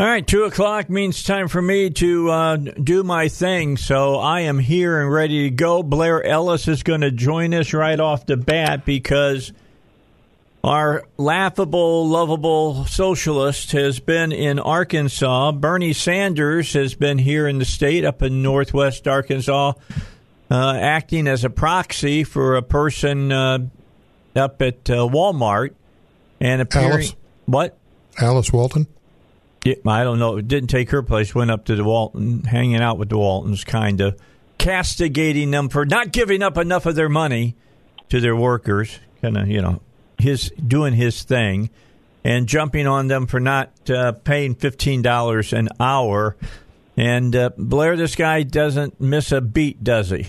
All right, two o'clock means time for me to uh, do my thing. So I am here and ready to go. Blair Ellis is going to join us right off the bat because our laughable, lovable socialist has been in Arkansas. Bernie Sanders has been here in the state, up in northwest Arkansas, uh, acting as a proxy for a person uh, up at uh, Walmart and appearing. Alice? What? Alice Walton. I don't know. It didn't take her place. Went up to the Walton, hanging out with the Waltons, kind of castigating them for not giving up enough of their money to their workers. Kind of, you know, his doing his thing, and jumping on them for not uh, paying fifteen dollars an hour. And uh, Blair, this guy doesn't miss a beat, does he?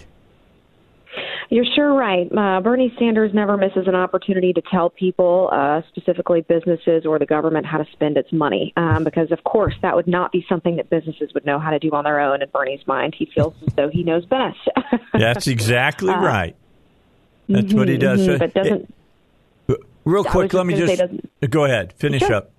You're sure right. Uh, Bernie Sanders never misses an opportunity to tell people, uh, specifically businesses or the government, how to spend its money. Um, because, of course, that would not be something that businesses would know how to do on their own. In Bernie's mind, he feels as though he knows best. That's exactly Uh, right. That's what he does. mhm, but doesn't Real quick, let me just go ahead. Finish Sure. up.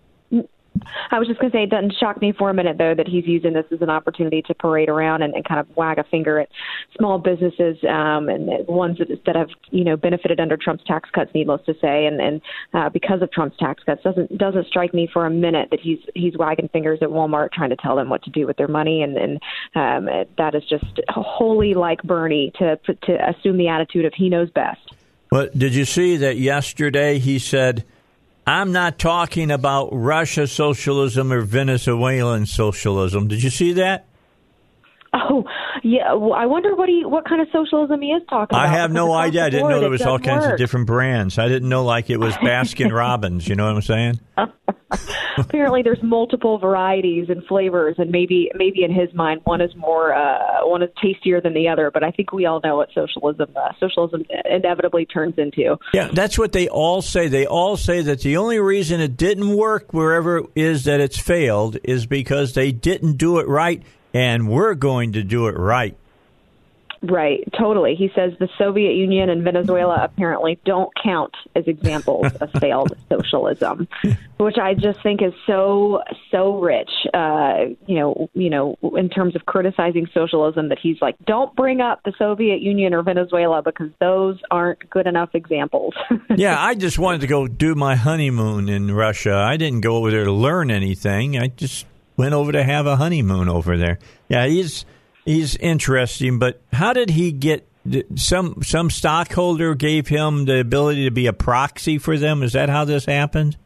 I was just going to say, it doesn't shock me for a minute, though, that he's using this as an opportunity to parade around and, and kind of wag a finger at small businesses um, and ones that, that have, you know, benefited under Trump's tax cuts. Needless to say, and and uh, because of Trump's tax cuts, doesn't doesn't strike me for a minute that he's he's wagging fingers at Walmart trying to tell them what to do with their money, and and um, that is just wholly like Bernie to to assume the attitude of he knows best. But did you see that yesterday he said, I'm not talking about Russia socialism or Venezuelan socialism. Did you see that? Oh, yeah. Well, I wonder what he, what kind of socialism he is talking about. I have no idea. I didn't know there was all kinds of different brands. I didn't know like it was Baskin Robbins. You know what I'm saying? Apparently, there's multiple varieties and flavors, and maybe maybe in his mind, one is more uh, one is tastier than the other. But I think we all know what socialism uh, socialism inevitably turns into. Yeah, that's what they all say. They all say that the only reason it didn't work wherever it is that it's failed is because they didn't do it right, and we're going to do it right. Right, totally. He says the Soviet Union and Venezuela apparently don't count as examples of failed socialism, which I just think is so so rich. Uh, you know, you know, in terms of criticizing socialism, that he's like, don't bring up the Soviet Union or Venezuela because those aren't good enough examples. yeah, I just wanted to go do my honeymoon in Russia. I didn't go over there to learn anything. I just went over to have a honeymoon over there. Yeah, he's he's interesting, but how did he get some some stockholder gave him the ability to be a proxy for them? Is that how this happened?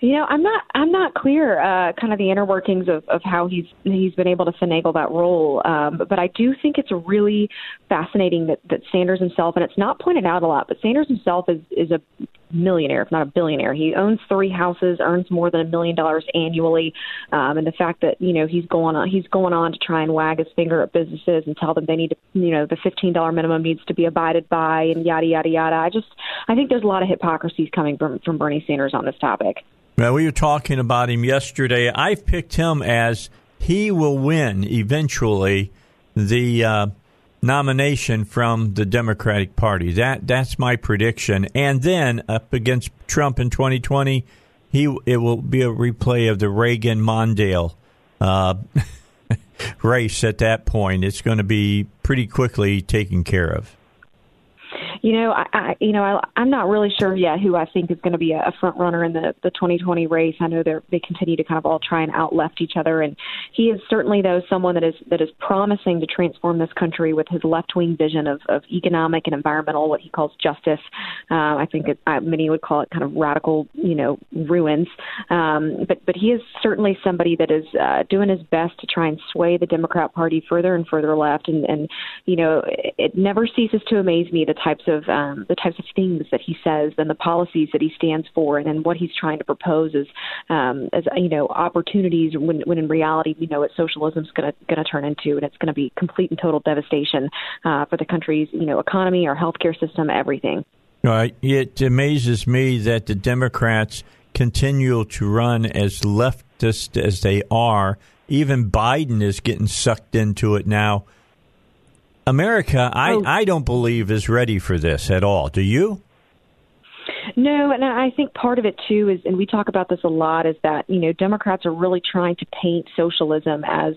You know, I'm not I'm not clear uh, kind of the inner workings of, of how he's he's been able to finagle that role. Um, but, I do think it's really fascinating that, that Sanders himself, and it's not pointed out a lot, but Sanders himself is is a millionaire, if not a billionaire. He owns three houses, earns more than a million dollars annually, um, and the fact that you know he's going on he's going on to try and wag his finger at businesses and tell them they need to you know the fifteen dollar minimum needs to be abided by and yada yada yada. I just I think there's a lot of hypocrisies coming from from Bernie Sanders on this topic. Well, we were talking about him yesterday. I've picked him as he will win eventually the uh, nomination from the Democratic Party. That that's my prediction. And then up against Trump in 2020, he it will be a replay of the Reagan Mondale uh, race. At that point, it's going to be pretty quickly taken care of. You know, I, I you know, I, I'm not really sure yet who I think is going to be a, a front runner in the the 2020 race. I know they they continue to kind of all try and out left each other, and he is certainly though someone that is that is promising to transform this country with his left wing vision of of economic and environmental, what he calls justice. Um, I think it, uh, many would call it kind of radical, you know, ruins. Um, but but he is certainly somebody that is uh, doing his best to try and sway the Democrat Party further and further left, and and you know, it, it never ceases to amaze me the types of um, the types of things that he says and the policies that he stands for and, and what he's trying to propose as um, as you know opportunities when when in reality we know what socialism is going to going to turn into and it's going to be complete and total devastation uh, for the country's you know economy, our healthcare system, everything. Right. It amazes me that the Democrats continue to run as leftist as they are. Even Biden is getting sucked into it now. America, I, oh. I don't believe is ready for this at all. Do you? No, and I think part of it too is, and we talk about this a lot, is that you know Democrats are really trying to paint socialism as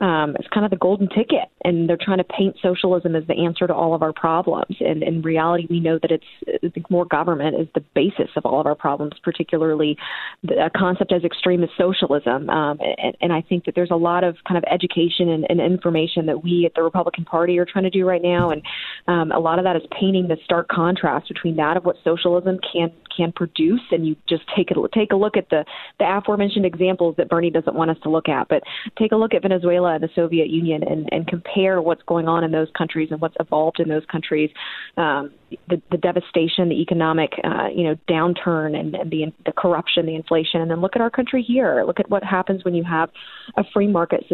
um, it's kind of the golden ticket, and they're trying to paint socialism as the answer to all of our problems. And in reality, we know that it's more government is the basis of all of our problems, particularly a concept as extreme as socialism. Um, and, and I think that there's a lot of kind of education and, and information that we at the Republican Party are trying to do right now, and um, a lot of that is painting the stark contrast between that of what socialism can can produce, and you just take a take a look at the the aforementioned examples that Bernie doesn't want us to look at, but take a look at Venezuela and the Soviet Union and, and compare what's going on in those countries and what's evolved in those countries, um, the, the devastation, the economic uh, you know downturn, and, and the the corruption, the inflation, and then look at our country here. Look at what happens when you have a free market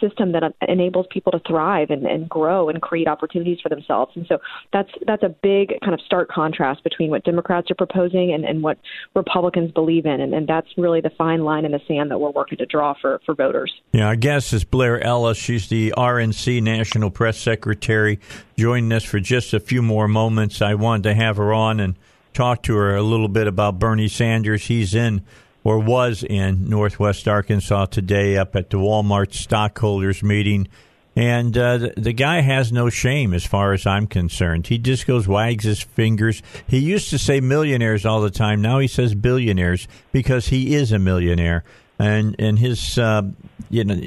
system that enables people to thrive and, and grow and create opportunities for themselves. And so that's that's a big kind of stark contrast between what Democrats are proposing and, and what Republicans believe in, and, and that's really the fine line in the sand that we're working to draw for for voters. Yeah, our guest is Blair Ellis. She's the RNC National Press Secretary, joining us for just a few more moments. I wanted to have her on and talk to her a little bit about Bernie Sanders. He's in or was in Northwest Arkansas today up at the Walmart stockholders meeting. And uh, the, the, guy has no shame as far as I'm concerned. He just goes, wags his fingers. He used to say millionaires all the time. Now he says billionaires because he is a millionaire. And, and his, uh, you know,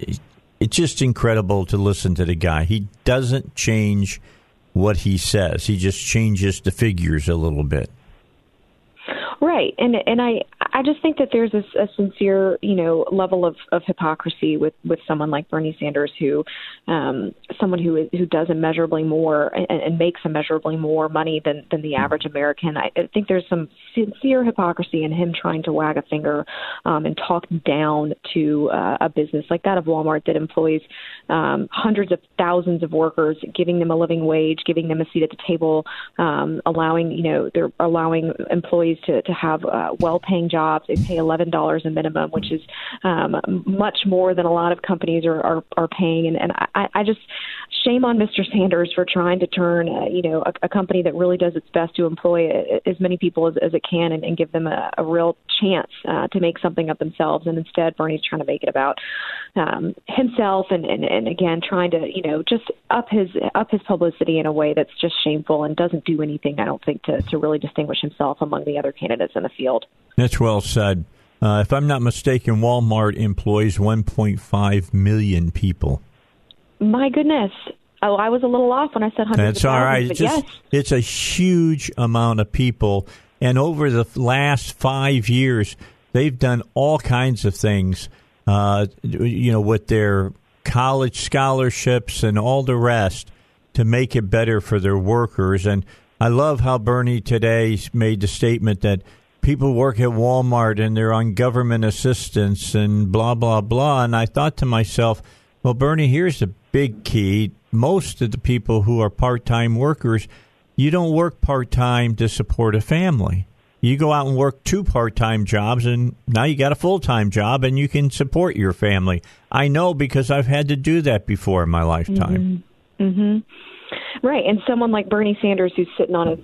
it's just incredible to listen to the guy. He doesn't change what he says, he just changes the figures a little bit. Right, and and I I just think that there's a, a sincere you know level of, of hypocrisy with with someone like Bernie Sanders, who um, someone who is, who does immeasurably more and, and makes immeasurably more money than than the average American. I, I think there's some sincere hypocrisy in him trying to wag a finger um, and talk down to uh, a business like that of Walmart that employs um, hundreds of thousands of workers, giving them a living wage, giving them a seat at the table, um, allowing you know they're allowing employees to to have uh, well-paying jobs. They pay eleven dollars a minimum, which is um, much more than a lot of companies are are, are paying. And, and I, I just shame on Mr. Sanders for trying to turn uh, you know a, a company that really does its best to employ as many people as, as it can and, and give them a, a real chance uh, to make something of themselves. And instead, Bernie's trying to make it about um, himself and, and and again trying to you know just up his up his publicity in a way that's just shameful and doesn't do anything. I don't think to to really distinguish himself among the other candidates in the field. That's well said. Uh, if I'm not mistaken, Walmart employs 1.5 million people. My goodness. Oh, I was a little off when I said hundreds. That's all right. It's, just, yes. it's a huge amount of people. And over the last five years, they've done all kinds of things, uh, you know, with their college scholarships and all the rest to make it better for their workers. And I love how Bernie today made the statement that people work at Walmart and they're on government assistance and blah, blah, blah. And I thought to myself, well, Bernie, here's the big key. Most of the people who are part time workers, you don't work part time to support a family. You go out and work two part time jobs, and now you got a full time job and you can support your family. I know because I've had to do that before in my lifetime. Mm-hmm. Mm-hmm. Right, and someone like Bernie Sanders, who's sitting on a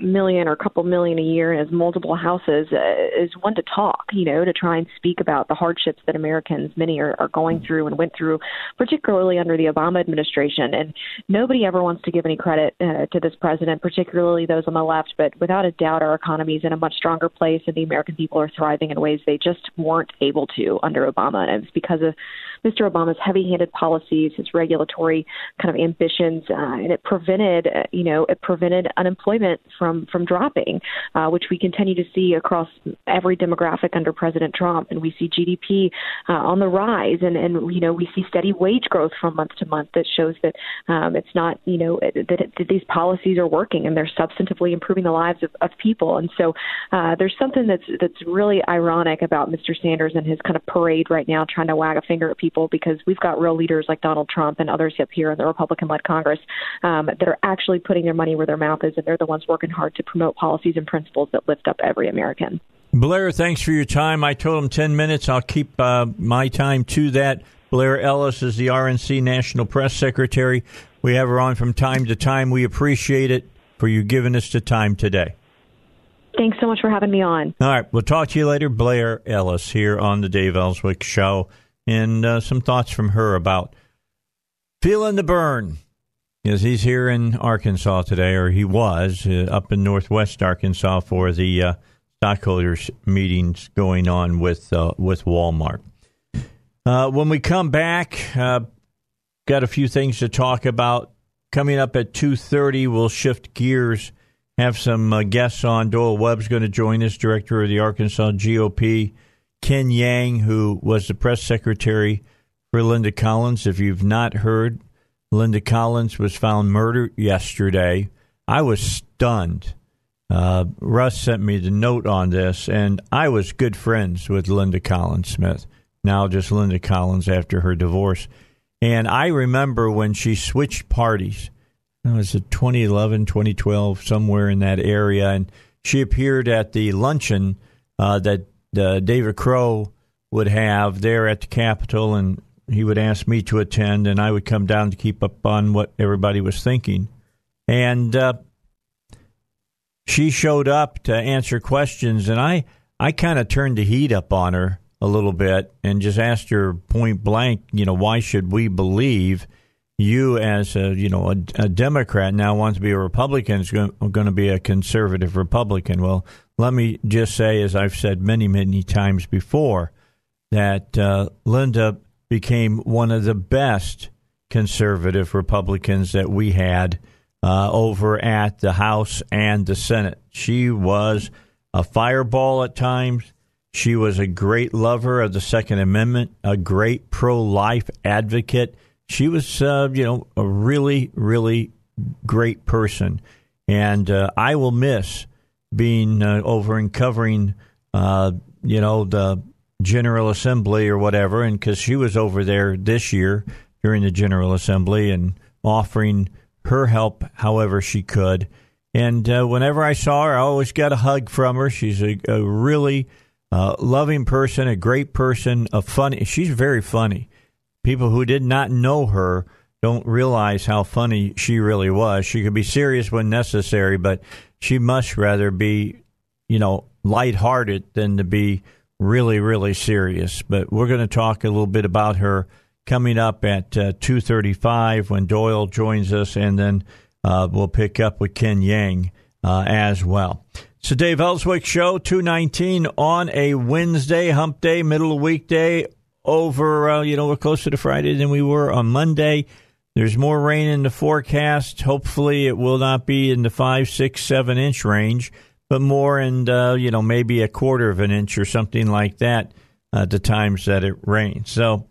million or a couple million a year and has multiple houses uh, is one to talk, you know, to try and speak about the hardships that Americans, many are, are going through and went through, particularly under the Obama administration. And nobody ever wants to give any credit uh, to this president, particularly those on the left. But without a doubt, our economy is in a much stronger place, and the American people are thriving in ways they just weren't able to under Obama. And it's because of Mr. Obama's heavy-handed policies, his regulatory kind of ambitions, uh, and it prevented, uh, you know, it prevented unemployment from from dropping, uh, which we continue to see across every demographic under President Trump, and we see GDP uh, on the rise, and and you know we see steady wage growth from month to month that shows that um, it's not you know that, that these policies are working and they're substantively improving the lives of, of people, and so uh, there's something that's that's really ironic about Mr. Sanders and his kind of parade right now, trying to wag a finger at people because we've got real leaders like Donald Trump and others up here in the Republican-led Congress um, that are actually putting their money where their mouth is, and they're the ones working hard to promote policies and principles that lift up every American. Blair, thanks for your time. I told him 10 minutes. I'll keep uh, my time to that. Blair Ellis is the RNC National Press Secretary. We have her on from time to time. We appreciate it for you giving us the time today. Thanks so much for having me on. All right. We'll talk to you later. Blair Ellis here on the Dave Elswick Show. And uh, some thoughts from her about feeling the burn. Yes, he's here in Arkansas today, or he was uh, up in Northwest Arkansas for the uh, stockholders meetings going on with uh, with Walmart. Uh, when we come back, uh, got a few things to talk about. Coming up at two thirty, we'll shift gears. Have some guests on. Doyle Webb's going to join us, director of the Arkansas GOP. Ken Yang, who was the press secretary for Linda Collins. If you've not heard, Linda Collins was found murdered yesterday. I was stunned. Uh, Russ sent me the note on this, and I was good friends with Linda Collins Smith. Now just Linda Collins after her divorce. And I remember when she switched parties. It was 2011, 2012, somewhere in that area. And she appeared at the luncheon uh, that uh, David Crow would have there at the Capitol, and he would ask me to attend, and I would come down to keep up on what everybody was thinking. And uh, she showed up to answer questions, and I, I kind of turned the heat up on her a little bit and just asked her point blank, you know, why should we believe you as a, you know, a, a Democrat now wants to be a Republican is going, going to be a conservative Republican? Well, let me just say, as I've said many, many times before, that uh, Linda became one of the best conservative Republicans that we had uh, over at the House and the Senate. She was a fireball at times. She was a great lover of the Second Amendment, a great pro life advocate. She was, uh, you know, a really, really great person. And uh, I will miss being uh, over and covering, uh, you know, the General Assembly or whatever, and because she was over there this year during the General Assembly and offering her help however she could. And uh, whenever I saw her, I always got a hug from her. She's a, a really uh, loving person, a great person, a funny. She's very funny. People who did not know her don't realize how funny she really was. She could be serious when necessary, but she much rather be, you know, lighthearted than to be really, really serious. But we're going to talk a little bit about her coming up at uh, 2.35 when Doyle joins us, and then uh, we'll pick up with Ken Yang uh, as well. So Dave Elswick Show, 219 on a Wednesday, hump day, middle of weekday, over, uh, you know, we're closer to Friday than we were on Monday. There's more rain in the forecast. Hopefully it will not be in the five, six, seven inch range but more and uh, you know maybe a quarter of an inch or something like that uh, the times that it rains. So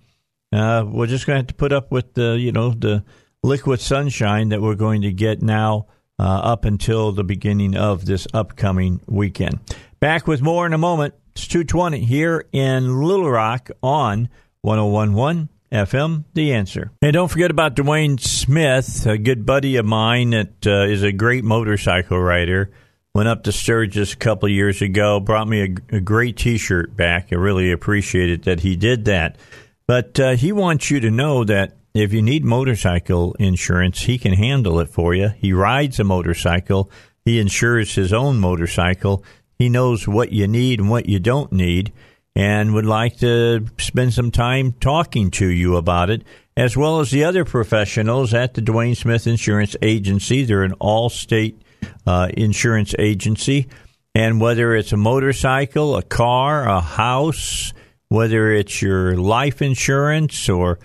uh, we're just going to have to put up with the you know the liquid sunshine that we're going to get now uh, up until the beginning of this upcoming weekend. Back with more in a moment. It's 220 here in Little Rock on 1011 FM, The Answer. And don't forget about Dwayne Smith, a good buddy of mine that uh, is a great motorcycle rider went up to Sturgis a couple years ago, brought me a, a great T-shirt back. I really appreciated that he did that. But uh, he wants you to know that if you need motorcycle insurance, he can handle it for you. He rides a motorcycle. He insures his own motorcycle. He knows what you need and what you don't need, and would like to spend some time talking to you about it, as well as the other professionals at the Dwayne Smith Insurance Agency. They're an Allstate uh, insurance agency. And whether it's a motorcycle, a car, a house, whether it's your life insurance or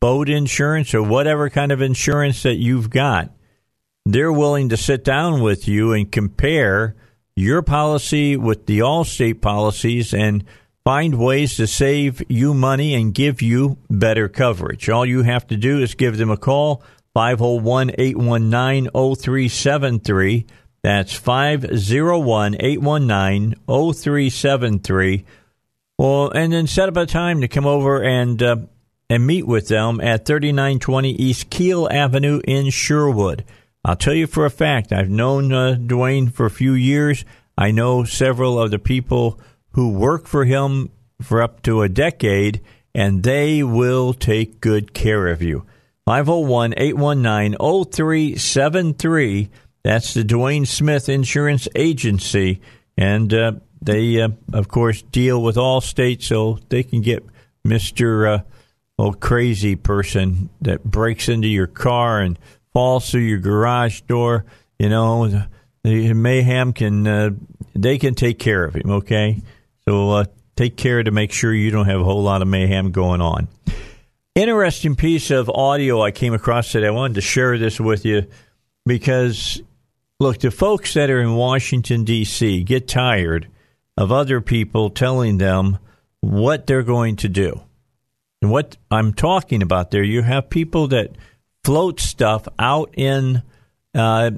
boat insurance or whatever kind of insurance that you've got, they're willing to sit down with you and compare your policy with the Allstate policies and find ways to save you money and give you better coverage. All you have to do is give them a call 501 819 0373. That's 501 819 0373. Well, and then set up a time to come over and uh, and meet with them at 3920 East Kiehl Avenue in Sherwood. I'll tell you for a fact, I've known uh, Dwayne for a few years. I know several of the people who work for him for up to a decade, and they will take good care of you. 501 819 0373. That's the Dwayne Smith Insurance Agency. And uh, they, uh, of course, deal with all states, so they can get Mr. Uh, old crazy person that breaks into your car and falls through your garage door. You know, the mayhem can, uh, they can take care of him, okay? So uh, take care to make sure you don't have a whole lot of mayhem going on. Interesting piece of audio I came across today. I wanted to share this with you because, look, the folks that are in Washington, D.C. get tired of other people telling them what they're going to do. And what I'm talking about there, you have people that float stuff out in, uh,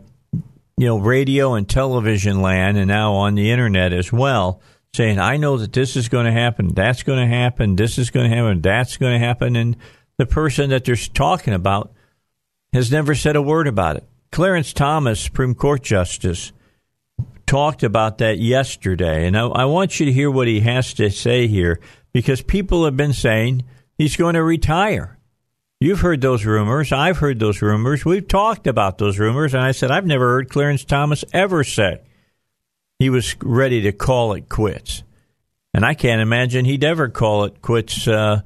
you know, radio and television land and now on the internet as well saying, I know that this is going to happen, that's going to happen, this is going to happen, that's going to happen. And the person that they're talking about has never said a word about it. Clarence Thomas, Supreme Court Justice, talked about that yesterday. And I, I want you to hear what he has to say here because people have been saying he's going to retire. You've heard those rumors. I've heard those rumors. We've talked about those rumors. And I said, I've never heard Clarence Thomas ever say he was ready to call it quits. And I can't imagine he'd ever call it quits uh,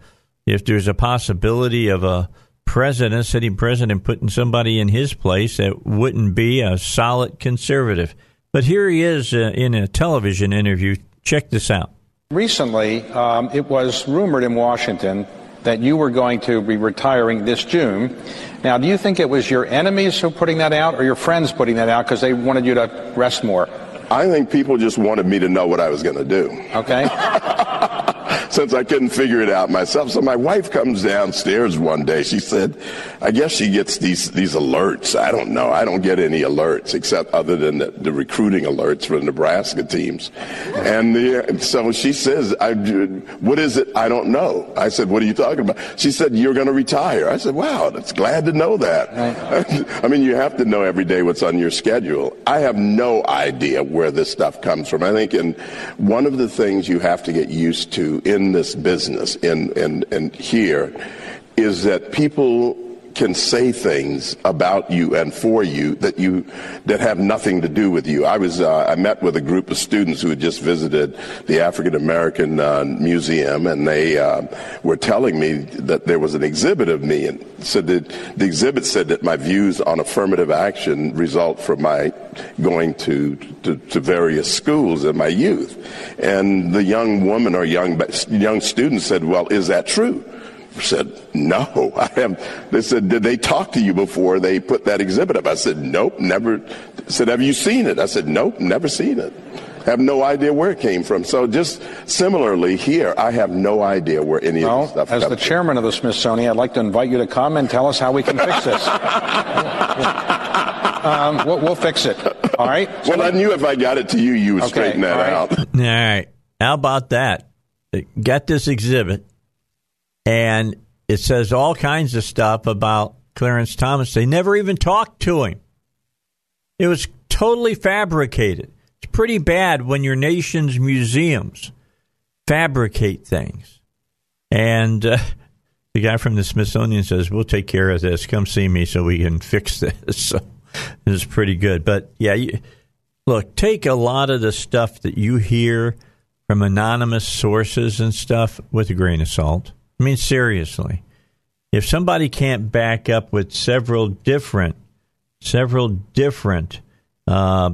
if there's a possibility of a president, sitting president, putting somebody in his place that wouldn't be a solid conservative. But here he is uh, in a television interview. Check this out. Recently, um, it was rumored in Washington that you were going to be retiring this June. Now, do you think it was your enemies who putting that out or your friends putting that out because they wanted you to rest more? I think people just wanted me to know what I was going to do. Okay. Since I couldn't figure it out myself. So my wife comes downstairs one day. She said, I guess she gets these, these alerts. I don't know. I don't get any alerts except other than the, the recruiting alerts for the Nebraska teams. And, the, so she says, I, what is it? I don't know. I said, what are you talking about? She said, you're going to retire. I said, wow, that's glad to know that. Right. I mean, you have to know every day what's on your schedule. I have no idea where this stuff comes from. I think in one of the things you have to get used to in this business in, in, in here is that people can say things about you and for you that you that have nothing to do with you. I was uh, I met with a group of students who had just visited the African American uh, Museum, and they uh, were telling me that there was an exhibit of me, and said that the exhibit said that my views on affirmative action result from my going to, to, to various schools in my youth, and the young woman or young young student said, "Well, is that true?" Said, no, I have. They said, did they talk to you before they put that exhibit up? I said, nope, never. said, have you seen it? I said, nope, never seen it. Have no idea where it came from. So just similarly here, I have no idea where any well, of this stuff as the chairman of the Smithsonian, I'd like to invite you to come and tell us how we can fix this. um, we'll, we'll, fix it. All right. So well, I knew if I got it to you, you would okay, straighten that right. out. All right. How about that? Got this exhibit and it says all kinds of stuff about Clarence Thomas. They never even talked to him. It was totally fabricated. It's pretty bad when your nation's museums fabricate things. And uh, the guy from the Smithsonian says, "We'll take care of this. Come see me so we can fix this." So this is pretty good. But yeah, you, look, take a lot of the stuff that you hear from anonymous sources and stuff with a grain of salt. I mean, seriously, if somebody can't back up with several different, several different uh,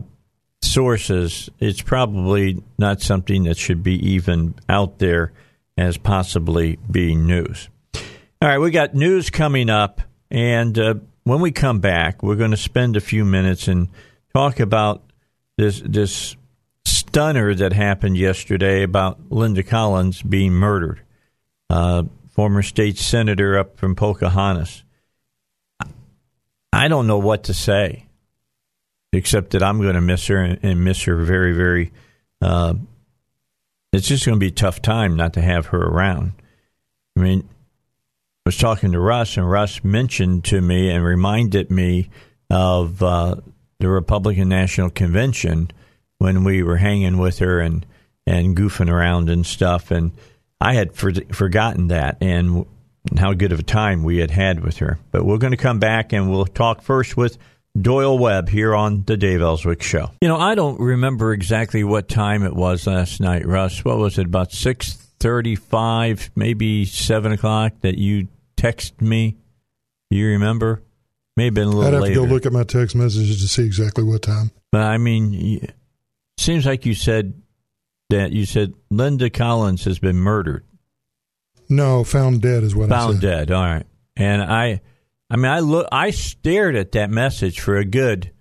sources, it's probably not something that should be even out there as possibly being news. All right, we got news coming up, and uh, when we come back, we're going to spend a few minutes and talk about this this stunner that happened yesterday about Linda Collins being murdered, uh, former state senator up from Pocahontas. I don't know what to say, except that I'm going to miss her and, miss her very, very. Uh, it's just going to be a tough time not to have her around. I mean, I was talking to Russ, and Russ mentioned to me and reminded me of uh, the Republican National Convention when we were hanging with her and and goofing around and stuff, and I had for, forgotten that and how good of a time we had had with her. But we're going to come back and we'll talk first with Doyle Webb here on the Dave Elswick Show. You know, I don't remember exactly what time it was last night, Russ. What was it? About six thirty-five, maybe seven o'clock that you texted me. You remember? May have been a little. I'd have later. to go look at my text messages to see exactly what time. But I mean, seems like you said that you said Linda Collins has been murdered. No, found dead is what found I said. Found dead. All right, and I, I mean, I look, I stared at that message for a good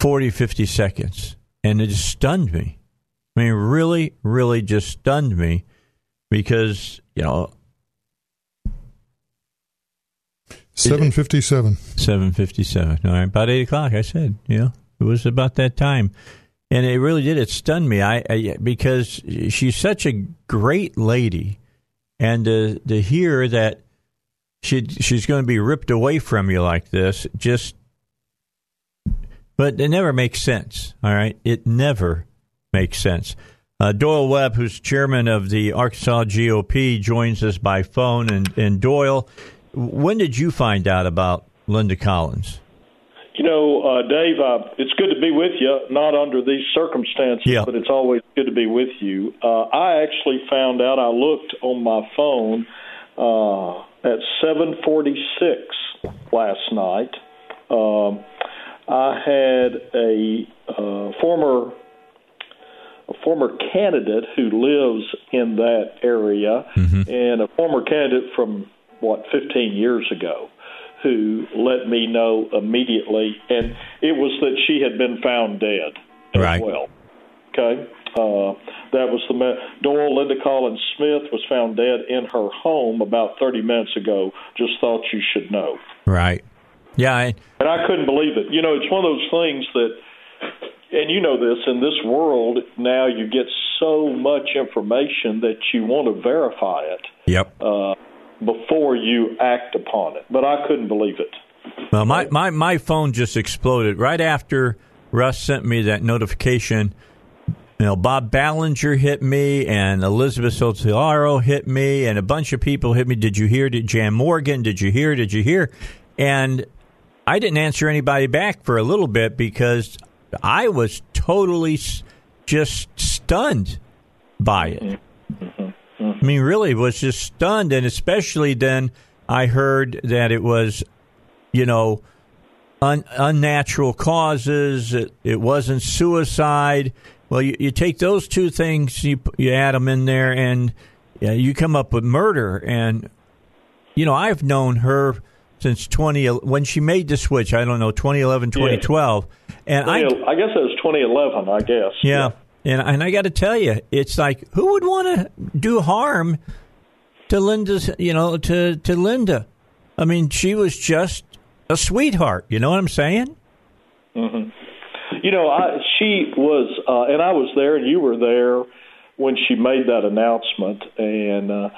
40, 50 seconds, and it just stunned me. I mean, really, really just stunned me because you know. 757. 757. All right. About 8 o'clock, I said. You know, it was about that time and it really did. It stunned me. I, I because she's such a great lady, and to to hear that she she's going to be ripped away from you like this, just. But it never makes sense. All right, it never makes sense. Uh, Doyle Webb, who's chairman of the Arkansas GOP, joins us by phone. And, and Doyle, when did you find out about Linda Collins? You know, uh, Dave, uh, it's good to be with you. Not under these circumstances, yeah. but it's always good to be with you. Uh, I actually found out. I looked on my phone uh, at 7:46 last night. Um, I had a uh, former a former candidate who lives in that area, mm-hmm. and a former candidate from what 15 years ago who let me know immediately, and it was that she had been found dead as right. well. Okay, uh, that was the Doyle Linda Collins Smith was found dead in her home about 30 minutes ago. Just thought you should know. Right. Yeah. I, and I couldn't believe it. You know, it's one of those things that, and you know this in this world now, you get so much information that you want to verify it. Yep. Uh, before you act upon it. But I couldn't believe it. Well, my, my, my phone just exploded right after Russ sent me that notification. You know, Bob Ballinger hit me, and Elizabeth Sotelo hit me, and a bunch of people hit me. Did you hear? Did Jan Morgan? Did you hear? Did you hear? And I didn't answer anybody back for a little bit because I was totally just stunned by it. Mm-hmm. I mean, really was just stunned, and especially then I heard that it was, you know, un- unnatural causes. It, it, wasn't suicide. Well, you, you, take those two things, you you add them in there, and yeah, you come up with murder. And you know, I've known her since 20 when she made the switch. I don't know 2011, 2012, yeah. and 20, I I guess it was 2011. I guess. yeah. yeah. And and I got to tell you, it's like who would want to do harm to Linda's, you know, to to Linda? I mean, she was just a sweetheart. You know what I'm saying? Mm-hmm. You know, I, she was, uh, and I was there, and you were there when she made that announcement, and uh,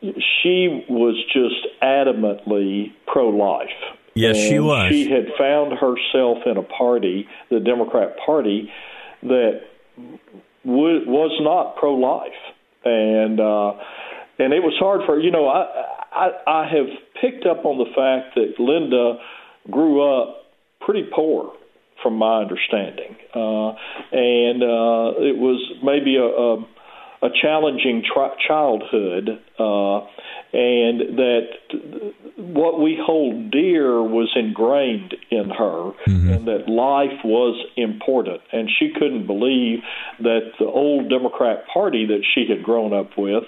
she was just adamantly pro-life. Yes, and she was. She had found herself in a party, the Democrat Party, that w- was not pro life, and uh, and it was hard for you know I, I I have picked up on the fact that Linda grew up pretty poor from my understanding, uh, and uh, it was maybe a, a a challenging tri- childhood, uh, and that what we hold dear was ingrained in her, mm-hmm. and that life was important. And she couldn't believe that the old Democrat Party that she had grown up with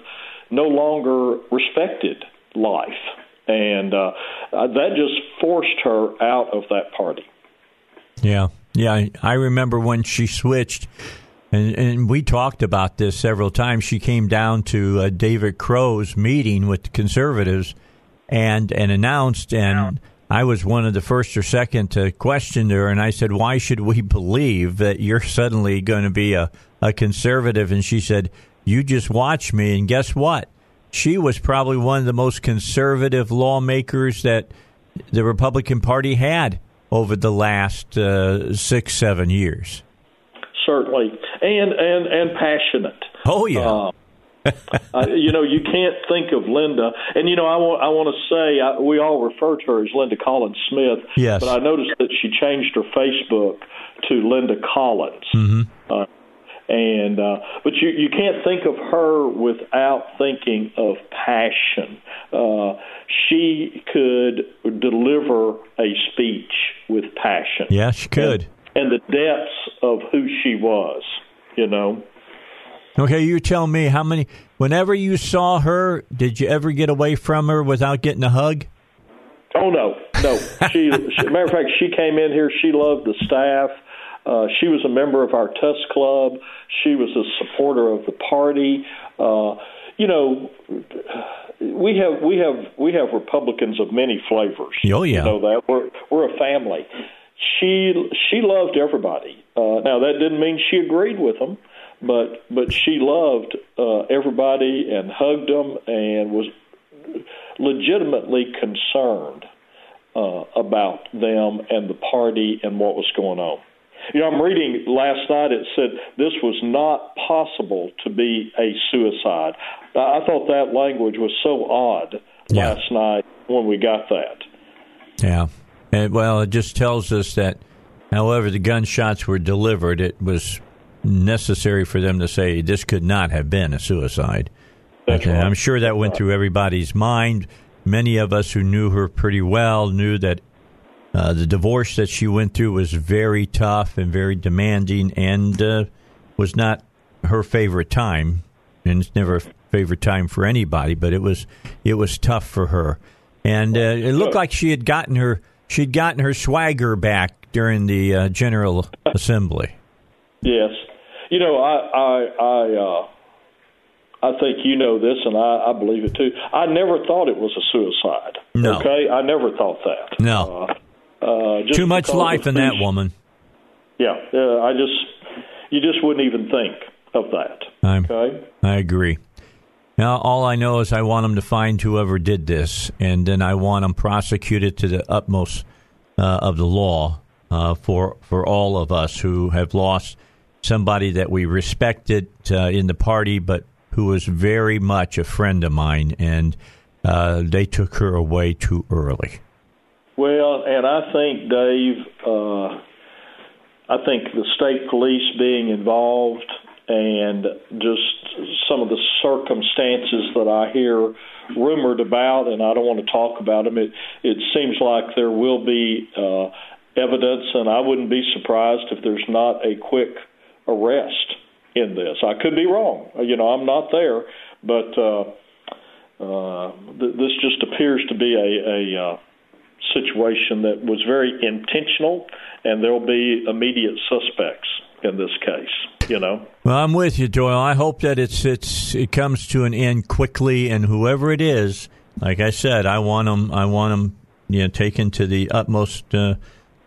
no longer respected life. and uh, that just forced her out of that party. Yeah, yeah. I, I remember when she switched, and, and we talked about this several times. She came down to uh, David Crow's meeting with the conservatives, and and announced and. I was one of the first or second to question her, and I said, "Why should we believe that you're suddenly going to be a, a conservative?" And she said, "You just watch me." And guess what? She was probably one of the most conservative lawmakers that the Republican Party had over the last uh, six, seven years. Certainly, and and and passionate. Oh yeah. Uh, uh, you know, you can't think of Linda, and you know, I want I want to say I, we all refer to her as Linda Collins Smith. Yes. But I noticed that she changed her Facebook to Linda Collins. Mm-hmm. Uh, and uh, but you you can't think of her without thinking of passion. Uh, she could deliver a speech with passion. Yeah, she could. And, and the depths of who she was, you know. Okay, you tell me how many. Whenever you saw her, did you ever get away from her without getting a hug? Oh no, no. She, she matter of fact, she came in here. She loved the staff. Uh, she was a member of our Tusk Club. She was a supporter of the party. Uh, you know, we have we have we have Republicans of many flavors. Oh yeah, you know that we're we're a family. She she loved everybody. Uh, now that didn't mean she agreed with them but but she loved uh, everybody and hugged them and was legitimately concerned uh, about them and the party and what was going on. You know, I'm reading last night. It said this was not possible to be a suicide. I thought that language was so odd yeah. last night when we got that. Yeah. And, well, it just tells us that, however the gunshots were delivered, it was necessary for them to say this could not have been a suicide. Right. I'm sure that went through everybody's mind. Many of us who knew her pretty well knew that uh, the divorce that she went through was very tough and very demanding and uh, was not her favorite time. And it's never a favorite time for anybody, but it was it was tough for her. And uh, it looked like she had gotten her she'd gotten her swagger back during the uh, General Assembly. Yes, you know, I I I uh, I think you know this, and I, I believe it too. I never thought it was a suicide. No. Okay, I never thought that. No. Uh, uh, just Too much life in that woman. Yeah, uh, I just you just wouldn't even think of that. I'm, Okay. I agree. Now, all I know is I want them to find whoever did this, and then I want them prosecuted to the utmost uh, of the law uh, for for all of us who have lost somebody that we respected uh, in the party, but who was very much a friend of mine, and uh, they took her away too early. Well, and I think Dave, uh, I think the state police being involved and just some of the circumstances that I hear rumored about, and I don't want to talk about them. It it seems like there will be uh, evidence, and I wouldn't be surprised if there's not a quick arrest in this. I could be wrong. You know, I'm not there, but uh, uh, th- this just appears to be a, a uh, situation that was very intentional, and there'll be immediate suspects in this case. You know. Well, I'm with you, Doyle. I hope that it's it's it comes to an end quickly, and whoever it is, like I said, I want them. I want them, you know, taken to the utmost uh,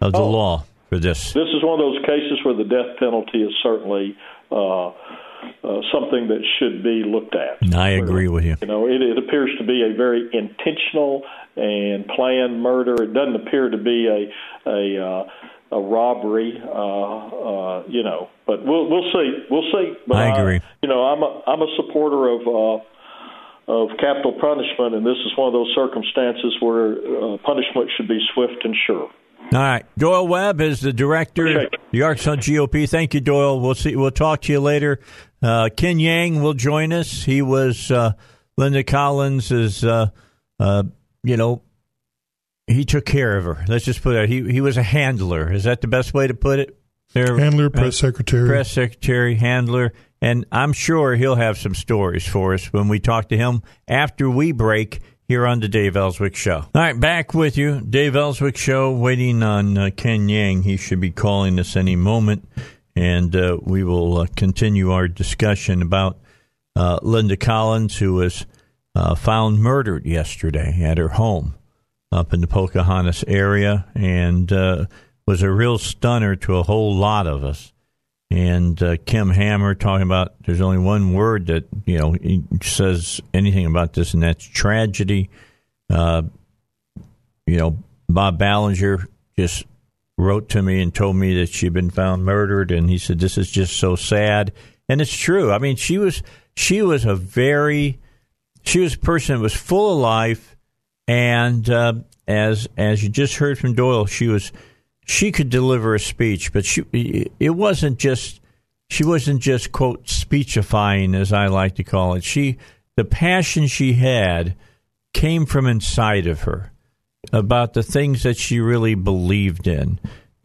of the Oh. law this. This is one of those cases where the death penalty is certainly uh, uh, something that should be looked at. I agree with you. You know, it, it appears to be a very intentional and planned murder. It doesn't appear to be a a uh, a robbery. Uh, uh, you know, but we'll we'll see. We'll see. But I agree. you know, I'm a I'm a supporter of. Uh, of capital punishment, and this is one of those circumstances where uh, punishment should be swift and sure. All right, Doyle Webb is the director of the Arkansas GOP. Thank you, Doyle. We'll see. We'll talk to you later. Uh, Ken Yang will join us. He was uh, Linda Collins. Is uh, uh, you know he took care of her. Let's just put it. He he was a handler. Is that the best way to put it? There, Handler, press secretary. press secretary, handler, and I'm sure he'll have some stories for us when we talk to him after we break here on the Dave Elswick Show. All right, back with you. Dave Elswick Show, waiting on uh, Ken Yang. He should be calling us any moment, and uh, we will uh, continue our discussion about uh, Linda Collins, who was uh, found murdered yesterday at her home up in the Pocahontas area, and uh, was a real stunner to a whole lot of us. And Kim Hammer talking about there's only one word that you know says anything about this, and that's tragedy. you know, Bob Ballinger just wrote to me and told me that she'd been found murdered, and he said this is just so sad, and it's true. I mean, she was she was a very she was a person that was full of life, and uh, as as you just heard from Doyle, she was she could deliver a speech, but she it wasn't just she wasn't just quote speechifying as I like to call it. She the passion she had came from inside of her about the things that she really believed in.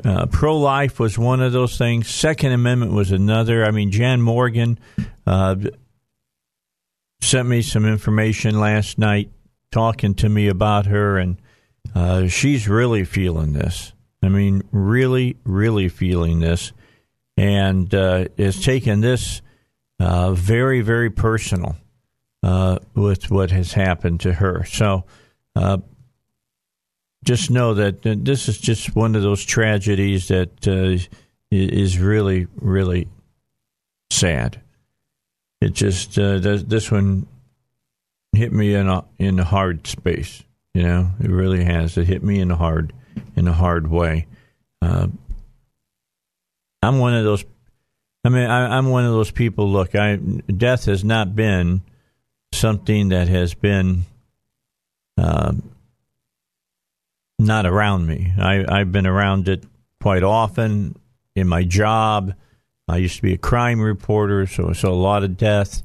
Uh, Pro life was one of those things. Second Amendment was another. I mean, Jan Morgan uh, sent me some information last night talking to me about her, and uh, she's really feeling this. I mean, really, really feeling this, and uh, is taking this uh, very, very personal uh, with what has happened to her. So, uh, just know that this is just one of those tragedies that uh, is really, really sad it just uh, this one hit me in a in a hard space. You know, it really has. It hit me in a hard in a hard way. Uh, I'm one of those. I mean, I, am one of those people. Look, I death has not been something that has been uh, not around me. I, I've been around it quite often in my job I used to be a crime reporter, so I saw a lot of death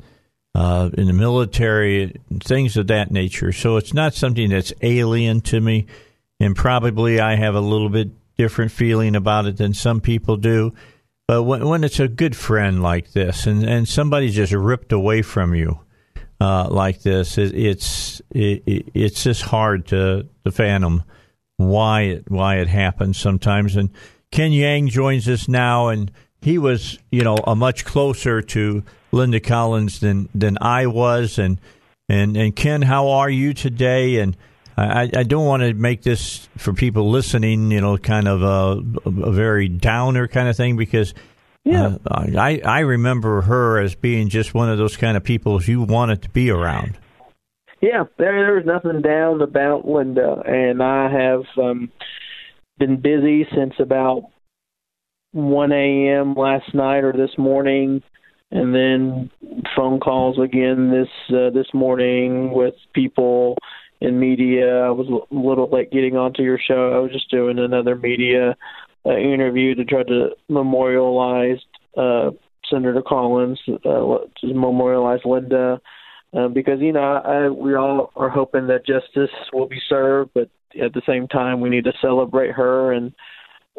uh, in the military, things of that nature. So it's not something that's alien to me, and probably I have a little bit different feeling about it than some people do. But when, when it's a good friend like this, and, and somebody just ripped away from you uh, like this, it, it's it, it's just hard to, to fathom why it why it happens sometimes. And Ken Yang joins us now, and he was, you know, a much closer to Linda Collins than than I was. And and and Ken, how are you today? And I, I don't want to make this for people listening, you know, kind of a, a very downer kind of thing because. Yeah. Uh, I, I remember her as being just one of those kind of people you wanted to be around. Yeah, there there's nothing down about Linda, and I have um, been busy since about 1 a.m. last night or this morning, and then phone calls again this uh, this morning with people in media. I was a little late getting onto your show. I was just doing another media uh, interview to try to memorialize uh, Senator Collins, uh, to memorialize Linda. Uh, because you know, I, we all are hoping that justice will be served, but at the same time, we need to celebrate her and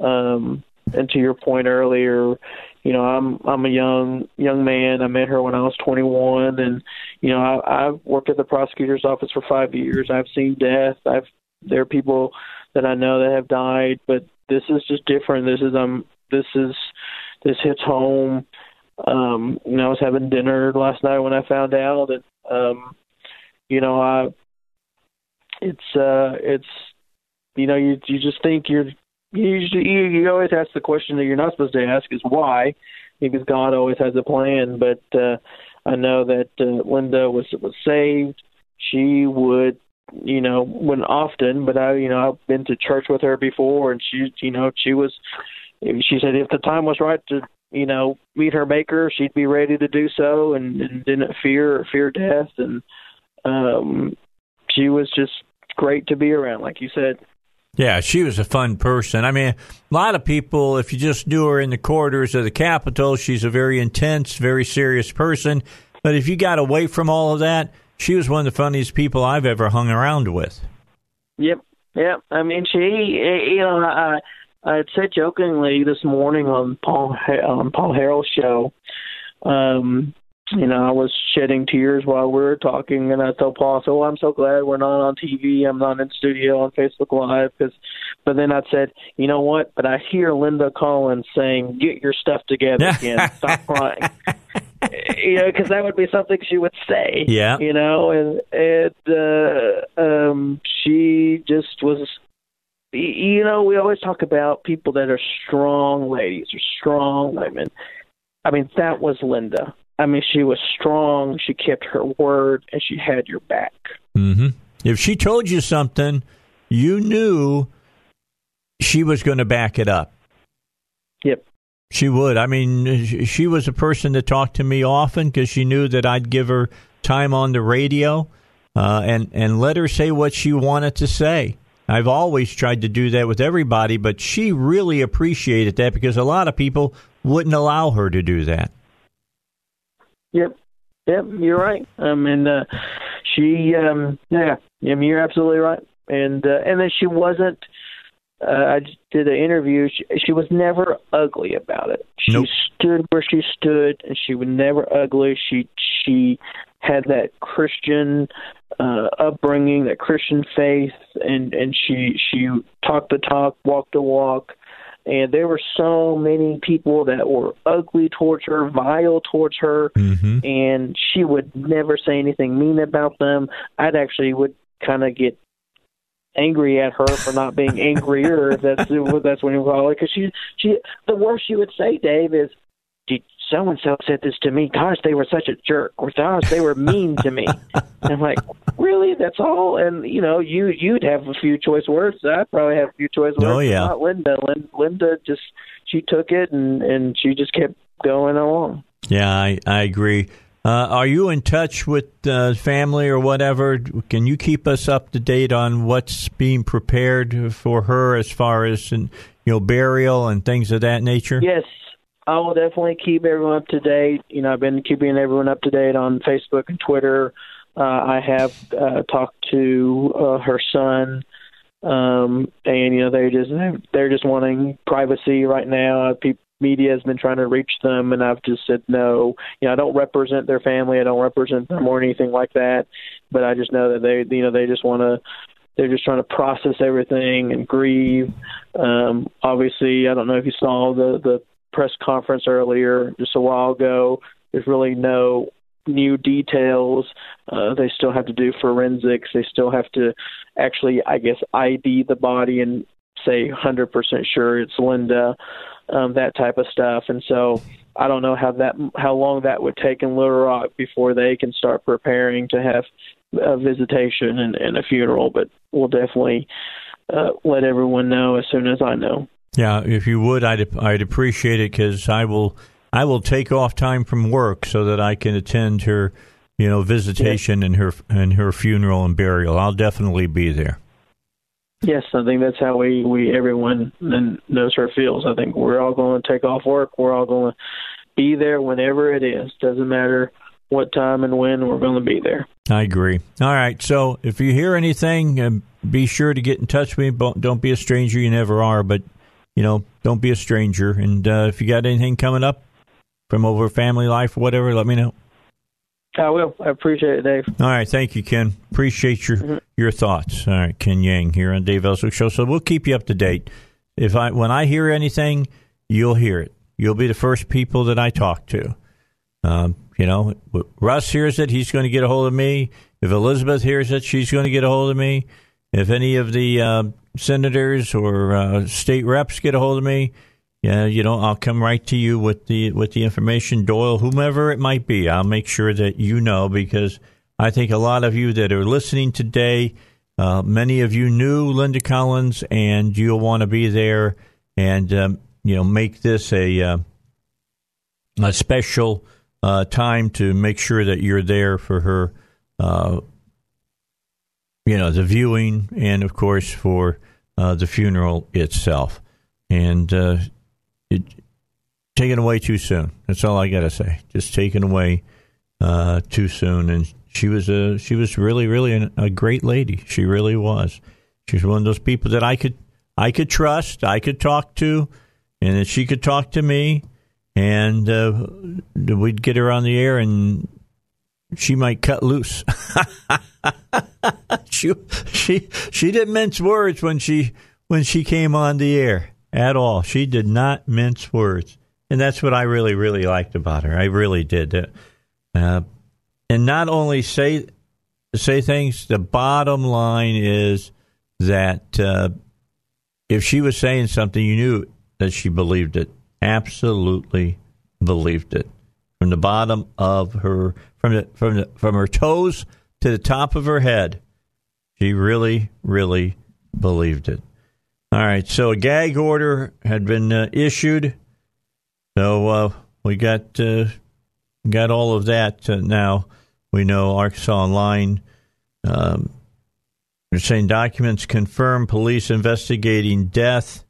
um, and to your point earlier, you know, I'm I'm a young young man. I met her when I was 21, and you know, I, I've worked at the prosecutor's office for five years. I've seen death. I've there are people that I know that have died, but this is just different. This is um this is this hits home. Um, you know, I was having dinner last night when I found out, and um, you know, I it's uh it's you know you you just think you're you you, you always ask the question that you're not supposed to ask is why, because God always has a plan. But uh, I know that uh, Linda was was saved. She would, you know, when often, but I, you know, I've been to church with her before, and she, you know, she was. She said if the time was right to, you know, meet her maker, she'd be ready to do so, and, and didn't fear or fear death, and um, she was just great to be around, like you said. Yeah, she was a fun person. I mean, a lot of people, if you just knew her in the corridors of the Capitol, she's a very intense, very serious person. But if you got away from all of that, she was one of the funniest people I've ever hung around with. Yep, yep. I mean, she, you know, I, I said jokingly this morning on Paul on Paul Harrell's show. Um, you know, I was shedding tears while we were talking, and I told Paul, "So I'm so glad we're not on TV. I'm not in studio on Facebook Live." Because, but then I said, "You know what?" But I hear Linda Collins saying, "Get your stuff together again. Stop crying." you know, because that would be something she would say. Yeah. You know, and and uh, um, she just was. You know, we always talk about people that are strong ladies or strong women. I mean, that was Linda. I mean, she was strong. She kept her word, and she had your back. Mm-hmm. If she told you something, you knew she was going to back it up. Yep. She would. I mean, she was a person that talked to me often because she knew that I'd give her time on the radio uh, and and let her say what she wanted to say. I've always tried to do that with everybody, but she really appreciated that because a lot of people wouldn't allow her to do that. Yep. Yep, you're right. I mean, uh, she, um, yeah, I mean, you're absolutely right. And uh, and then she wasn't. Uh, I did an interview. She, she was never ugly about it. She Nope. stood where she stood, and she was never ugly. She she had that Christian uh, upbringing, that Christian faith, and and she she talked the talk, walked the walk. And there were so many people that were ugly towards her, vile towards her, Mm-hmm. and she would never say anything mean about them. I'd actually would kind of get angry at her for not being angrier. if that's what that's what you call it. Because she she the worst she would say, Dave, is, "Did so and so said this to me? Gosh, they were such a jerk, or gosh, they were mean to me." and I'm like, really? That's all? And you know, you you'd have a few choice words. I probably have a few choice words. Oh, yeah. Not Linda. Lin, Linda just she took it and and she just kept going along. Yeah, I, I agree. Uh, are you in touch with uh, family or whatever? Can you keep us up to date on what's being prepared for her as far as and you know burial and things of that nature? Yes, I will definitely keep everyone up to date. You know, I've been keeping everyone up to date on Facebook and Twitter. Uh, I have uh, talked to uh, her son, um, and you know they just they're just wanting privacy right now. Uh, media has been trying to reach them, and I've just said no. You know, I don't represent their family. I don't represent them or anything like that. But I just know that they, you know, they just want to they're just trying to process everything and grieve. Um, obviously, I don't know if you saw the the press conference earlier just a while ago. There's really no new details. Uh, they still have to do forensics. They still have to actually, I guess, ID the body and say 100% sure it's Linda, um, that type of stuff. And so I don't know how that how long that would take in Little Rock before they can start preparing to have a visitation and, and a funeral. But we'll definitely uh, let everyone know as soon as I know. Yeah, if you would, I'd I'd appreciate it because I will I will take off time from work so that I can attend her, you know, visitation and her and her funeral and burial. I'll definitely be there. Yes, I think that's how we we everyone then knows her feels. I think we're all going to take off work. We're all going to be there whenever it is. Doesn't matter what time and when we're going to be there. I agree. All right. So if you hear anything, uh, be sure to get in touch with me. Don't be a stranger. You never are. But, you know, don't be a stranger. And uh, if you got anything coming up from over family life or whatever, let me know. I will. I appreciate it, Dave. All right. Thank you, Ken. Appreciate your your thoughts. All right. Ken Yang here on Dave Elswick Show. So we'll keep you up to date. If I When I hear anything, you'll hear it. You'll be the first people that I talk to. Um, you know, Russ hears it, he's going to get a hold of me. If Elizabeth hears it, she's going to get a hold of me. If any of the uh, senators or uh, state reps get a hold of me, yeah, you know, I'll come right to you with the with the information. Doyle, whomever it might be, I'll make sure that you know because I think a lot of you that are listening today, uh, many of you knew Linda Collins, and you'll want to be there and um, you know make this a uh, a special uh, time to make sure that you're there for her, uh, you know, the viewing and of course for uh, the funeral itself. And uh, it taken away too soon. That's all I got to say. Just taken away uh, too soon. And she was a she was really really an, a great lady. She really was. She's one of those people that I could I could trust. I could talk to, and that she could talk to me and uh, we'd get her on the air, and she might cut loose. she she she didn't mince words when she when she came on the air at all. She did not mince words, and that's what I really really liked about her. I really did. Uh, and not only say say things. The bottom line is that uh, if she was saying something, you knew that she believed it. Absolutely believed it from the bottom of her from the from the from her toes to the top of her head. She really, really believed it. All right, so a gag order had been uh, issued. So uh, we got uh, got all of that uh, now. We know Arkansas Online. Um, they're saying documents confirm police investigating death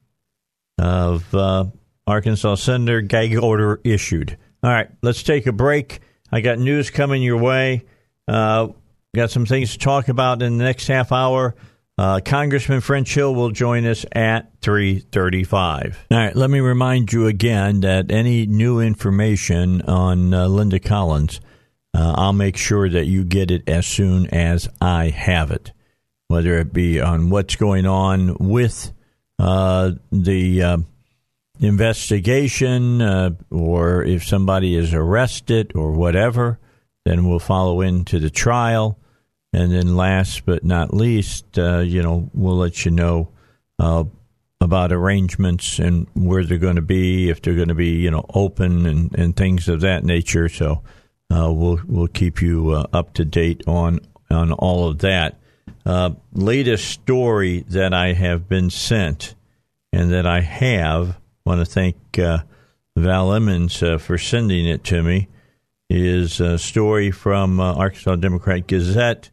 of uh, Arkansas Senator. Gag order issued. All right, let's take a break. I got news coming your way. Uh, got some things to talk about in the next half hour. Uh, Congressman French Hill will join us at 3:35. All right, let me remind you again that any new information on uh, Linda Collins, uh, I'll make sure that you get it as soon as I have it, whether it be on what's going on with uh, the uh, investigation uh, or if somebody is arrested or whatever, then we'll follow into the trial. And then, last but not least, uh, you know, we'll let you know uh, about arrangements and where they're going to be, if they're going to be, you know, open and, and things of that nature. So uh, we'll we'll keep you uh, up to date on on all of that. Uh, latest story that I have been sent and that I have want to thank uh, Val Emmons uh, for sending it to me. Is a story from uh, Arkansas Democrat Gazette.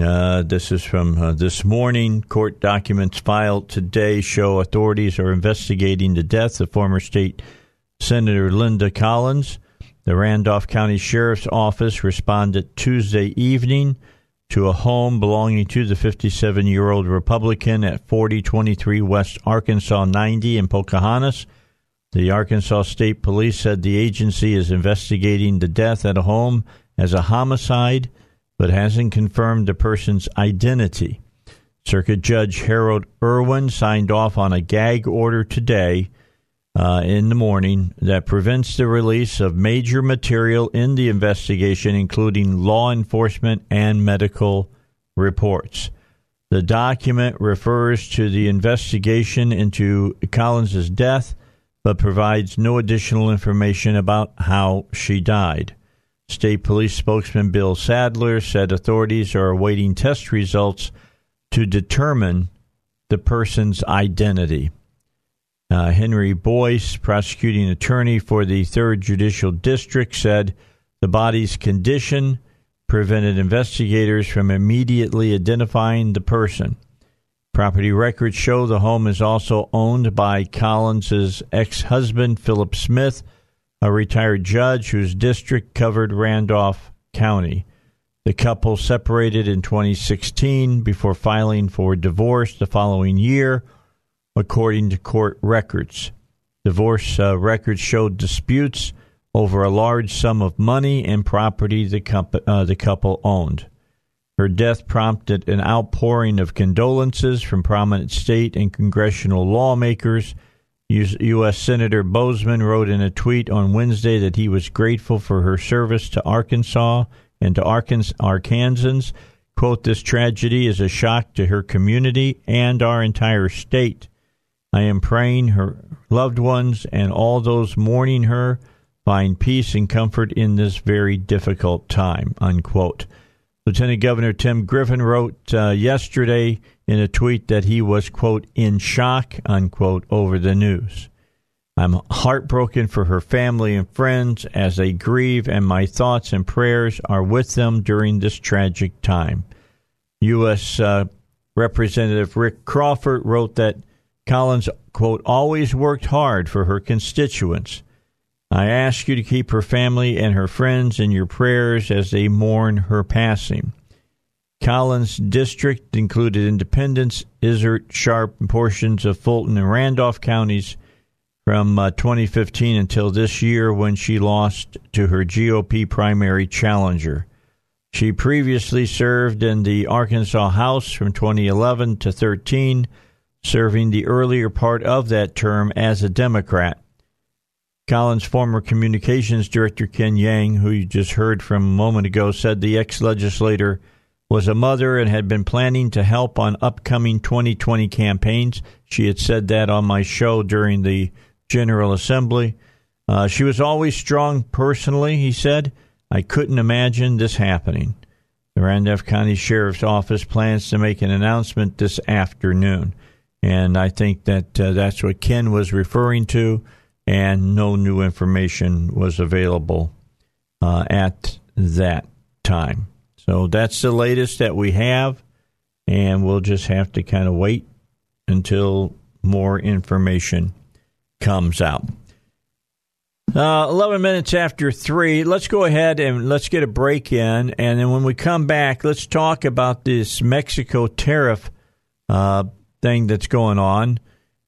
Uh, this is from uh, this morning. Court documents filed today show authorities are investigating the death of former state Senator Linda Collins. The Randolph County Sheriff's Office responded Tuesday evening to a home belonging to the 57 year old Republican at 4023 West Arkansas 90 in Pocahontas. The Arkansas State Police said the agency is investigating the death at a home as a homicide, but hasn't confirmed the person's identity. Circuit Judge Harold Erwin signed off on a gag order today uh, in the morning that prevents the release of major material in the investigation, including law enforcement and medical reports. The document refers to the investigation into Collins's death, but provides no additional information about how she died. State Police spokesman Bill Sadler said authorities are awaiting test results to determine the person's identity. Uh, Henry Boyce, prosecuting attorney for the 3rd Judicial District, said the body's condition prevented investigators from immediately identifying the person. Property records show the home is also owned by Collins's ex-husband Philip Smith, a retired judge whose district covered Randolph County. The couple separated in 2016 before filing for divorce the following year according to court records. Divorce uh, records showed disputes over a large sum of money and property the, comp- uh, the couple owned. Her death prompted an outpouring of condolences from prominent state and congressional lawmakers. U.S. Senator Boozman wrote in a tweet on Wednesday that he was grateful for her service to Arkansas and to Arkans- Arkansans. Quote, this tragedy is a shock to her community and our entire state. I am praying her loved ones and all those mourning her find peace and comfort in this very difficult time. Unquote. Lieutenant Governor Tim Griffin wrote uh, yesterday in a tweet that he was, quote, in shock, unquote, over the news. I'm heartbroken for her family and friends as they grieve, and my thoughts and prayers are with them during this tragic time. U.S. Uh, Representative Rick Crawford wrote that Collins, quote, always worked hard for her constituents. I ask you to keep her family and her friends in your prayers as they mourn her passing. Collins' district included Independence, Izard, Sharp, and portions of Fulton and Randolph counties. from uh, 2015 until this year when she lost to her GOP primary challenger. She previously served in the Arkansas House from 2011 to 13, serving the earlier part of that term as a Democrat. Collins' former communications director Ken Yang, who you just heard from a moment ago, said the ex legislator was a mother and had been planning to help on upcoming 2020 campaigns. She had said that on my show during the General Assembly. Uh, she was always strong personally, he said. I couldn't imagine this happening. The Randolph County Sheriff's Office plans to make an announcement this afternoon. And I think that uh, that's what Ken was referring to, and no new information was available uh, at that time. So that's the latest that we have, and we'll just have to kind of wait until more information comes out. Uh, 11 minutes after 3. Let's go ahead and let's get a break in. And then when we come back, let's talk about this Mexico tariff uh, thing that's going on.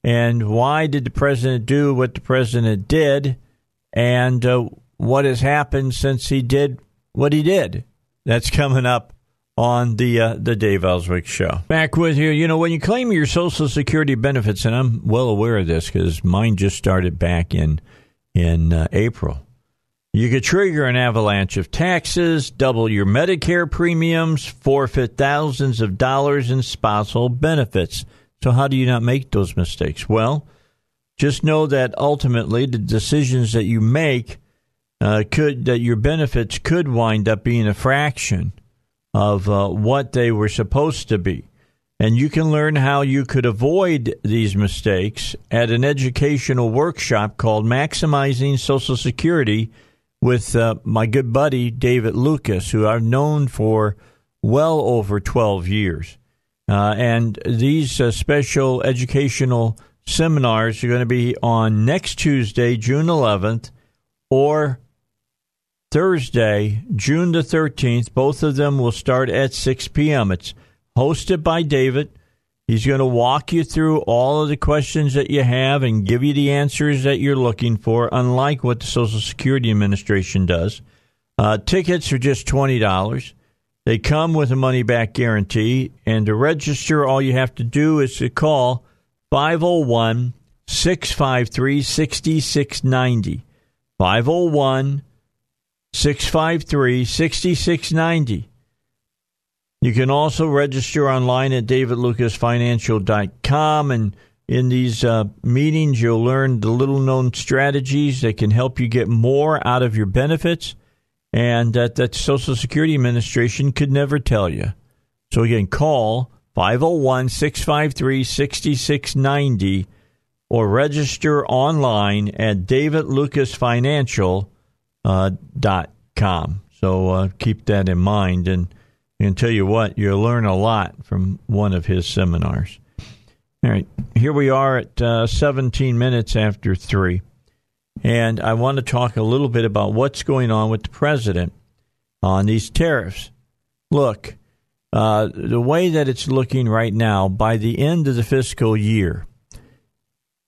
And why did the president do what the president did? And uh, what has happened since he did what he did? That's coming up on the uh, the Dave Elswick show. Back with you. You know, when you claim your Social Security benefits, and I'm well aware of this because mine just started back in in uh, April. You could trigger an avalanche of taxes, double your Medicare premiums, forfeit thousands of dollars in spousal benefits. So, how do you not make those mistakes? Well, just know that ultimately the decisions that you make uh, could that your benefits could wind up being a fraction of uh, what they were supposed to be. And you can learn how you could avoid these mistakes at an educational workshop called Maximizing Social Security with uh, my good buddy David Lucas, who I've known for well over 12 years. Uh, and these uh, special educational seminars are going to be on next Tuesday, June 11th, or Thursday, June the 13th. Both of them will start at 6 p.m. It's hosted by David. He's going to walk you through all of the questions that you have and give you the answers that you're looking for, unlike what the Social Security Administration does. Uh, tickets are just $20. They come with a money back guarantee. And to register, all you have to do is to call 501 653 6690. 501 653 6690. You can also register online at davidlucasfinancial.com. And in these uh, meetings, you'll learn the little known strategies that can help you get more out of your benefits and that the Social Security Administration could never tell you. So again, call 501 653 6690 or register online at davidlucasfinancial.com. So uh, keep that in mind. And and tell you what, you'll learn a lot from one of his seminars. All right, here we are at uh, 17 minutes after 3. And I want to talk a little bit about what's going on with the president on these tariffs. Look, uh, the way that it's looking right now, by the end of the fiscal year,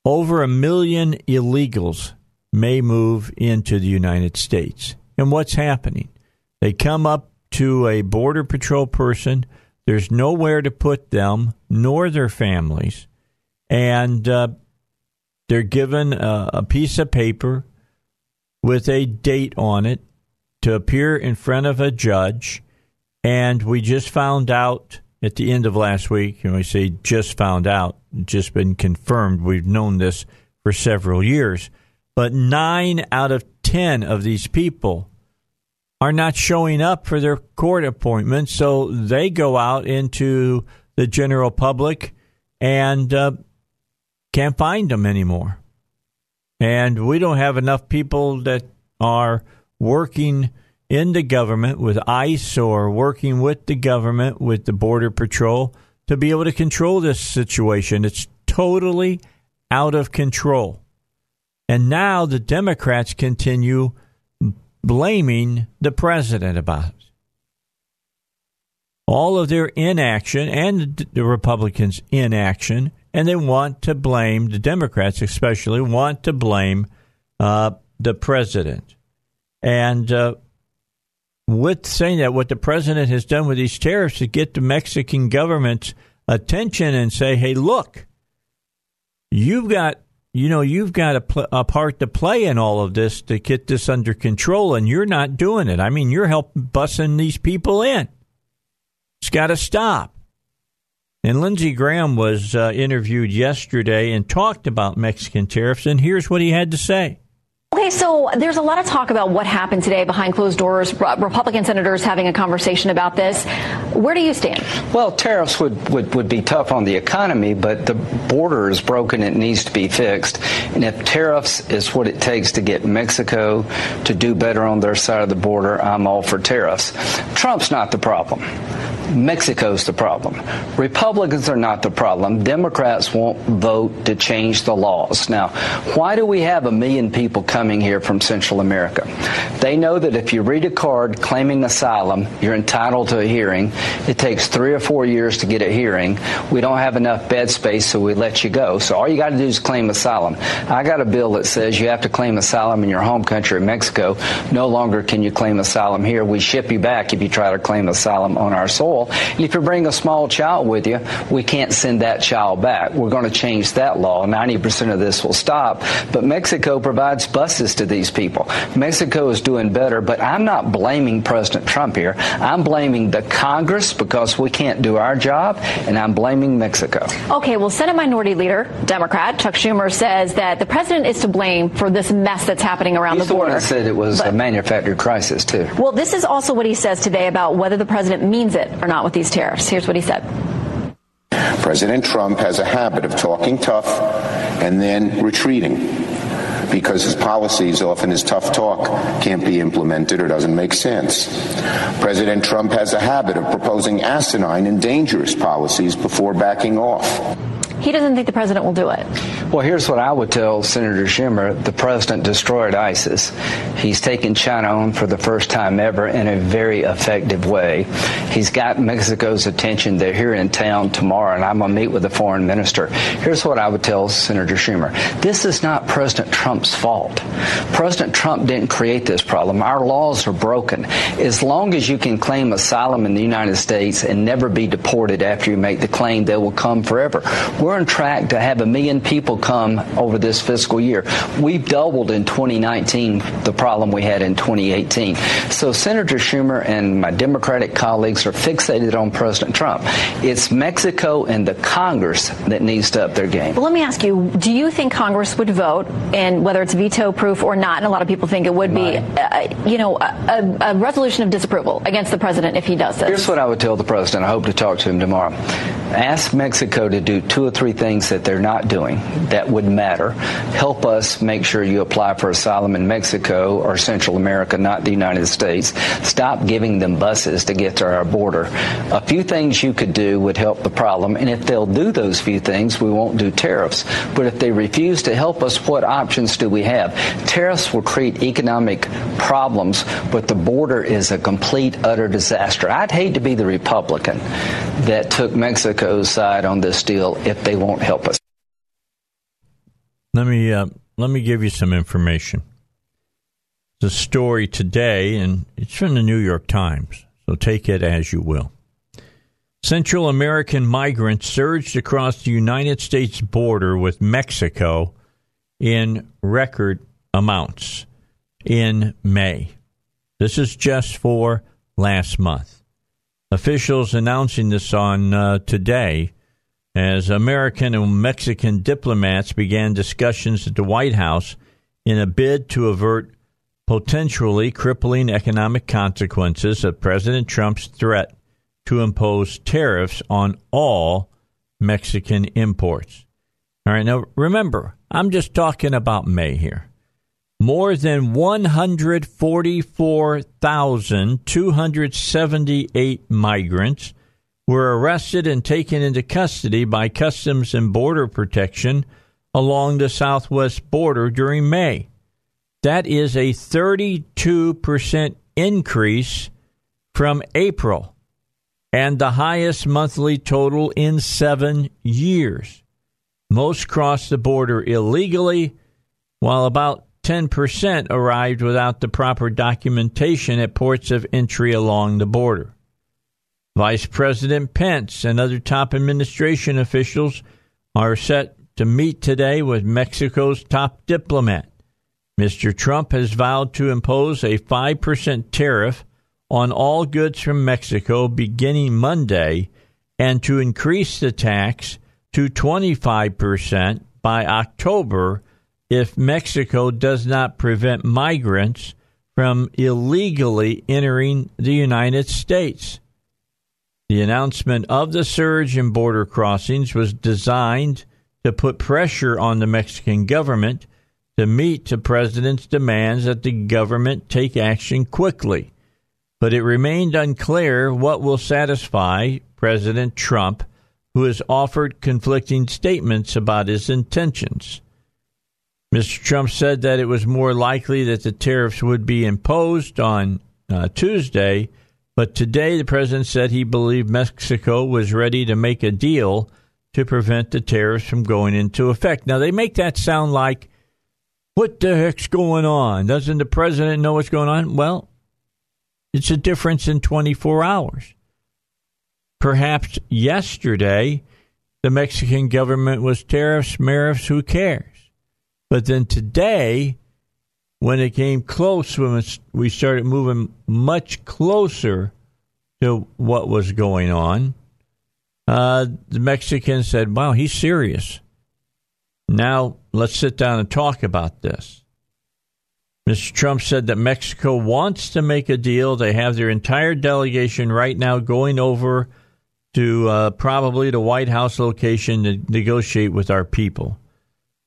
over a million illegals may move into the United States. And what's happening? They come up to a Border Patrol person. There's nowhere to put them, nor their families. And uh, they're given a, a piece of paper with a date on it to appear in front of a judge. And we just found out at the end of last week, and we say just found out, just been confirmed. We've known this for several years. But nine out of 10 of these people are not showing up for their court appointments, so they go out into the general public and uh, can't find them anymore. And we don't have enough people that are working in the government with ICE or working with the government with the Border Patrol to be able to control this situation. It's totally out of control. And now the Democrats continue blaming the president about it. All of their inaction and the Republicans' inaction and they want to blame the Democrats, especially want to blame uh, the president. And uh, with saying that, what the president has done with these tariffs is get the Mexican government's attention and say, "Hey, look, you've got." You know, you've got a, pl- a part to play in all of this to get this under control, and you're not doing it. I mean, you're helping bussing these people in. It's got to stop. And Lindsey Graham was uh, interviewed yesterday and talked about Mexican tariffs, and here's what he had to say. Okay, so there's a lot of talk about what happened today behind closed doors. Republican senators having a conversation about this. Where do you stand? Well, tariffs would, would, would be tough on the economy, but the border is broken. It needs to be fixed. And if tariffs is what it takes to get Mexico to do better on their side of the border, I'm all for tariffs. Trump's not the problem. Mexico's the problem. Republicans are not the problem. Democrats won't vote to change the laws. Now, why do we have a million people coming here from Central America? They know that if you read a card claiming asylum, you're entitled to a hearing. It takes three or four years to get a hearing. We don't have enough bed space, so we let you go. So all you got to do is claim asylum. I got a bill that says you have to claim asylum in your home country, Mexico. No longer can you claim asylum here. We ship you back if you try to claim asylum on our soil. And if you bring a small child with you, we can't send that child back. We're going to change that law. 90% of this will stop. But Mexico provides buses to these people. Mexico is doing better, but I'm not blaming President Trump here. I'm blaming the Congress because we can't do our job, and I'm blaming Mexico. Okay, well, Senate Minority Leader, Democrat Chuck Schumer says that the president is to blame for this mess that's happening around He's the border. The one that said it was but, a manufactured crisis, too. Well, this is also what he says today about whether the president means it or not with these tariffs. Here's what he said. President Trump has a habit of talking tough and then retreating because his policies, often his tough talk, can't be implemented or doesn't make sense. President Trump has a habit of proposing asinine and dangerous policies before backing off. He doesn't think the president will do it. Well, here's what I would tell Senator Schumer. The president destroyed ISIS. He's taken China on for the first time ever in a very effective way. He's got Mexico's attention. They're here in town tomorrow, and I'm going to meet with the foreign minister. Here's what I would tell Senator Schumer. This is not President Trump's fault. President Trump didn't create this problem. Our laws are broken. As long as you can claim asylum in the United States and never be deported after you make the claim, they will come forever. We're on track to have a million people come over this fiscal year. We've doubled in 2019 the problem we had in 2018. So Senator Schumer and my Democratic colleagues are fixated on President Trump. It's Mexico and the Congress that needs to up their game. Well, let me ask you, do you think Congress would vote, and whether it's veto proof or not, and a lot of people think it would be, uh, you know, a, a resolution of disapproval against the president if he does this? Here's what I would tell the president. I hope to talk to him tomorrow. Ask Mexico to do two or three things that they're not doing that would matter. Help us make sure you apply for asylum in Mexico or Central America, not the United States. Stop giving them buses to get to our border. A few things you could do would help the problem, and if they'll do those few things, we won't do tariffs. But if they refuse to help us, what options do we have? Tariffs will create economic problems, but the border is a complete, utter disaster. I'd hate to be the Republican that took Mexico's side on this deal if they won't help us. Let me uh, let me give you some information. The story today, and it's from the New York Times, so take it as you will. Central American migrants surged across the United States border with Mexico in record amounts in May. This is just for last month. Officials announcing this on uh, today as American and Mexican diplomats began discussions at the White House in a bid to avert potentially crippling economic consequences of President Trump's threat to impose tariffs on all Mexican imports. All right, now remember, I'm just talking about May here. More than 144,278 migrants were arrested and taken into custody by Customs and Border Protection along the southwest border during May. That is a 32% increase from April and the highest monthly total in seven years. Most crossed the border illegally, while about 10% arrived without the proper documentation at ports of entry along the border. Vice President Pence and other top administration officials are set to meet today with Mexico's top diplomat. Mr. Trump has vowed to impose a 5% tariff on all goods from Mexico beginning Monday and to increase the tax to 25% by October if Mexico does not prevent migrants from illegally entering the United States. The announcement of the surge in border crossings was designed to put pressure on the Mexican government to meet the president's demands that the government take action quickly. But it remained unclear what will satisfy President Trump, who has offered conflicting statements about his intentions. Mr. Trump said that it was more likely that the tariffs would be imposed on uh, Tuesday, but today the president said he believed Mexico was ready to make a deal to prevent the tariffs from going into effect. Now, they make that sound like, what the heck's going on? Doesn't the president know what's going on? Well, it's a difference in 24 hours. Perhaps yesterday, the Mexican government was tariffs, tariffs, who cares? But then today, when it came close, when we started moving much closer to what was going on, uh, the Mexicans said, wow, he's serious. Now let's sit down and talk about this. Mr. Trump said that Mexico wants to make a deal. They have their entire delegation right now going over to uh, probably the White House location to negotiate with our people.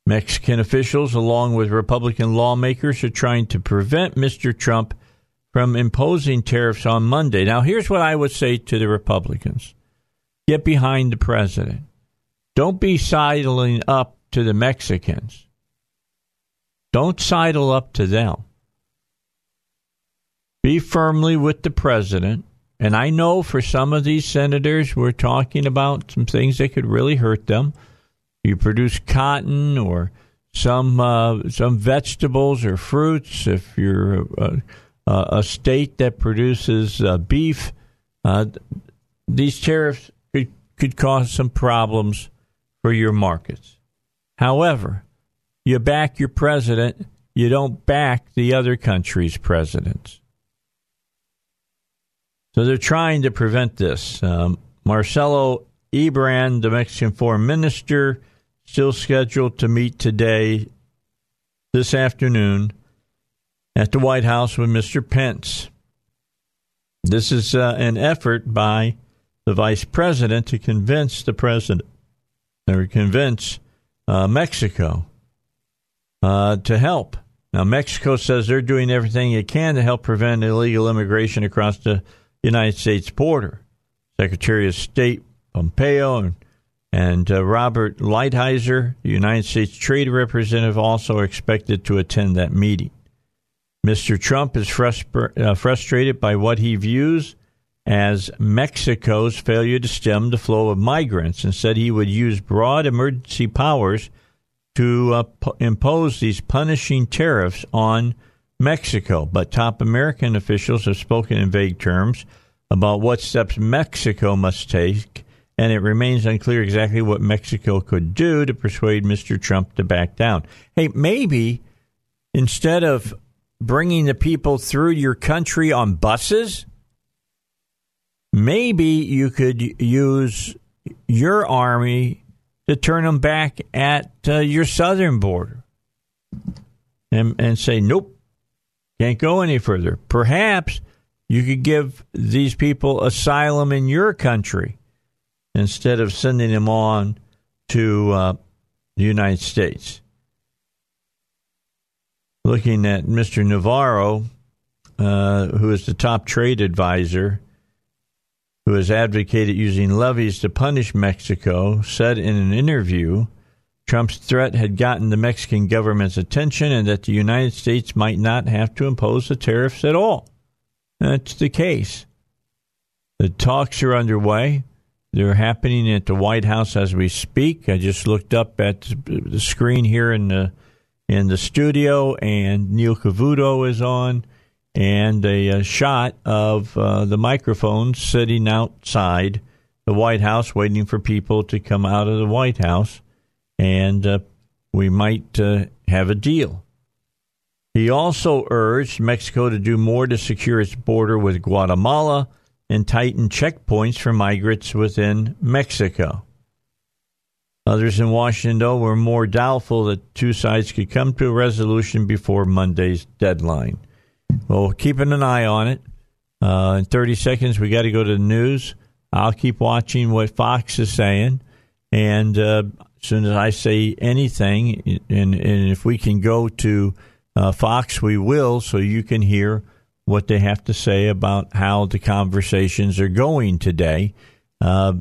Mexican officials, along with Republican lawmakers, are trying to prevent Mr. Trump from imposing tariffs on Monday. Now, here's what I would say to the Republicans get behind the president. Don't be sidling up to the Mexicans. Don't sidle up to them. Be firmly with the president. And I know for some of these senators, we're talking about some things that could really hurt them you produce cotton or some uh, some vegetables or fruits, if you're a, a state that produces uh, beef, uh, these tariffs could, could cause some problems for your markets. However, you back your president, you don't back the other country's presidents. So they're trying to prevent this. Um, Marcelo Ebrard, the Mexican foreign minister, still scheduled to meet today, this afternoon, at the White House with Mr. Pence. This is uh, an effort by the vice president to convince the president, or convince uh, Mexico uh, to help. Now, Mexico says they're doing everything it can to help prevent illegal immigration across the United States border. Secretary of State Pompeo and and uh, Robert Lighthizer, the United States Trade Representative, also expected to attend that meeting. Mr. Trump is frustra- uh, frustrated by what he views as Mexico's failure to stem the flow of migrants and said he would use broad emergency powers to uh, p- impose these punishing tariffs on Mexico. But top American officials have spoken in vague terms about what steps Mexico must take and it remains unclear exactly what Mexico could do to persuade Mr. Trump to back down. Hey, maybe instead of bringing the people through your country on buses, maybe you could use your army to turn them back at uh, your southern border and, and say, nope, can't go any further. Perhaps you could give these people asylum in your country instead of sending them on to uh, the United States. Looking at Mr. Navarro, uh, who is the top trade advisor, who has advocated using levies to punish Mexico, said in an interview Trump's threat had gotten the Mexican government's attention and that the United States might not have to impose the tariffs at all. That's the case. The talks are underway. They're happening at the White House as we speak. I just looked up at the screen here in the in the studio, and Neil Cavuto is on, and a, a shot of uh, the microphone sitting outside the White House, waiting for people to come out of the White House, and uh, we might uh, have a deal. He also urged Mexico to do more to secure its border with Guatemala and tighten checkpoints for migrants within Mexico. Others in Washington, were more doubtful that two sides could come to a resolution before Monday's deadline. Well, keeping an eye on it. Uh, in 30 seconds, we got to go to the news. I'll keep watching what Fox is saying. And uh, as soon as I say anything, and, and if we can go to uh, Fox, we will, so you can hear what they have to say about how the conversations are going today uh,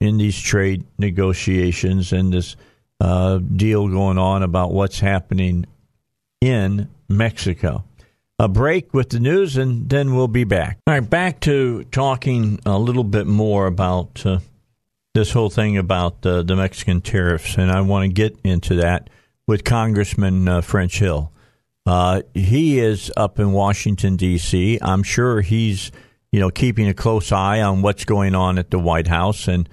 in these trade negotiations and this uh, deal going on about what's happening in Mexico. A break with the news, and then we'll be back. All right, back to talking a little bit more about uh, this whole thing about the Mexican tariffs, and I want to get into that with Congressman uh, French Hill. Uh, he is up in Washington D.C. I'm sure he's you know keeping a close eye on what's going on at the White House. And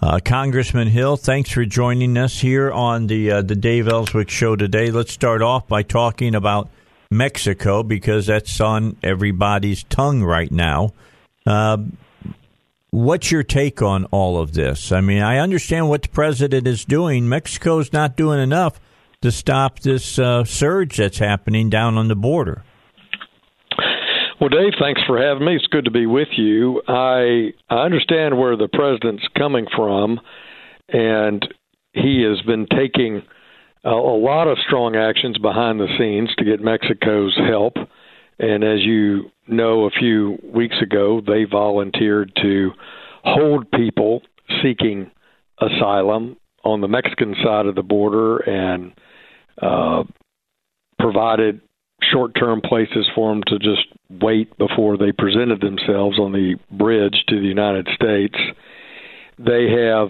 uh, Congressman Hill, thanks for joining us here on the uh, the Dave Elswick Show today. Let's start off by talking about Mexico because that's on everybody's tongue right now. Uh, what's your take on all of this? I mean, I understand what the president is doing. Mexico's not doing enough to stop this uh, surge that's happening down on the border. Well, Dave, thanks for having me. It's good to be with you. I I understand where the president's coming from, and he has been taking a, a lot of strong actions behind the scenes to get Mexico's help. And as you know, a few weeks ago, they volunteered to hold people seeking asylum on the Mexican side of the border and uh, provided short term places for them to just wait before they presented themselves on the bridge to the United States. They have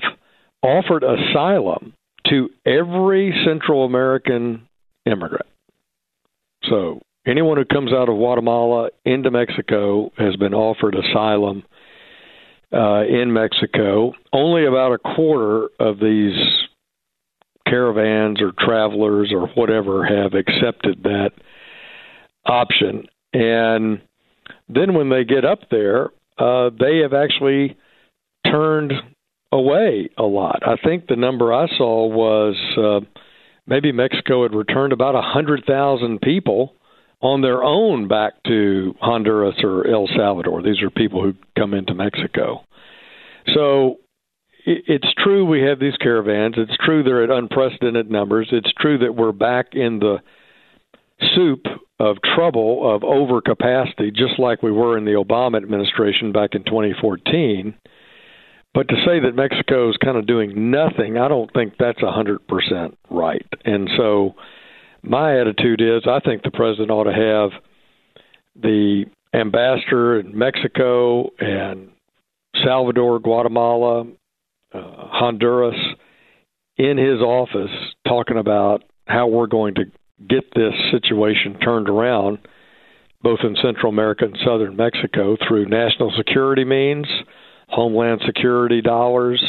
offered asylum to every Central American immigrant. So anyone who comes out of Guatemala into Mexico has been offered asylum uh, in Mexico. Only about a quarter of these caravans or travelers or whatever have accepted that option. And then when they get up there, uh, they have actually turned away a lot. I think the number I saw was uh, maybe Mexico had returned about a hundred thousand people on their own back to Honduras or El Salvador. These are people who come into Mexico. So it's true we have these caravans. It's true they're at unprecedented numbers. It's true that we're back in the soup of trouble of overcapacity, just like we were in the Obama administration back in 2014. But to say that Mexico is kind of doing nothing, I don't think that's 100% right. And so my attitude is I think the president ought to have the ambassador in Mexico and Salvador, Guatemala, uh, Honduras in his office talking about how we're going to get this situation turned around, both in Central America and southern Mexico, through national security means, homeland security dollars,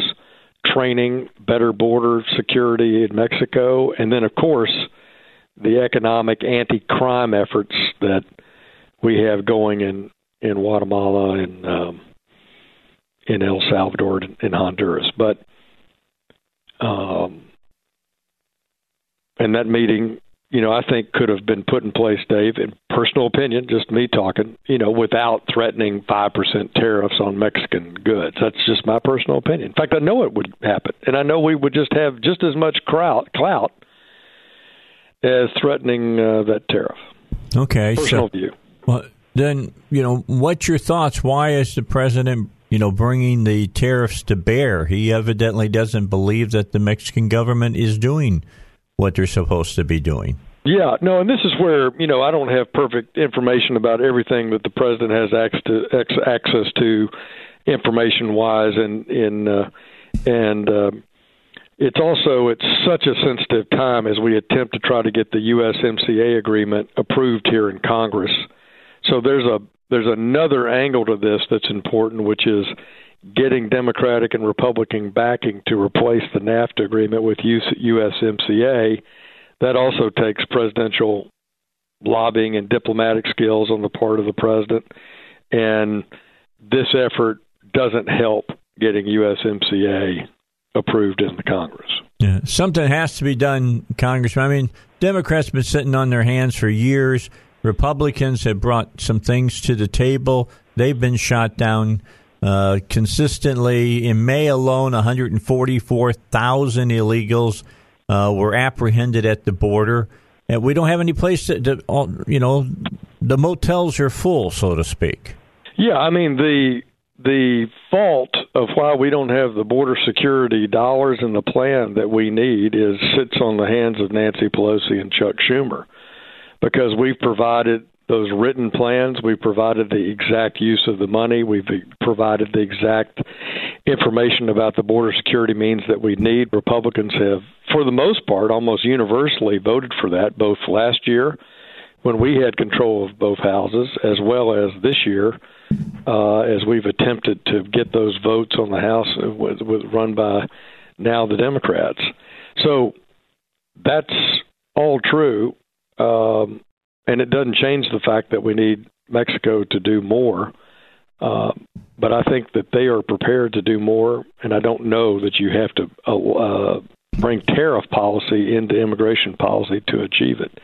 training, better border security in Mexico, and then, of course, the economic anti crime efforts that we have going in, in Guatemala and um, in El Salvador and Honduras. But um, and that meeting, you know, I think could have been put in place, Dave, in personal opinion, just me talking, you know, without threatening five percent tariffs on Mexican goods. That's just my personal opinion. In fact, I know it would happen, and I know we would just have just as much crowd, clout as threatening uh, that tariff. Okay, personal so, view. Well, then you know, what's your thoughts? Why is the president you know, bringing the tariffs to bear. He evidently doesn't believe that the Mexican government is doing what they're supposed to be doing. Yeah, no, and this is where you know I don't have perfect information about everything that the president has access to, access to information wise, and in uh, and uh, it's also it's such a sensitive time as we attempt to try to get the USMCA agreement approved here in Congress. So there's a there's another angle to this that's important, which is getting Democratic and Republican backing to replace the NAFTA agreement with USMCA. That also takes presidential lobbying and diplomatic skills on the part of the president, and this effort doesn't help getting USMCA approved in the Congress. Yeah, something has to be done, Congressman. I mean, Democrats have been sitting on their hands for years. Republicans have brought some things to the table. They've been shot down uh, consistently. In May alone, 144,000 illegals uh, were apprehended at the border. And we don't have any place to, to, you know, the motels are full, so to speak. Yeah, I mean the the fault of why we don't have the border security dollars and the plan that we need is sits on the hands of Nancy Pelosi and Chuck Schumer because we've provided those written plans, we've provided the exact use of the money, we've provided the exact information about the border security means that we need. Republicans have, for the most part, almost universally voted for that, both last year when we had control of both houses, as well as this year uh, as we've attempted to get those votes on the House with, with run by now the Democrats. So that's all true, um, and it doesn't change the fact that we need Mexico to do more. Uh, but I think that they are prepared to do more, and I don't know that you have to uh, uh bring tariff policy into immigration policy to achieve it.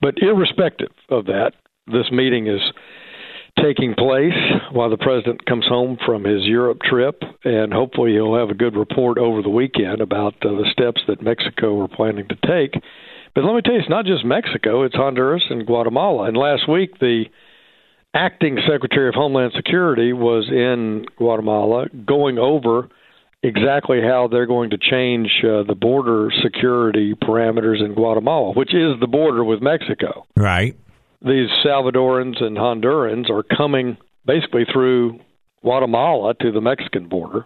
But irrespective of that, this meeting is taking place while the president comes home from his Europe trip, and hopefully he'll have a good report over the weekend about uh, the steps that Mexico are planning to take. But let me tell you, it's not just Mexico; it's Honduras and Guatemala. And last week, the acting Secretary of Homeland Security was in Guatemala, going over exactly how they're going to change uh, the border security parameters in Guatemala, which is the border with Mexico. Right these Salvadorans and Hondurans are coming basically through Guatemala to the Mexican border,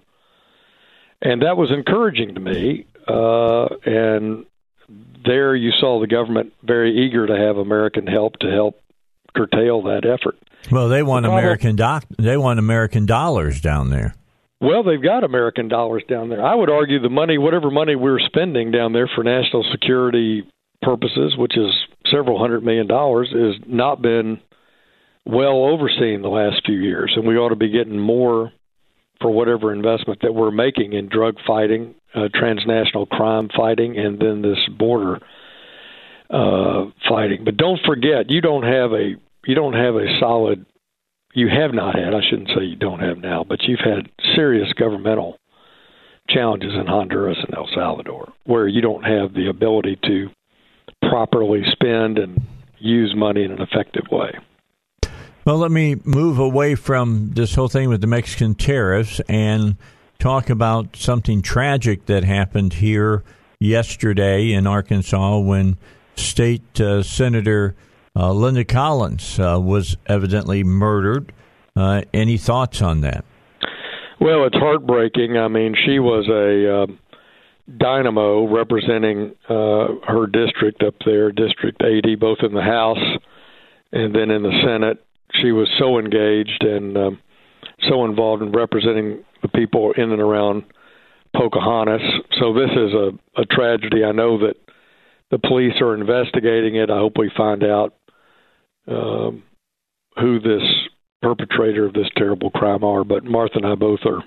and that was encouraging to me. Uh, and there, you saw the government very eager to have American help to help curtail that effort. Well, they want the American doc. They want American dollars down there. Well, they've got American dollars down there. I would argue the money, whatever money we're spending down there for national security purposes, which is several hundred million dollars, has not been well overseen the last few years, and we ought to be getting more for whatever investment that we're making in drug fighting, uh, transnational crime fighting, and then this border uh, fighting. But don't forget, you don't have a you don't have a solid. You have not had. I shouldn't say you don't have now, but you've had serious governmental challenges in Honduras and El Salvador, where you don't have the ability to properly spend and use money in an effective way. Well, let me move away from this whole thing with the Mexican tariffs and talk about something tragic that happened here yesterday in Arkansas when State uh, Senator uh, Linda Collins uh, was evidently murdered. Uh, any thoughts on that? Well, it's heartbreaking. I mean, she was a um, Dynamo representing uh, her district up there, District 80, both in the House and then in the Senate. She was so engaged and um, so involved in representing the people in and around Pocahontas. So this is a, a tragedy. I know that the police are investigating it. I hope we find out um, who this perpetrator of this terrible crime are. But Martha and I both are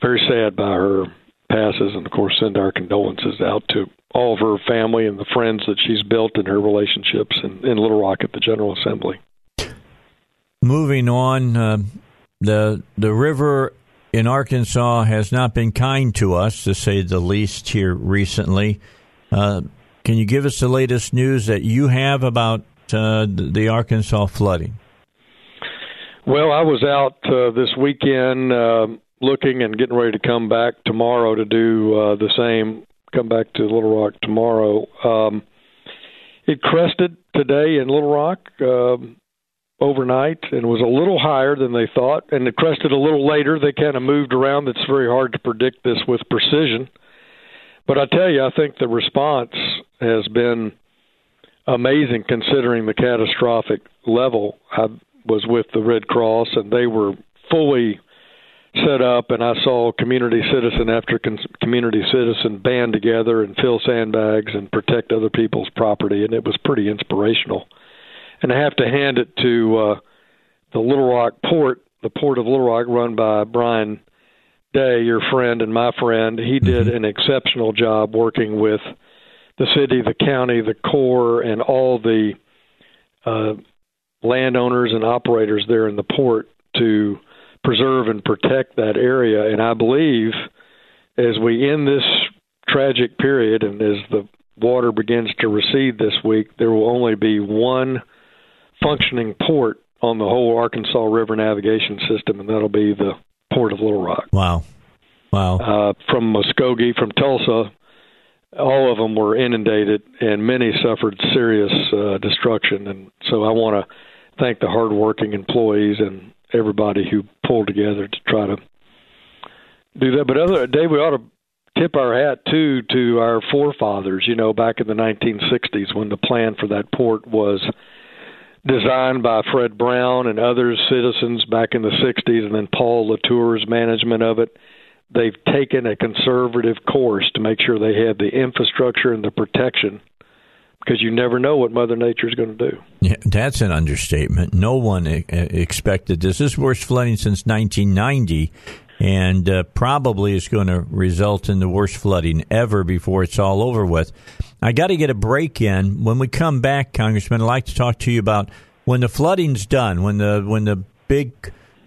very sad by her passes, and of course, send our condolences out to all of her family and the friends that she's built in her relationships in, in Little Rock at the General Assembly. Moving on, uh, the the river in Arkansas has not been kind to us, to say the least, here recently. Uh, can you give us the latest news that you have about uh, the Arkansas flooding? Well, I was out uh, this weekend um, looking and getting ready to come back tomorrow to do uh, the same. Come back to Little Rock tomorrow. Um, it crested today in Little Rock um, overnight and was a little higher than they thought, and it crested a little later. They kind of moved around. It's very hard to predict this with precision. But I tell you, I think the response has been amazing considering the catastrophic level. I was with the Red Cross, and they were fully set up, and I saw community citizen after community citizen band together and fill sandbags and protect other people's property, and it was pretty inspirational. And I have to hand it to uh, the Little Rock port, the port of Little Rock, run by Brian Day, your friend and my friend. He did an exceptional job working with the city, the county, the Corps, and all the uh, landowners and operators there in the port to preserve and protect that area. And I believe as we end this tragic period and as the water begins to recede this week, there will only be one functioning port on the whole Arkansas River navigation system, and that'll be the port of Little Rock. Wow. Wow. Uh, from Muskogee, from Tulsa, all of them were inundated, and many suffered serious uh, destruction. And so I want to thank the hardworking employees and everybody who pulled together to try to do that. But other Dave, we ought to tip our hat too to our forefathers. You know, back in the 1960s when the plan for that port was designed by Fred Brown and other citizens back in the 60s, and then Paul Latture's management of it. They've taken a conservative course to make sure they have the infrastructure and the protection because you never know what Mother Nature is going to do. Yeah, that's an understatement. No one expected this. This is worst flooding since 1990, and uh, probably is going to result in the worst flooding ever before it's all over with. I got to get a break in. When we come back, Congressman, I'd like to talk to you about when the flooding's done, when the when the big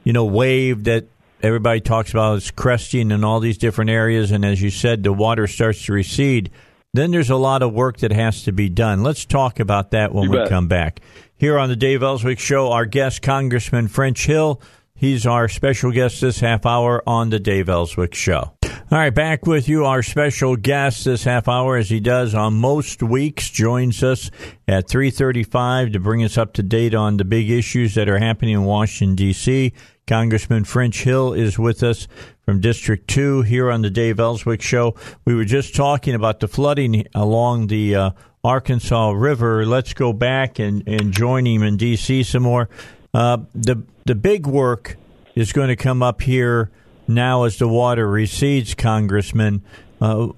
you know wave that everybody talks about is cresting in all these different areas, and as you said, the water starts to recede then there's a lot of work that has to be done. Let's talk about that when You we bet. come back. Here on the Dave Elswick Show, our guest, Congressman French Hill. He's our special guest this half hour on the Dave Elswick Show. All right, back with you. Our special guest this half hour, as he does on most weeks, joins us at 335 to bring us up to date on the big issues that are happening in Washington, D.C. Congressman French Hill is with us from District 2 here on the Dave Elswick Show. We were just talking about the flooding along the uh, Arkansas River. Let's go back and, and join him in D.C. some more. Uh, the, the big work is going to come up here now as the water recedes, Congressman. Uh,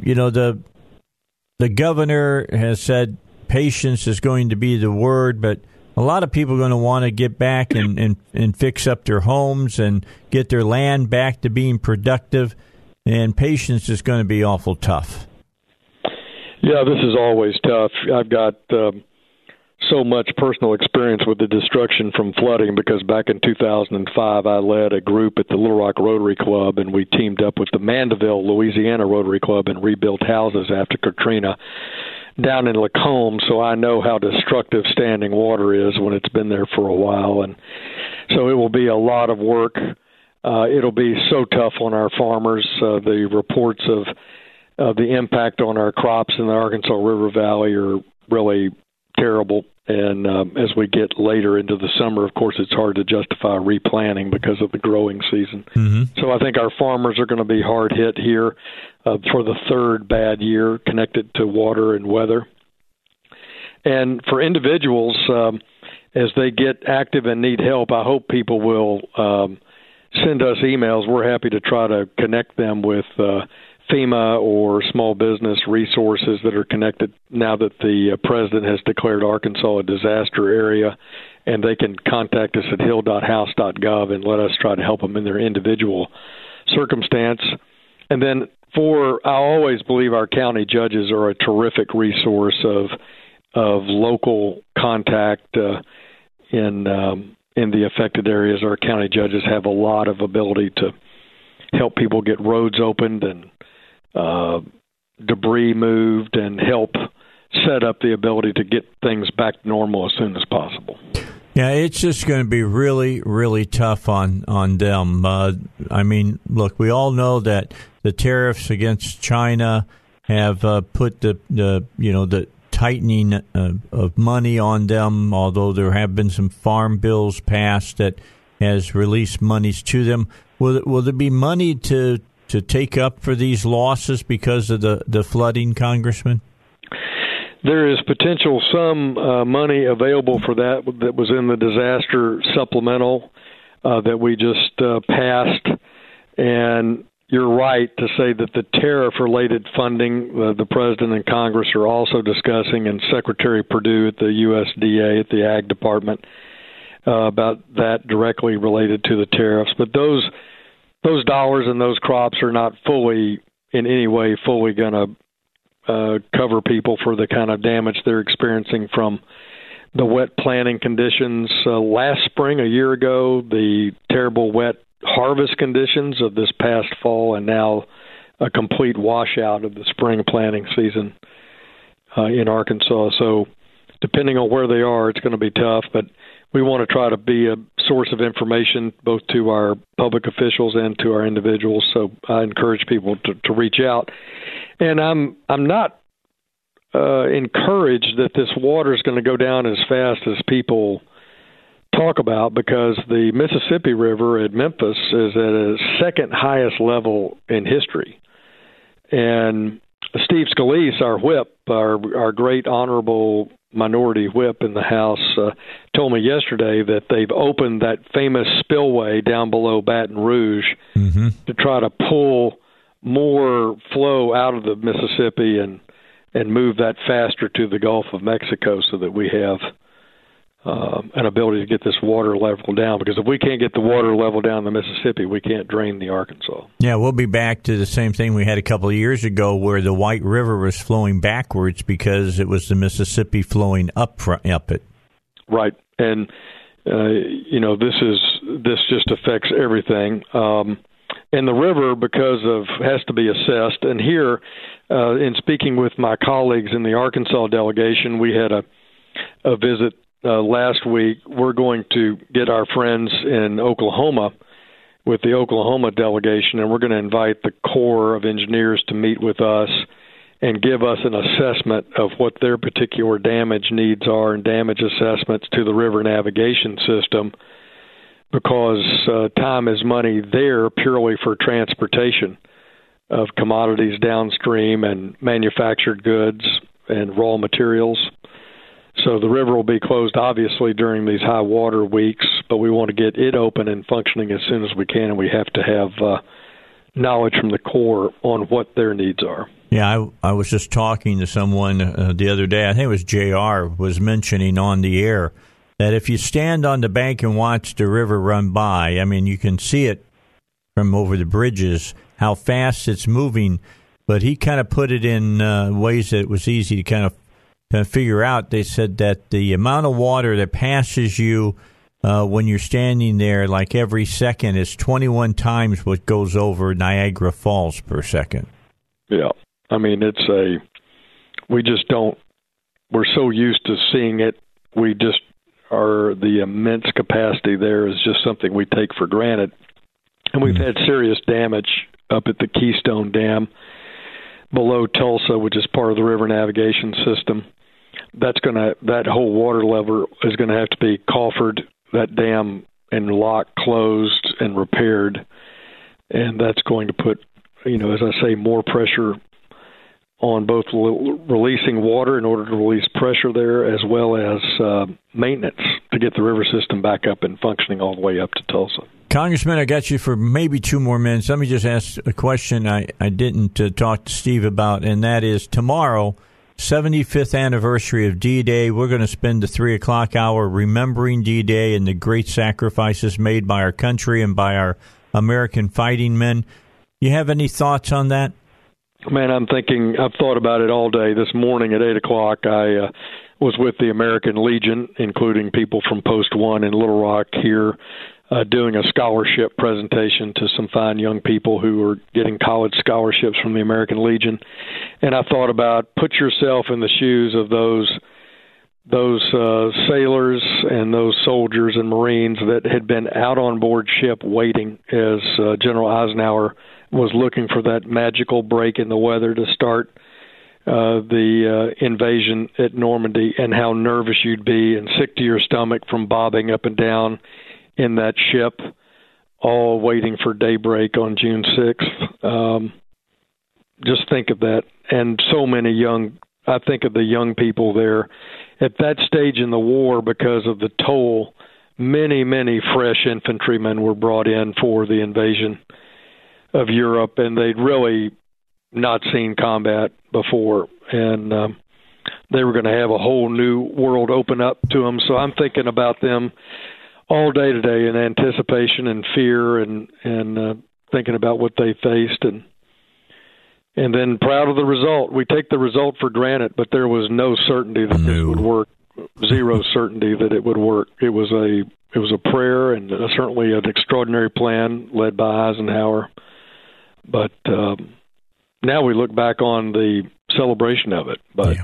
you know, the, the governor has said patience is going to be the word, but a lot of people are going to want to get back and, and, and fix up their homes and get their land back to being productive, and patience is going to be awful tough. Yeah, this is always tough. I've got um, so much personal experience with the destruction from flooding because back in 2005, I led a group at the Little Rock Rotary Club, and we teamed up with the Mandeville, Louisiana Rotary Club and rebuilt houses after Katrina down in Lacombe. So I know how destructive standing water is when it's been there for a while, and so it will be a lot of work. Uh, it'll be so tough on our farmers. Uh, the reports of uh, the impact on our crops in the Arkansas River Valley are really terrible. And um, as we get later into the summer, of course, it's hard to justify replanting because of the growing season. Mm-hmm. So I think our farmers are going to be hard hit here uh, for the third bad year connected to water and weather. And for individuals, um, as they get active and need help, I hope people will um, send us emails. We're happy to try to connect them with uh, FEMA or small business resources that are connected now that the uh, president has declared Arkansas a disaster area. And they can contact us at hill.house.gov and let us try to help them in their individual circumstance. And then for I always believe our county judges are a terrific resource of of local contact uh, in um, in the affected areas. Our county judges have a lot of ability to help people get roads opened and uh, debris moved and help set up the ability to get things back to normal as soon as possible. Yeah, it's just going to be really, really tough on on them. Uh, I mean, look, we all know that the tariffs against China have uh, put the, the you know the tightening uh, of money on them. Although there have been some farm bills passed that has released monies to them. Will will there be money to to take up for these losses because of the the flooding, Congressman? There is potential some uh, money available for that that was in the disaster supplemental uh, that we just uh, passed, and you're right to say that the tariff related funding uh, the president and Congress are also discussing, and Secretary Perdue at the USDA at the Ag Department uh, about that directly related to the tariffs. But those those dollars and those crops are not fully in any way fully going to uh, cover people for the kind of damage they're experiencing from the wet planting conditions uh, last spring, a year ago, the terrible wet harvest conditions of this past fall, and now a complete washout of the spring planting season uh, in Arkansas. So, depending on where they are, it's going to be tough, but we want to try to be a source of information both to our public officials and to our individuals. So I encourage people to, to reach out. And I'm I'm not uh, encouraged that this water is going to go down as fast as people talk about because the Mississippi River at Memphis is at a second highest level in history. And Steve Scalise, our whip, our our great honorable minority whip in the House, uh, told me yesterday that they've opened that famous spillway down below Baton Rouge mm-hmm. to try to pull more flow out of the Mississippi and and move that faster to the Gulf of Mexico so that we have uh, an ability to get this water level down. Because if we can't get the water level down the Mississippi, we can't drain the Arkansas. Yeah, we'll be back to the same thing we had a couple of years ago, where the White River was flowing backwards because it was the Mississippi flowing up up it. Right, and uh, you know this is this just affects everything. Um, and the river, because of has to be assessed. And here, uh, in speaking with my colleagues in the Arkansas delegation, we had a a visit uh, last week, we're going to get our friends in Oklahoma with the Oklahoma delegation, and we're going to invite the Corps of Engineers to meet with us and give us an assessment of what their particular damage needs are and damage assessments to the river navigation system because uh, time is money there purely for transportation of commodities downstream and manufactured goods and raw materials. So the river will be closed obviously during these high water weeks, but we want to get it open and functioning as soon as we can, and we have to have uh, knowledge from the Corps on what their needs are. Yeah, I, I was just talking to someone uh, the other day. I think it was Jr. was mentioning on the air that if you stand on the bank and watch the river run by, I mean, you can see it from over the bridges how fast it's moving. But he kind of put it in uh, ways that it was easy to kind of to figure out. They said that the amount of water that passes you uh, when you're standing there, like every second, is 21 times what goes over Niagara Falls per second. Yeah, I mean it's a. We just don't. We're so used to seeing it. We just are the immense capacity there is just something we take for granted, and we've mm-hmm. had serious damage up at the Keystone Dam below Tulsa, which is part of the river navigation system that's going to that whole water level is going to have to be coffered that dam and lock closed and repaired and that's going to put you know as i say more pressure on both releasing water in order to release pressure there as well as uh, maintenance to get the river system back up and functioning all the way up to Tulsa. Congressman, I got you for maybe two more minutes. Let me just ask a question I, I didn't uh, talk to Steve about, and that is tomorrow – 75th anniversary of D Day. We're going to spend the three o'clock hour remembering D Day and the great sacrifices made by our country and by our American fighting men. You have any thoughts on that? Man, I'm thinking, I've thought about it all day. This morning at 8 o'clock, I uh, was with the American Legion, including people from Post One in Little Rock here uh, doing a scholarship presentation to some fine young people who are getting college scholarships from the American Legion, and I thought about put yourself in the shoes of those those uh, sailors and those soldiers and Marines that had been out on board ship waiting as uh, General Eisenhower was looking for that magical break in the weather to start uh, the uh, invasion at Normandy and how nervous you'd be and sick to your stomach from bobbing up and down in that ship, all waiting for daybreak on June 6th. Um, just think of that. And so many young, I think of the young people there at that stage in the war because of the toll. Many, many fresh infantrymen were brought in for the invasion of Europe, and they'd really not seen combat before, and um, they were going to have a whole new world open up to them. So I'm thinking about them all day today in anticipation and fear, and and uh, thinking about what they faced, and and then proud of the result. We take the result for granted, but there was no certainty that no. this would work. Zero certainty that it would work. It was a it was a prayer and uh, certainly an extraordinary plan led by Eisenhower. But um, now we look back on the celebration of it. But yeah.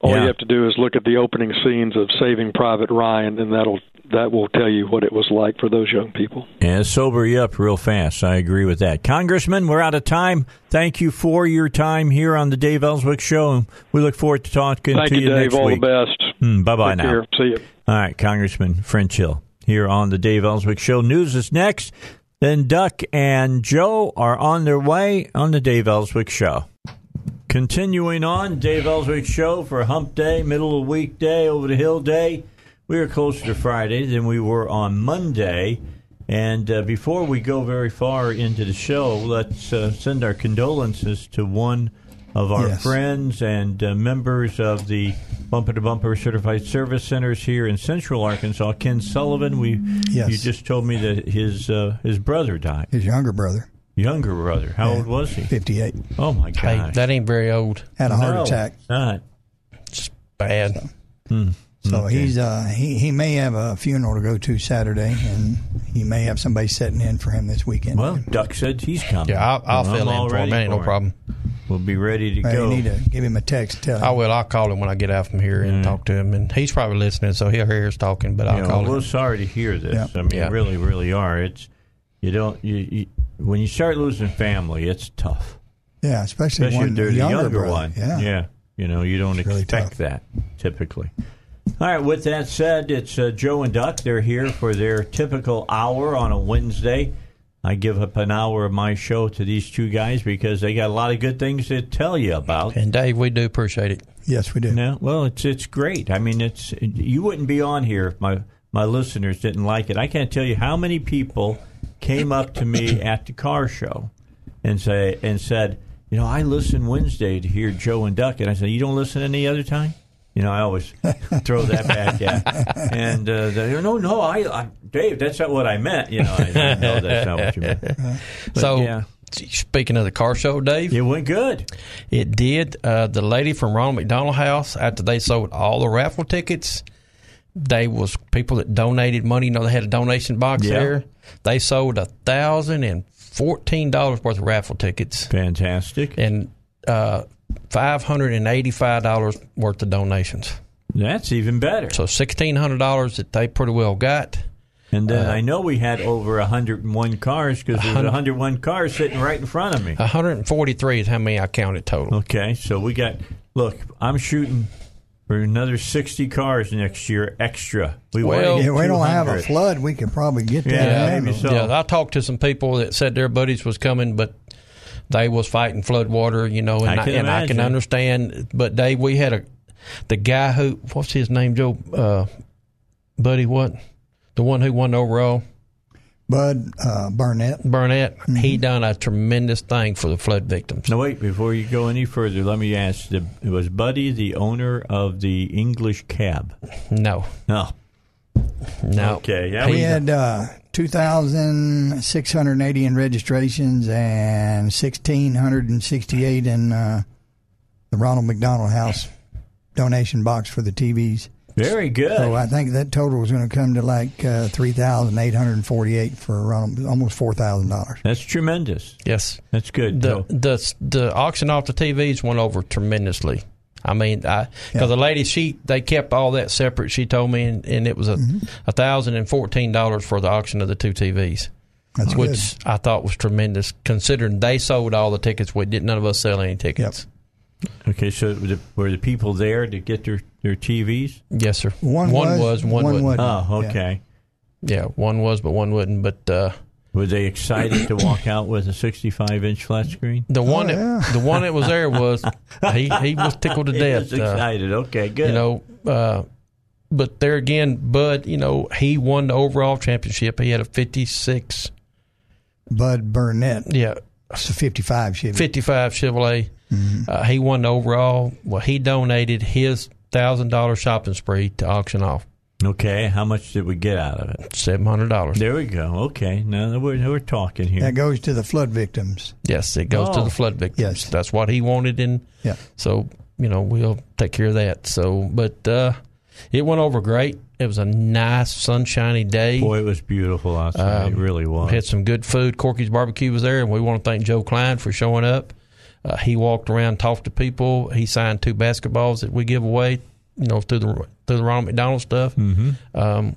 All yeah. you have to do is look at the opening scenes of Saving Private Ryan, and that'll that will tell you what it was like for those young people. Yeah, sober you up real fast. I agree with that. Congressman, we're out of time. Thank you for your time here on the Dave Elswick Show, and we look forward to talking Thank to you, you Dave. next all week. the best. Mm, bye bye now. Care. See you. All right, Congressman French Hill here on the Dave Elswick Show. News is next. Then Duck and Joe are on their way on the Dave Elswick Show. Continuing on, Dave Elswick Show for Hump Day, middle of week day, over the hill day. We are closer to Friday than we were on Monday. And uh, before we go very far into the show, let's uh, send our condolences to one of our Yes. friends and uh, members of the Bumper to Bumper Certified Service Centers here in Central Arkansas, Ken Sullivan. We Yes. you just told me that his uh, his brother died. His younger brother. Younger brother. How Yeah. old was he? 58. Oh my Hey, god. that ain't very old. Had a heart No, attack. it's Not. Bad. Hmm. So Okay. he's uh he he may have a funeral to go to Saturday, and he may have somebody sitting in for him this weekend. Well, Duck said he's coming. Yeah, I'll, I'll fill in for him. That ain't no problem. We'll be ready to Hey, go. you need to give him a text. Tell him. I will. I'll call him when I get out from here and talk to him. And he's probably listening, so he'll hear us talking. But I'll Yeah, call well, we're him. sorry to hear this. Yeah. I mean, Yeah. really, really are. It's you don't you, you when you start losing family, it's tough. yeah, especially, Especially one if they're the younger, younger one. Yeah. You know, you don't It's really expect tough. that typically. All right. With that said, it's uh, Joe and Duck. They're here for their typical hour on a Wednesday. I give up an hour of my show to these two guys because they got a lot of good things to tell you about. And Dave, we do appreciate it. Yes, we do. Yeah, well, it's it's great. I mean, it's you wouldn't be on here if my my listeners didn't like it. I can't tell you how many people came up to me at the car show and say and said, you know, I listen Wednesday to hear Joe and Duck, and I said, you don't listen any other time. You know, I always throw that back at, and uh, they go, no, no, I, I, Dave, that's not what I meant. You know, I, I know that's not what you meant. But, so, yeah, speaking of the car show, Dave, it went good. It did. Uh, the lady from Ronald McDonald House, after they sold all the raffle tickets, they was people that donated money. You know, they had a donation box Yeah. there. They sold a thousand and fourteen dollars worth of raffle tickets, Fantastic. and uh, five hundred and eighty-five dollars worth of donations. That's even better. So sixteen hundred dollars that they pretty well got. And then Uh, I know we had over 101 cars because there was 101 cars sitting right in front of me. 143 is how many I counted total. Okay, so we got. Look, I'm shooting for another 60 cars next year extra. We Well, want Yeah, we don't have a flood. We could probably get that. Yeah, maybe so. Yeah, I talked to some people that said their buddies was coming, but they was fighting flood water, you know, and I I, can and I can understand. But Dave, we had a the guy who what's his name, Joe, uh, Buddy, what the one who won the overall, Bud uh, Burnett. Burnett. Mm-hmm. He done a tremendous thing for the flood victims. No, wait, before you go any further, let me ask the, was Buddy the owner of the English cab? No, No. no. Okay, yeah, We we had uh, 2,680 in registrations and 1,668 in uh, the Ronald McDonald House donation box for the TVs. Very good. So I think that total was going to come to like uh, 3,848 for around almost $4,000. That's tremendous. Yes, That's good. the So- the the auction off the TVs went over tremendously. I mean, because Yeah. the lady she they kept all that separate. She told me, and, and it was a Mm-hmm. a thousand and fourteen dollars for the auction of the two TVs, That's which good. I thought was tremendous considering they sold all the tickets. We did none of us sell any tickets. Okay, so the, were the people there to get their, their TVs? Yes, sir. One was, was, one, one wouldn't. wasn't. Oh, okay. Yeah, one was, but one wouldn't. But uh, Were they excited to walk out with a 65 inch flat screen? the one, Oh, that, yeah. the one that was there was he he was tickled to He death. was Uh, excited. okay, good. you know, uh, but there again, Bud, you know, he won the overall championship. He had a fifty-six, Bud Burnett. yeah, It's a 55 Chevy. 55 Chevrolet. Uh, he won the overall. Well, he donated his thousand dollar shopping spree to auction off okay, how much did we get out of it? seven hundred dollars. There we go. Okay, now we're, we're talking here. That goes to the flood victims. Yes, it goes to Oh. the flood victims. Yes. that's what he wanted, and Yeah. so you know we'll take care of that. So, but uh, it went over great. It was a nice sunshiny day. Boy, it was beautiful outside. it Um, really was. We had some good food. Corky's Barbecue was there, and we want to thank Joe Kleine for showing up. Uh, he walked around, talked to people. He signed two basketballs that we give away, you know, through the through the Ronald McDonald stuff. hmm Um,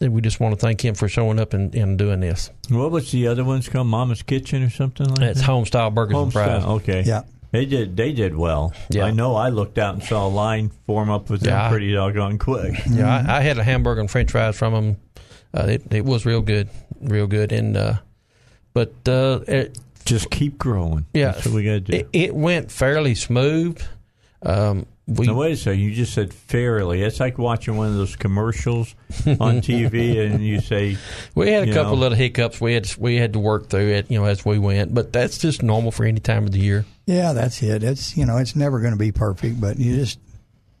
and we just want to thank him for showing up and, and doing this. What was the other ones called? Mama's Kitchen or something like that? It's that? home style burgers and fries. Homestyle. Okay. Yeah. They did. They did well. Yeah. I know. I looked out and saw a line form up with them Yeah. pretty doggone quick. Yeah, I, I had a hamburger and French fries from them. Uh, it, it was real good, real good. And uh, but uh, it, Just keep growing. yeah, That's what we got to do. It, it went fairly smooth. Um, we now wait a second. You just said fairly. It's like watching one of those commercials on TV, and you say, We had a couple know. little hiccups. We had we had to work through it, you know, as we went. But that's just normal for any time of the year. Yeah, that's it. It's you know, it's never going to be perfect, but you just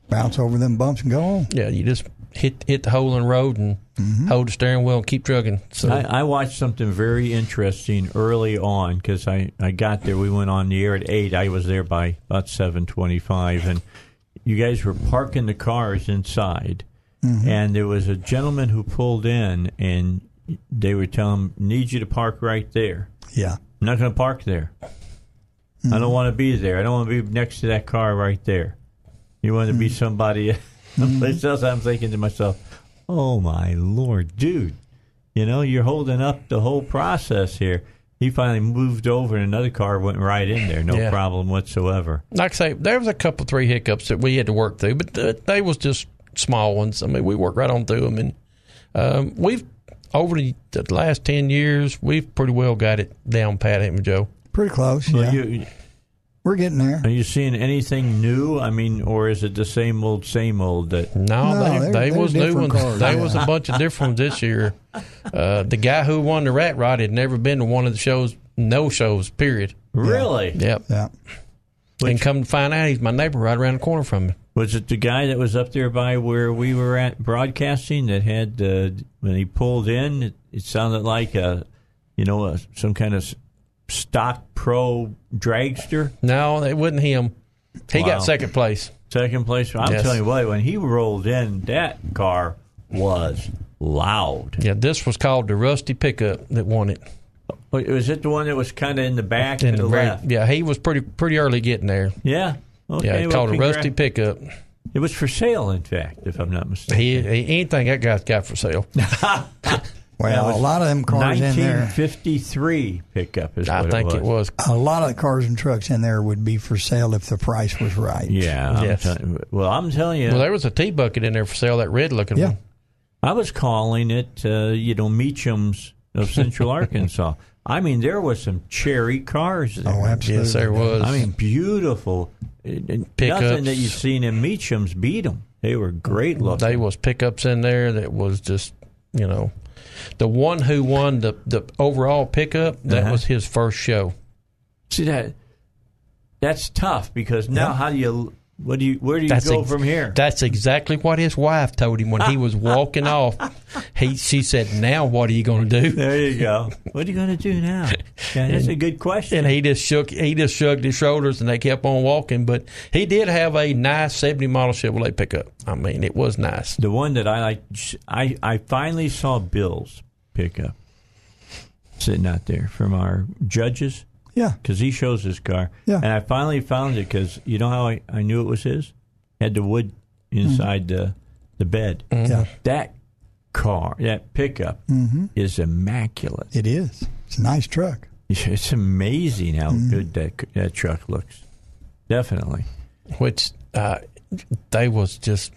bounce over them bumps and go on. Yeah, you just hit hit the hole in the road and Mm-hmm. hold the steering wheel and keep trucking. So I, I watched something very interesting early on because I, I got there. We went on the air at eight. I was there by about seven twenty-five, and you guys were parking the cars inside. Mm-hmm. And there was a gentleman who pulled in, and they were telling him, "Need you to park right there." Yeah. I'm not going to park there. I don't mm-hmm. want to be there. I don't want to be next to that car right there. You want to be mm-hmm. somebody someplace else. I'm thinking to myself, oh my lord, dude, you know, you're holding up the whole process here. He finally moved over, and another car went right in there, no Yeah. problem whatsoever. like I say, there was a couple three hiccups that we had to work through, but th- they was just small ones. I mean, we worked right on through them, and um, we've over the, the last ten years, we've pretty well got it down pat, haven't we, Joe? Pretty close. Well, yeah. you, We're getting there. are you seeing anything new? I mean, or is it the same old, same old? That No, No, they, they're- they they're was new ones. cars, There yeah. was a bunch of different ones this year. Uh, the guy who won the Rat Rod had never been to one of the shows, no shows, period. really Yep. Yeah. and come to find out, he's my neighbor right around the corner from me. Was it the guy that was up there by where we were at broadcasting that had uh, when he pulled in? It, it sounded like a, you know, a, some kind of s- stock pro dragster. No, it wasn't him. He Wow. got second place. Second place. I'm Yes. telling you what, when he rolled in, that car was loud. Yeah, this was called the Rusty Pickup that won it. Was it the one that was kind of in the back In the the very- left? yeah, he was pretty pretty early getting there. Yeah. Okay. yeah, it's well, called a Rusty Pickup. It was for sale, in fact, if I'm not mistaken. He, he anything that guy's got for sale. Well, a lot of them cars in there. 1953 pickup is I what think it was. it was. A lot of the cars and trucks in there would be for sale if the price was right. Yeah. I'm Yes. tell- well, I'm telling you. Well, there was a T bucket in there for sale. That red looking Yeah. one. I was calling it, uh, you know, Mecum's of Central Arkansas. I mean, there was some cherry cars there. Oh, absolutely. Yes, there was. I mean, beautiful. And- and Pickups. Nothing that you've seen in Mecum's beat them. They were great looking. They was pickups in there that was just, you know, the one who won the the overall pickup. That Uh-huh. was his first show. See that? That's tough because now Yeah. how do you? What do you? Where do you That's go ex- from here? That's exactly what his wife told him when he was walking off. He she said, "Now what are you going to do?" There you go. What are you going to do now? Yeah, that's a good question. And he just shook he just shrugged his shoulders and they kept on walking. But he did have a nice seventy model Chevrolet pickup. I mean, it was nice. The one that I like, I, I finally saw Bill's pickup sitting out there from our judges Yeah. because he shows his car. Yeah. And I finally found it because you know how I, I knew it was his? Had the wood inside the, the bed. Yeah. That car, that pickup is immaculate. It is. It's a nice truck. It's amazing how good that, that truck looks. definitely. Which uh, they was just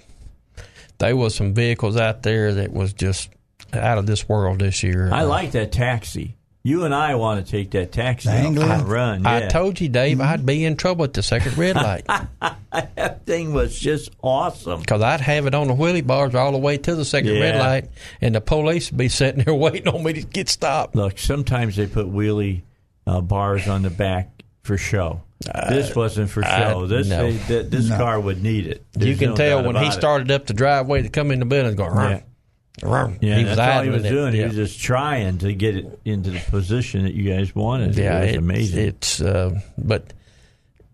they was some vehicles out there that was just out of this world this year. I Uh, like that taxi. You and I want to take that taxi and run. I told you, Dave, I'd be in trouble at the second red light that thing was just awesome. because I'd have it on the wheelie bars all the way to the second red light, and the police would be sitting there waiting on me to get stopped. Look, sometimes they put wheelie uh, bars on the back for show. this wasn't for I- show. This no. they- th- this No. car would need it. you can no tell when he about it. started up the driveway to come in the building, going, Yeah. "Run, run." Yeah, he was that's all he idling was it. doing. He was just trying to get it into the position that you guys wanted. Yeah, it was it- amazing. It's uh, but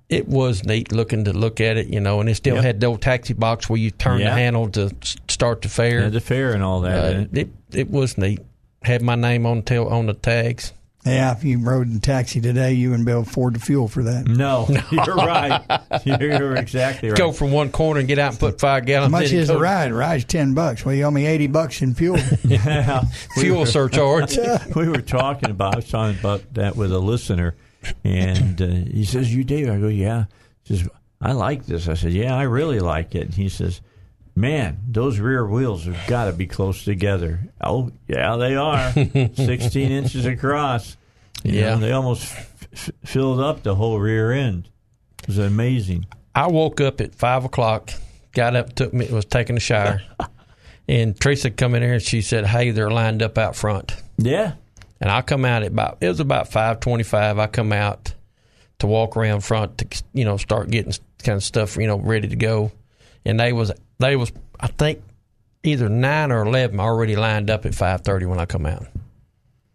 it was neat looking to look at it, you know, and it still Yep. had the old taxi box where you turn Yeah. the handle to start the fair, Had the fare and all that. Uh, it. it it was neat. Had my name on tail on the tags. Yeah, if you rode in taxi today, you wouldn't be able to afford the fuel for that. No, you're right. You're exactly right. Go from one corner and get out and put five gallons. How much in and is the ride? Ride's ten bucks. Well, you owe me eighty bucks in fuel. Yeah. We Fuel were- surcharge. we were talking about. I was talking about that with a listener, and uh, he says, "You Dave?" I go, "Yeah." He says, "I like this." I said, "Yeah, I really like it." And he says, "Man, those rear wheels have got to be close together." Oh, yeah, they are. Sixteen inches across. You Yeah. know, they almost f- f- filled up the whole rear end. It was amazing. I woke up at five o'clock, got up, took me, was taking a shower, and Teresa come in here and she said, "Hey, they're lined up out front." Yeah, And I come out at about it was about five twenty five. I come out to walk around front to you know start getting kind of stuff you know ready to go, and they was they was I think either nine or eleven already lined up at five thirty when I come out.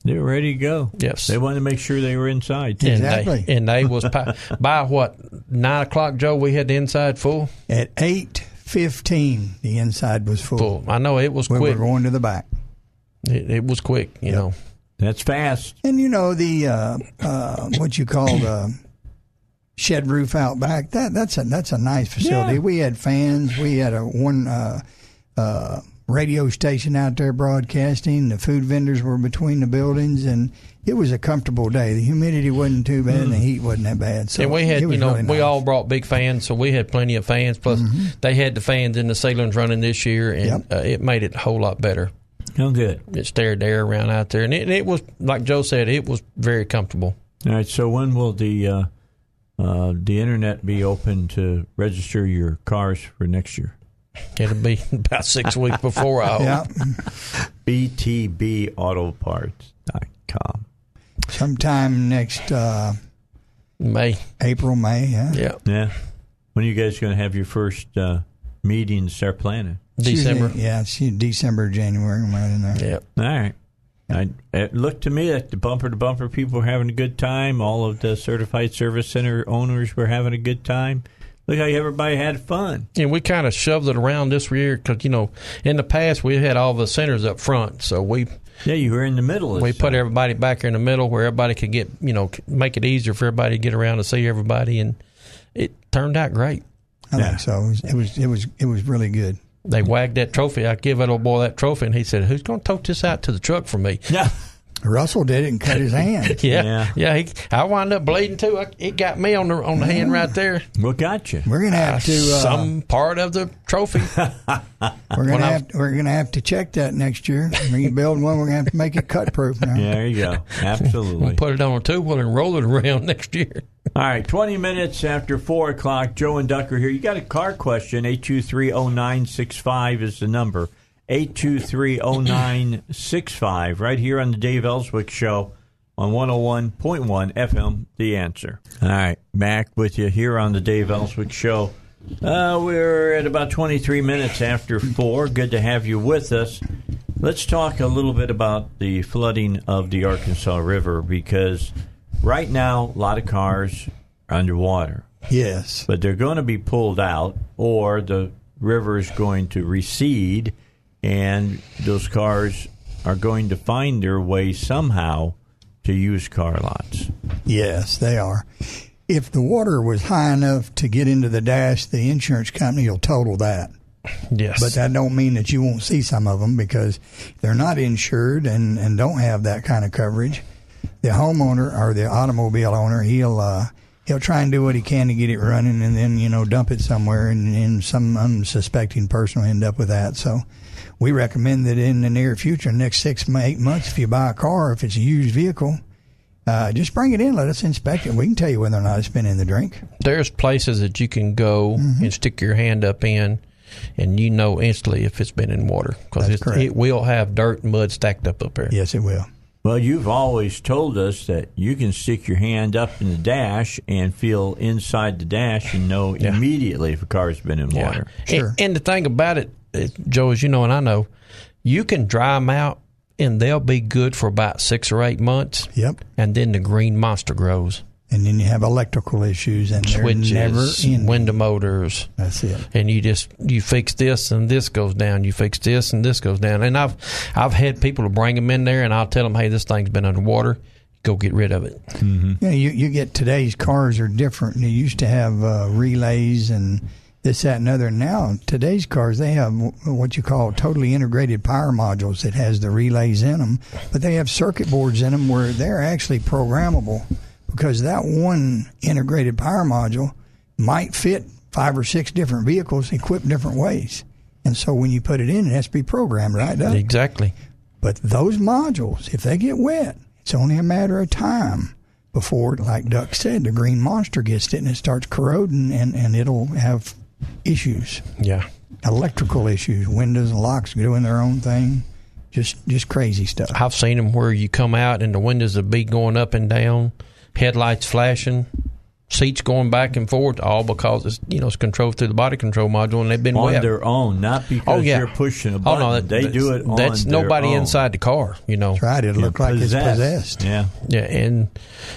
they were ready to go. Yes. They wanted to make sure they were inside. Too. And Exactly. they, and they was by, by what nine o'clock, Joe. We had the inside full. At eight fifteen, the inside was full. Full. I know it was We quick. were going to the back. It, it was quick. You know. That's fast. And you know the uh, uh, what you call the shed roof out back. That that's a that's a nice facility. Yeah. We had fans. We had a one uh, uh, radio station out there broadcasting. The food vendors were between the buildings, and it was a comfortable day. The humidity wasn't too bad, and the heat wasn't that bad. So and we had, it was you know, really we all brought big fans, so we had plenty of fans. Plus, they had the fans in the ceilings running this year, and Yep. uh, it made it a whole lot better. Oh, good. It stared the air around out there, and it, it was like Joe said, it was very comfortable. All right. So when will the uh, the internet be open to register your cars for next year? It'll be about six weeks before I. hope. Yeah, BTBAutoparts.com. sometime next uh, May. April, May. Yeah, Yeah, Yeah. When are you guys going to have your first uh, meeting? Start planning. It's usually- December. yeah, it's December, January, right in there. Yeah. All right. I, it looked to me that the bumper to bumper people were having a good time. All of the certified service center owners were having a good time. Look how everybody had fun. And we kind of shoved it around this year because you know in the past we had all the centers up front, so we Yeah, you were in the middle. Of we this put everybody back here in the middle where everybody could get you know make it easier for everybody to get around and see everybody, and it turned out great. I Yeah. think so. It was, it was it was it was really good. They wagged that trophy. I give that old boy that trophy, and he said, "Who's going to tote this out to the truck for me?" Yeah. Russell did it and cut his hand. Yeah, Yeah. yeah. he, I wound up bleeding too. I, it got me on the on the hand right there. What got you? We're gonna have to. Uh, Some part of the trophy. we're gonna I- have we're gonna have to check that next year. When you build one, we're gonna have to make it cut proof now. Yeah, there you go. Absolutely. Put it on a two wheeler and roll it around next year. All right, 20 minutes after 4 o'clock. Joe and Ducker here. You got a car question. 8230965 is the number. 8230965, right here on the Dave Elswick Show on 101.1 FM, The Answer. All right, back with you here on the Dave Elswick Show. Uh, we're at about 23 minutes after 4. Good to have you with us. Let's talk a little bit about the flooding of the Arkansas River because right now a lot of cars are underwater, Yes. but they're going to be pulled out or the river is going to recede and those cars are going to find their way somehow to used car lots. Yes, they are. If the water was high enough to get into the dash, the insurance company will total that. Yes, But that don't mean that you won't see some of them because they're not insured and, and don't have that kind of coverage. The homeowner or the automobile owner, he'll uh, he'll try and do what he can to get it running, and then you know dump it somewhere, and, and some unsuspecting person will end up with that. So we recommend that in the near future, next six eight months, if you buy a car, if it's a used vehicle. Uh, just bring it in. Let us inspect it. We can tell you whether or not it's been in the drink. There's places that you can go Mm-hmm. and stick your hand up in, and you know instantly if it's been in water because it will have dirt and mud stacked up up there. Yes, it will. Well, you've always told us that you can stick your hand up in the dash and feel inside the dash and know immediately if a car's been in Yeah. water. And, and the thing about it, Joe, as you know, and I know, you can dry them out and they'll be good for about six or eight months. Yep. And then the green monster grows. And then you have electrical issues, and they're Switches, never window motors. That's it. And you just you fix this and this goes down. You fix this and this goes down. And I've I've had people to bring them in there, and I'll tell them, hey, this thing's been underwater. Go get rid of it. Mm-hmm. You, you you get today's cars are different. You used to have uh, relays and this, that, and other. Now today's cars they have what you call totally integrated power modules that has the relays in them, but they have circuit boards in them where they're actually programmable because that one integrated power module might fit five or six different vehicles equipped different ways. And so when you put it in, it has to be programmed, right, Doug? Exactly. But those modules, if they get wet, it's only a matter of time before, like Duck said, the green monster gets it and it starts corroding and, and it'll have issues. Yeah. Electrical issues, windows and locks doing their own thing. Just just crazy stuff. I've seen them where you come out and the windows will be going up and down, headlights flashing, seats going back and forth, all because it's you know it's controlled through the body control module and they've been on wet. their own, not oh, because oh yeah, you're pushing a button. Oh no, that, they do it. On That's their nobody own. inside the car. You know, Right, it Yeah, look like it's possessed. Yeah. Yeah, and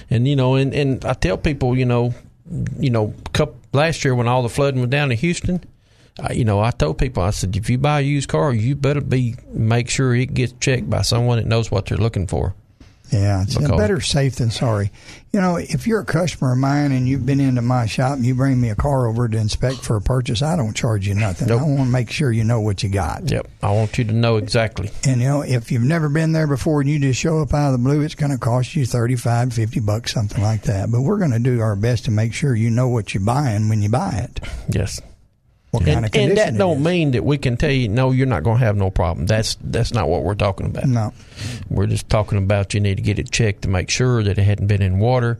and you know, and and I tell people, you know, you know, cup last year when all the flooding was down in Houston, I, you know, I told people, I said, if you buy a used car, you better be make sure it gets checked by someone that knows what they're looking for. Yeah, it's better safe than sorry. You know, if you're a customer of mine and you've been into my shop and you bring me a car over to inspect for a purchase, I don't charge you nothing. I want to make sure you know what you got. Yep, I want you to know exactly. And you know, if you've never been there before and you just show up out of the blue, it's going to cost you 35, 50 bucks, something like that. But we're going to do our best to make sure you know what you're buying when you buy it. Yes. What kind And, of condition and that don't is. mean that we can tell you no, you're not going to have no problem. That's that's not what we're talking about. No. We're just talking about you need to get it checked to make sure that it hadn't been in water.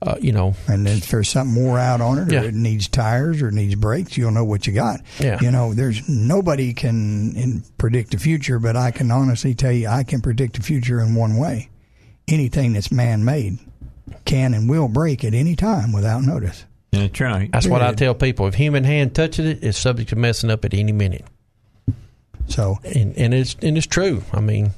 Uh, you know, And if there's something wore out on it, or Yeah. it needs tires, or it needs brakes, you'll know what you got. Yeah. You know, there's nobody can in, predict the future, but I can honestly tell you, I can predict the future in one way: anything that's man-made can and will break at any time without notice. That's right. That's what I tell people. If human hand touches it, it's subject to messing up at any minute. So, and and it's and it's true. I mean,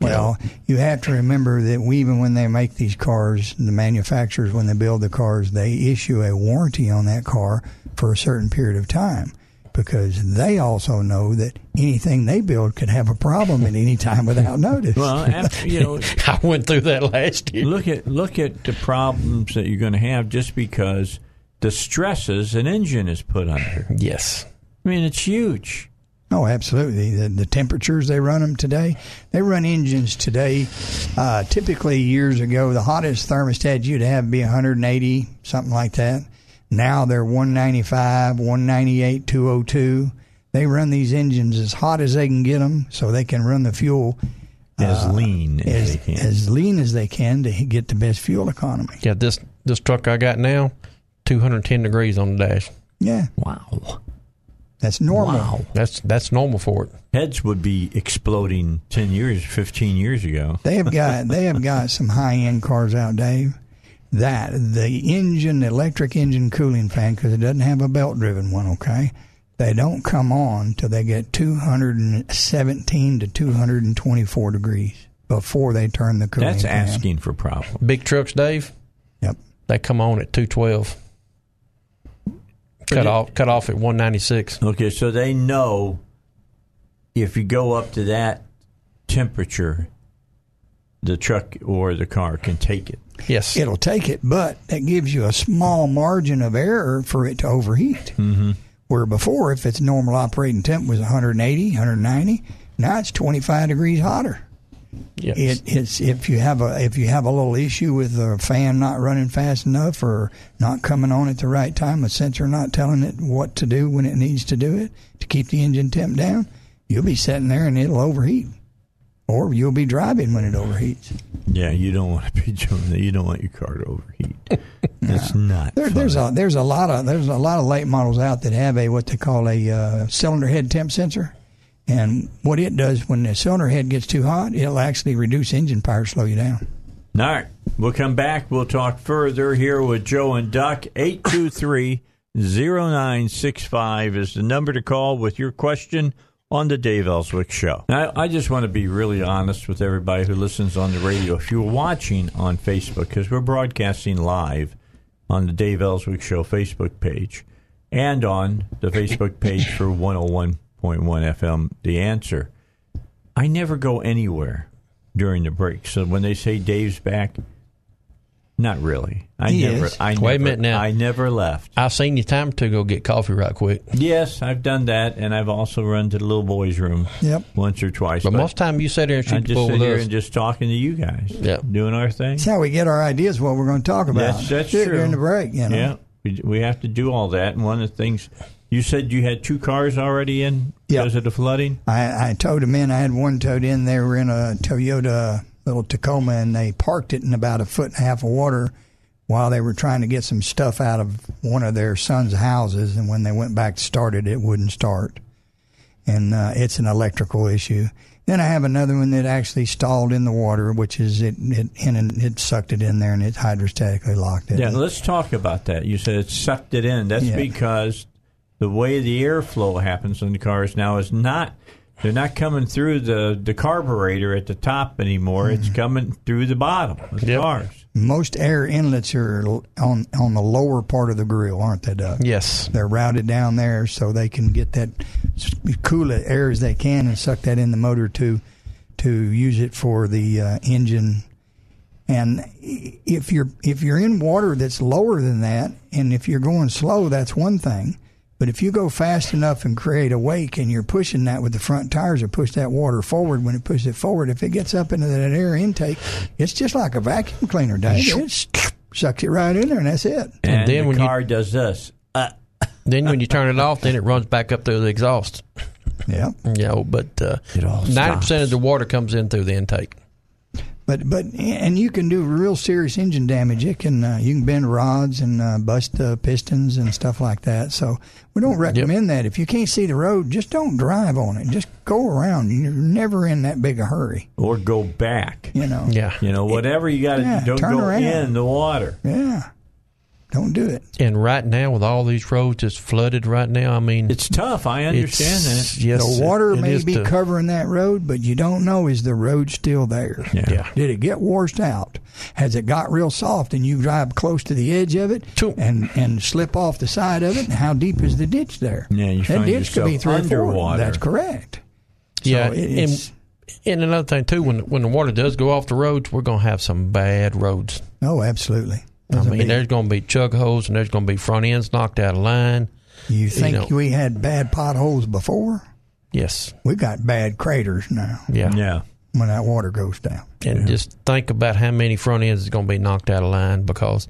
Well, you have to remember that we, even when they make these cars, the manufacturers, when they build the cars, they issue a warranty on that car for a certain period of time because they also know that anything they build could have a problem at any time without notice. Well, after, you know, I went through that last year. Look at look at the problems that you're going to have just because the stresses an engine is put under. Yes, I mean it's huge. Oh, absolutely. The, the temperatures they run them today, they run engines today. Uh, typically, years ago, the hottest thermostat you'd have be 180, something like that. Now they're 195, 198, 202. They run these engines as hot as they can get them so they can run the fuel As uh, lean as, as, they can. as lean as they can to get the best fuel economy. yeah, this this truck I got now, two hundred ten degrees on the dash. Yeah. Wow. That's normal. Wow. That's that's normal for it. Heads would be exploding ten years, fifteen years ago. They have got they have got some high end cars out, Dave. That the engine, electric engine cooling fan, because it doesn't have a belt driven one. Okay, they don't come on till they get 217 to 224 degrees before they turn the cooling. That's fan. asking for problems. Big trucks, Dave. Yep. They come on at two twelve. Cut off cut off at one ninety six. Okay, so they know if you go up to that temperature, the truck or the car can take it. Yes. It'll take it, but that gives you a small margin of error for it to overheat. Mm-hmm. Where before, if its normal operating temp was 180, 190, now it's 25 degrees hotter. Yes. It, it's if you have a if you have a little issue with the fan not running fast enough or not coming on at the right time, a sensor not telling it what to do when it needs to do it to keep the engine temp down, you'll be sitting there and it'll overheat, or you'll be driving when it overheats. Yeah, you don't want to be doing that. You don't want your car to overheat. It's not. There, there's a there's a lot of there's a lot of late models out that have a what they call a uh, cylinder head temp sensor, and what it does when the cylinder head gets too hot, it'll actually reduce engine power, slow you down. All right. We'll come back. We'll talk further here with Joe and Duck. 823 0965 is the number to call with your question on the Dave Elswick Show. Now, I just want to be really honest with everybody who listens on the radio. If you're watching on Facebook, because we're broadcasting live on the Dave Elswick Show Facebook page and on the Facebook page for 101.1 FM, The Answer, I never go anywhere during the break. So when they say Dave's back, not really. I He never. is. I never, Wait a minute now. I never left. I've seen you time to go get coffee right quick. Yes, I've done that, and I've also run to the little boys' room. Yep. Once or twice. But most time you sit there and shoot I just bull sit with here us. and just talking to you guys. Yeah. Doing our thing. That's how we get our ideas what we're going to talk about. That's, that's true. during the break. You know. Yeah, we, we have to do all that. And one of the things you said you had two cars already in Yep. because of the flooding. I, I towed them in. I had one towed in. They were in a Toyota little Tacoma, and they parked it in about a foot and a half of water while they were trying to get some stuff out of one of their son's houses. And when they went back to start it, it wouldn't start. And uh, it's an electrical issue. Then I have another one that actually stalled in the water, which is it it and it sucked it in there and it hydrostatically locked it. Yeah, let's talk about that. You said it sucked it in. That's Yeah. because the way the airflow happens in the cars now is not they're not coming through the, the carburetor at the top anymore. Mm-hmm. It's coming through the bottom of the cars. Most air inlets are on on the lower part of the grill, aren't they, Doug? Yes. They're routed down there so they can get that s- cool air as they can and suck that in the motor to to use it for the uh, engine. And if you're if you're in water that's lower than that, and if you're going slow, that's one thing. But if you go fast enough and create a wake, and you're pushing that with the front tires or push that water forward, when it pushes it forward, if it gets up into that air intake, it's just like a vacuum cleaner, Dave. It sucks it right in there, and that's it. And, then the when you- car does this. Uh, Then when you turn it off, then it runs back up through the exhaust. Yeah. You know, but uh, ninety percent stops. of the water comes in through the intake. But but and you can do real serious engine damage. It can uh, you can bend rods and uh, bust uh, pistons and stuff like that. So we don't recommend that. If you can't see the road, just don't drive on it. Just go around. You're never in that big a hurry. or go back. You know. Yeah. You know, whatever you got to Yeah, do, don't go around. in the water. Yeah. Don't do it. And right now, with all these roads just flooded right now, I mean, It's tough. I understand that. Yes, the water it may be to- covering that road, but you don't know is the road still there. Yeah. Yeah. Did it get washed out? Has it got real soft and you drive close to the edge of it Choo. and, and slip off the side of it? And how deep is the ditch there? Yeah, you that find ditch could be yourself three or four. That's correct. So Yeah, it- and, and another thing too, when when the water does go off the roads, we're gonna have some bad roads. oh, absolutely. I There's a mean, big- there's gonna be chug holes and there's gonna be front ends knocked out of line. you think know- we had bad potholes before? Yes, We got bad craters now yeah, Yeah. when that water goes down. and just think about how many front ends is gonna be knocked out of line because,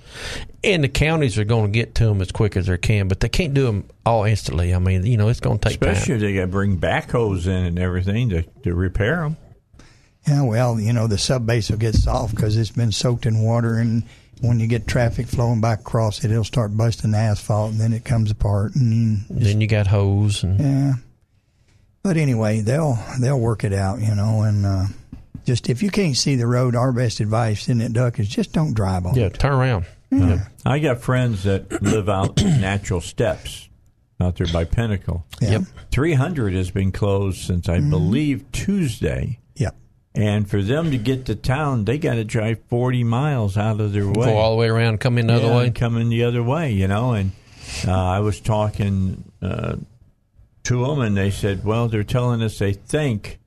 and the counties are gonna get to them as quick as they can, but they can't do them all instantly. I mean, you know, it's gonna take Especially time. if they got to bring backhoes in and everything to, to repair them. Yeah, well, you know, the sub base will get soft because it's been soaked in water, and when you get traffic flowing back across it, it'll start busting the asphalt, and then it comes apart. And Then you got hose and yeah, but anyway, they'll they'll work it out, you know. And uh, just if you can't see the road, our best advice, isn't it, Duck, is just don't drive on. yeah, it. Yeah, turn around. Yeah. I got friends that live out natural steps out there by Pinnacle. Yeah. Yep. 300 has been closed since I believe Tuesday. Yep. And for them to get to town, they got to drive 40 miles out of their way. Go all the way around, come in the other way. and coming the other way, you know. And uh, I was talking uh, to them, and they said, well, they're telling us they think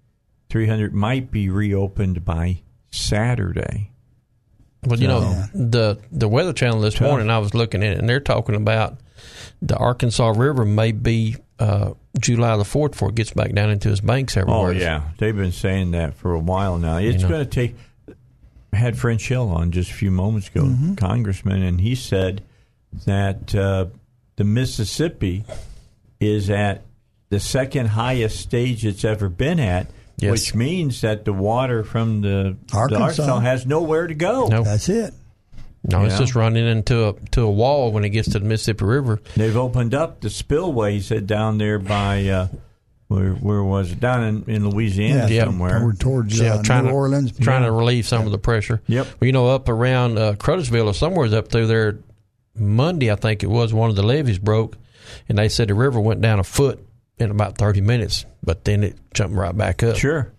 300 might be reopened by Saturday. Well, you know the the Weather Channel this Tough. morning. I was looking at it, and they're talking about the Arkansas River may be uh, July the fourth before it gets back down into his banks everywhere. Oh yeah, they've been saying that for a while now. It's You know. going to take. I had French Hill on just a few moments ago, Mm-hmm. congressman, and he said that uh, the Mississippi is at the second highest stage it's ever been at, Yes. which means that the water from the the Arkansas. Arkansas has nowhere to go. No. That's it. No, it's just running into a to a wall when it gets to the Mississippi River. They've opened up the spillway. He said down there by uh, where where was it? Down in, in Louisiana Yeah. somewhere. Over towards Yeah, uh, trying New to- Orleans. trying to relieve some of the pressure. Yep. Well, you know, up around uh, Cruttersville or somewhere's up through there, Monday I think it was one of the levees broke, and they said the river went down a foot in about thirty minutes, but then it jumped right back up. Sure.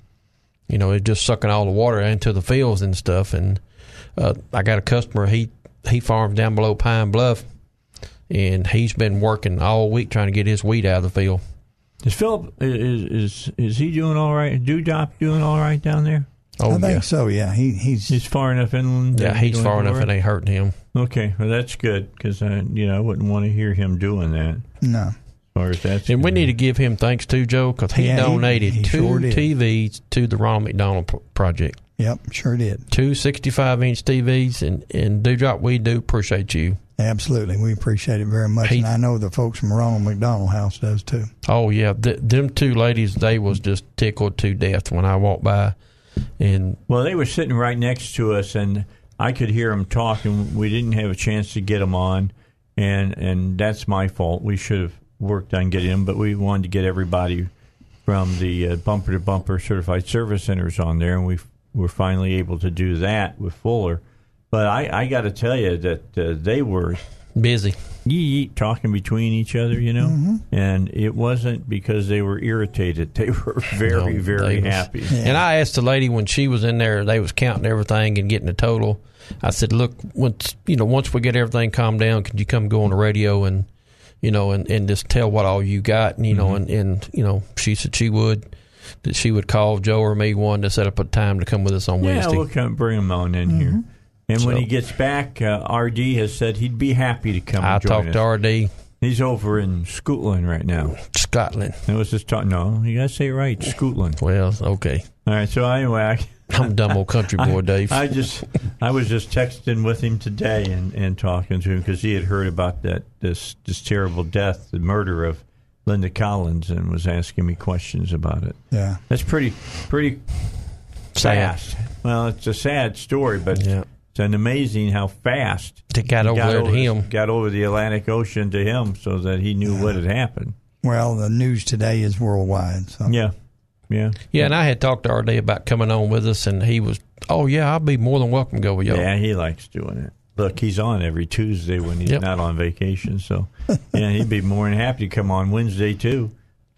You know, it just sucking all the water into the fields and stuff. And uh, I got a customer. He he farms down below Pine Bluff, and he's been working all week trying to get his wheat out of the field. Is Philip is is is he doing all right? Dewdrop doing all right down there? Oh I think yeah, so. Yeah, he he's He's far enough inland. yeah, he's far enough right? it ain't hurting him. Okay, well that's good because I you know I wouldn't want to hear him doing that. no. As far as that's And we need to give him thanks too, Joe, because he Yeah, donated he two sure. TVs to the Ronald McDonald Project. Yep, sure did. Two 65 inch TVs, and and Dewdrop, we do appreciate you. Absolutely, we appreciate it very much, He- and I know the folks from Ronald McDonald House does too. Oh yeah, Th- them two ladies, they was just tickled to death when I walked by, and Well, they were sitting right next to us, and I could hear them talking. We didn't have a chance to get them on, and and that's my fault. We should have worked on getting them, but we wanted to get everybody from the uh, bumper to bumper certified service centers on there, and we were finally able to do that with Fuller. But I, I got to tell you that uh, they were busy. yee talking between each other, you know, and it wasn't because they were irritated. They were very, No, very was- happy. And I asked the lady when she was in there, they was counting everything and getting the total. I said, "Look, once you know, once we get everything calmed down, could you come go on the radio and you know, and, and just tell what all you got?" And you know, and, and you know, she said she would that she would call Joe or me one to set up a time to come with us on Yeah, Wednesday. we'll come bring him on in here. And when he gets back, uh, RD has said he'd be happy to come. I and join talked us. to RD. He's over in Scotland right now. Scotland. I was just talking. No, you got to say it right. Scotland. Well, okay. All right. So anyway, I, I'm dumb old country boy, I, Dave. I just, I was just texting with him today and, and talking to him because he had heard about that this this terrible death, the murder of Linda Collins, and was asking me questions about it. Yeah, That's pretty pretty Sad. fast. Well, it's a sad story, but Yeah. it's an amazing how fast It got over there to him. Got over the Atlantic Ocean to him, so that he knew what had happened. well, the news today is worldwide. So Yeah, yeah, Yeah, and I had talked to RD about coming on with us, and he was, oh yeah, I'll be more than welcome to go with y'all. yeah. He likes doing it. Look, he's on every Tuesday when he's Yep. not on vacation. So, yeah, he'd be more than happy to come on Wednesday too.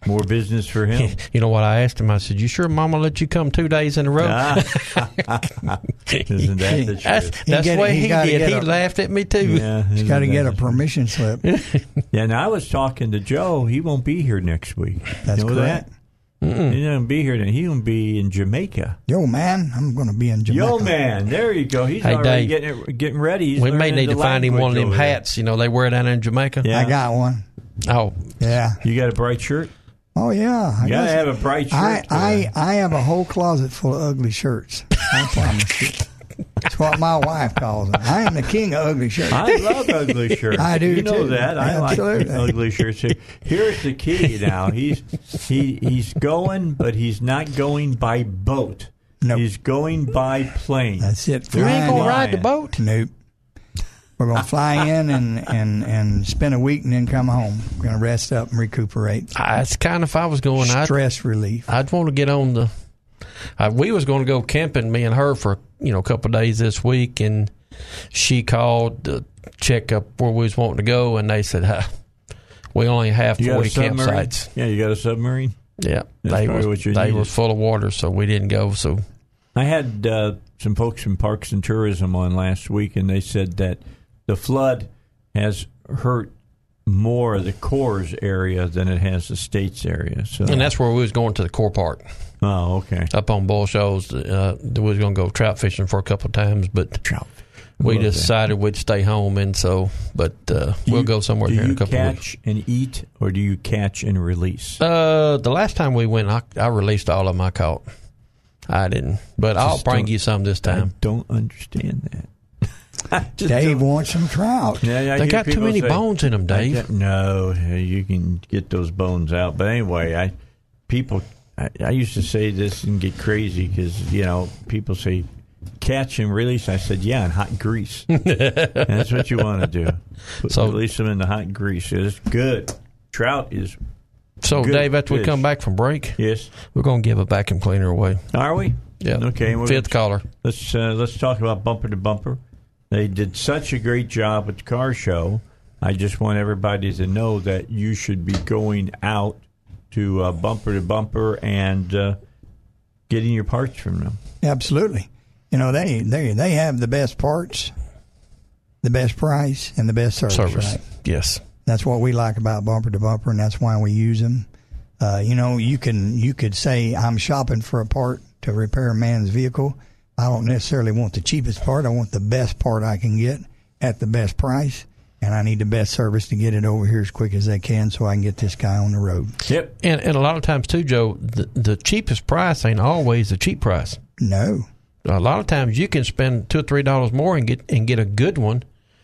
More business for him. You know what I asked him? I said, "You sure Mama let you come two days in a row?" Ah. Isn't that the that's truth? that's get- the way he he, did. He a- laughed at me too. Yeah, he's isn't got to get a permission slip. Yeah, and I was talking to Joe. He won't be here next week. That's you know correct. that? He's not gonna be here. Then he gonna be in Jamaica. Yo, man, I'm going to be in Jamaica. Yo, man, there you go. He's Hey, already Dave. getting it, getting ready. He's we may need to find him one of them over there. hats. You know, they wear down in Jamaica. Yeah. I got one. Oh, Yeah. You got a bright shirt. Oh yeah. I You gotta have a bright shirt. I, I. I have a whole closet full of ugly shirts. I promise you. That's what my wife calls them. I am the king of ugly shirts. I love ugly shirts. I do You know too. that. I Absolutely. like ugly shirts. too. Here's the key. Now he's he he's going, but he's not going by boat. Nope. He's going by plane. That's it. you ain't gonna ride the boat. Nope. We're gonna fly in and, and, and spend a week and then come home. We're gonna rest up and recuperate. That's kind of if I was going, I'd, Stress relief. I'd want to get on the. Uh, we was going to go camping, me and her, for you know a couple of days this week, and she called to check up where we was wanting to go, and they said, huh, "We only have You forty campsites." Yeah, you got a submarine. Yeah, That's they was they needed. was full of water, so we didn't go. So I had uh, some folks from Parks and Tourism on last week, and they said that the flood has hurt more the Coors area than it has the States area. So, and that's where we was going to the Corps park oh, okay. up on Bull Shoals. Uh, we was going to go trout fishing for a couple of times, but Trout. we that. decided we'd stay home, and so but uh, we'll go somewhere here in a couple of weeks. catch and eat, or do you catch and release? Uh, the last time we went, I, I released all of my caught. I didn't, but I'll bring you some this time. I don't understand that. Just Dave don't- wants some trout. Yeah, yeah, They got too many say, bones in them, Dave. get- no, you can get those bones out. But anyway, I people, I, I used to say this and get crazy because you know people say catch and release. I said, yeah, in hot grease. That's what you want to do. Put, So- release them in the hot grease. It's good. Trout is. So, good Dave, after we come back from break, yes, we're going to give a vacuum cleaner away. Are we? Yeah. Okay. Fifth gonna- caller. Let's uh, let's talk about bumper to bumper. They did such a great job at the car show. I just want everybody to know that you should be going out to uh, bumper to bumper and uh, getting your parts from them. Absolutely. You know they they they have the best parts, the best price, and the best service. Service. Right? Yes. That's what we like about bumper to bumper, and that's why we use them. Uh, you know, you can you could say I'm shopping for a part to repair a man's vehicle. I don't necessarily want the cheapest part. I want the best part I can get at the best price, and I need the best service to get it over here as quick as they can, so I can get this guy on the road. Yep. And and a lot of times too, Joe, the, the cheapest price ain't always the cheap price. No, A lot of times you can spend two or three dollars more and get and get a good one,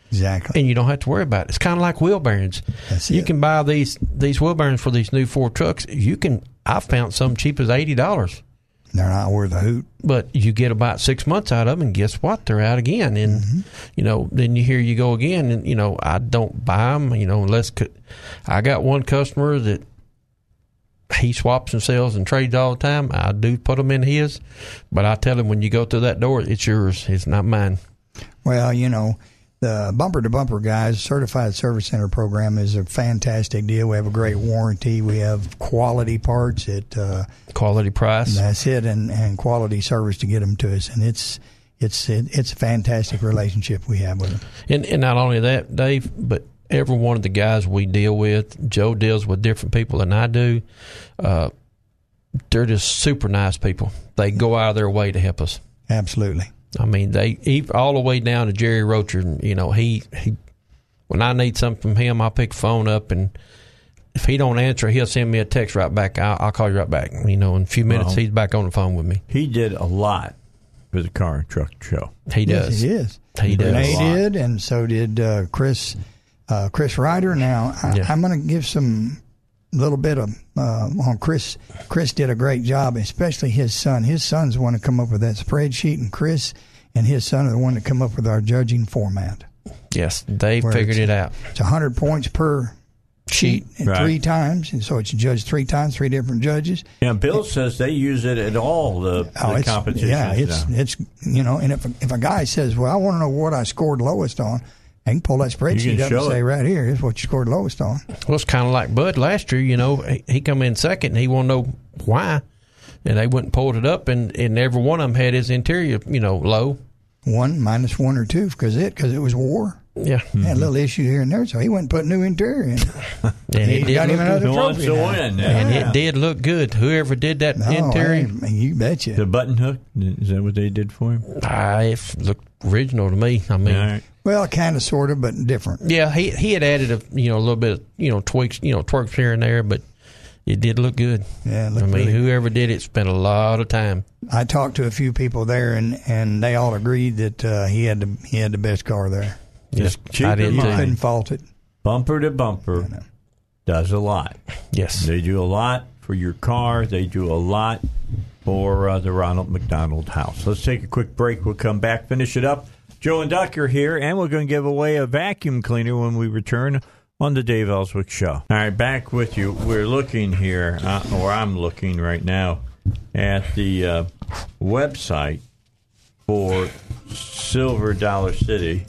exactly. and you don't have to worry about it. It's kind of like wheel bearings. you can buy these these wheel bearings for these new Ford trucks. You can. I've found some cheap as eighty dollars. They're not worth a hoot. But you get about six months out of them, and guess what? They're out again. And Mm-hmm. you know, then you hear you go again, and you know, I don't buy them. You know, unless I got one customer that he swaps and sells and trades all the time. I do put them in his, but I tell him when you go through that door, it's yours. It's not mine. Well, you know, the bumper to bumper guys certified service center program is a fantastic deal. We have a great warranty. We have quality parts at uh, quality price. That's it, and, and quality service to get them to us, and it's it's it, it's a fantastic relationship we have with them. And and not only that, Dave, but every one of the guys we deal with, Joe deals with different people than I do. Uh, they're just super nice people. They go out of their way to help us. Absolutely. I mean, they even all the way down to Jerry Rocher. and, You know, he he. When I need something from him, I'll pick the phone up, and if he don't answer, he'll send me a text right back. I'll, I'll call you right back. You know, in a few minutes, Well, he's back on the phone with me. He did a lot for the car and truck show. He Yes, does. he is. He does. Renee did, and so did uh, Chris uh, Chris Ryder. Now I, Yeah. I'm going to give some little bit of uh, on Chris. Chris did a great job, especially his son. His son's the one to come up with that spreadsheet, and Chris and his son are the one to come up with our judging format. Yes, they Where figured it out. It's 100 points per sheet, and Right. three times, and so it's judged three times, three different judges. Yeah, Bill says they use it at all the, Oh, the it's, competitions. yeah, it's now. it's you know, and if if a guy says, "Well, I want to know what I scored lowest on," I can pull that spreadsheet can up and say, it. "Right here, here's what you scored lowest on." Well, it's kind of like Bud last year. You know, he, he come in second, and he want to know why, and they went and pulled it up, and, and every one of them had his interior, you know, low. One minus one or two because it because it was war. Yeah, had a little issue here and there, so he went and put new interior in. And He did got him look another good. trophy now. and Yeah. it did look good. Whoever did that No, interior, hey, you betcha. The button hook is that what they did for him? ah, it looked original to me. I mean, Well, kind of, sort of, but different. yeah, he he had added a you know a little bit of, you know tweaks you know twerks here and there, but it did look good. Yeah, it I mean, really whoever did it spent a lot of time. I talked to a few people there, and, and they all agreed that uh, he had the he had the best car there. Just keep I did You mind, couldn't fault it. bumper to bumper does a lot. Yes, They do a lot for your car. They do a lot for uh, the Ronald McDonald House. Let's take a quick break. We'll come back, finish it up. Joe and Duck are here, and we're going to give away a vacuum cleaner when we return on the Dave Elswick Show. All right, back with you. We're looking here, uh, or I'm looking right now, at the uh, website for Silver Dollar City.